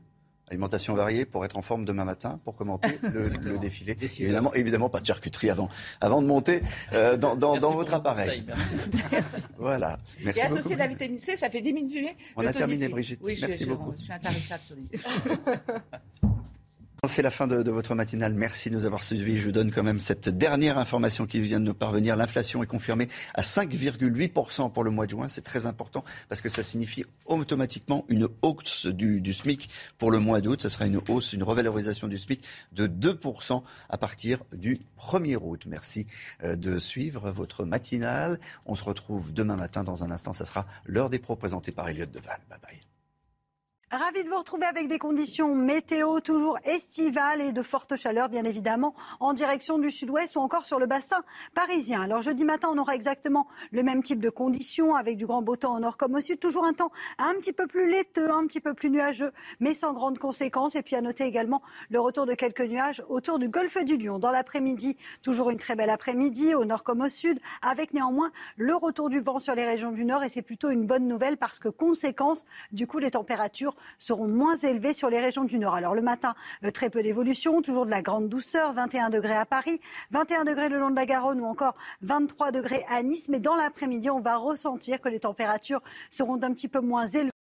Alimentation variée pour être en forme demain matin, pour commenter le, défilé. Évidemment, évidemment, pas de charcuterie avant, avant de monter euh, dans, dans, votre appareil. voilà. Merci Et associé de la vitamine C, ça fait diminuer. On a terminé, Brigitte. Oui, Merci je, beaucoup. Je suis intarissable C'est la fin de, votre matinale. Merci de nous avoir suivis. Je vous donne quand même cette dernière information qui vient de nous parvenir. L'inflation est confirmée à 5,8% pour le mois de juin. C'est très important parce que ça signifie automatiquement une hausse du, SMIC pour le mois d'août. Ce sera une hausse, une revalorisation du SMIC de 2% à partir du 1er août. Merci euh, de suivre votre matinale. On se retrouve demain matin dans un instant. Ça sera l'heure des pros présentés par Elliot Deval. Bye bye. Ravi de vous retrouver avec des conditions météo toujours estivales et de forte chaleur, bien évidemment, en direction du sud-ouest ou encore sur le bassin parisien. Alors jeudi matin, on aura exactement le même type de conditions avec du grand beau temps au nord comme au sud. Toujours un temps un petit peu plus laiteux, un petit peu plus nuageux, mais sans grandes conséquences. Et puis à noter également le retour de quelques nuages autour du golfe du Lion. Dans l'après-midi, toujours une très belle après-midi au nord comme au sud, avec néanmoins le retour du vent sur les régions du nord. Et c'est plutôt une bonne nouvelle parce que conséquence, du coup, les températures seront moins élevés sur les régions du Nord. Alors le matin, euh, très peu d'évolution, toujours de la grande douceur, 21 degrés à Paris, 21 degrés le long de la Garonne ou encore 23 degrés à Nice. Mais dans l'après-midi, on va ressentir que les températures seront un petit peu moins élevées.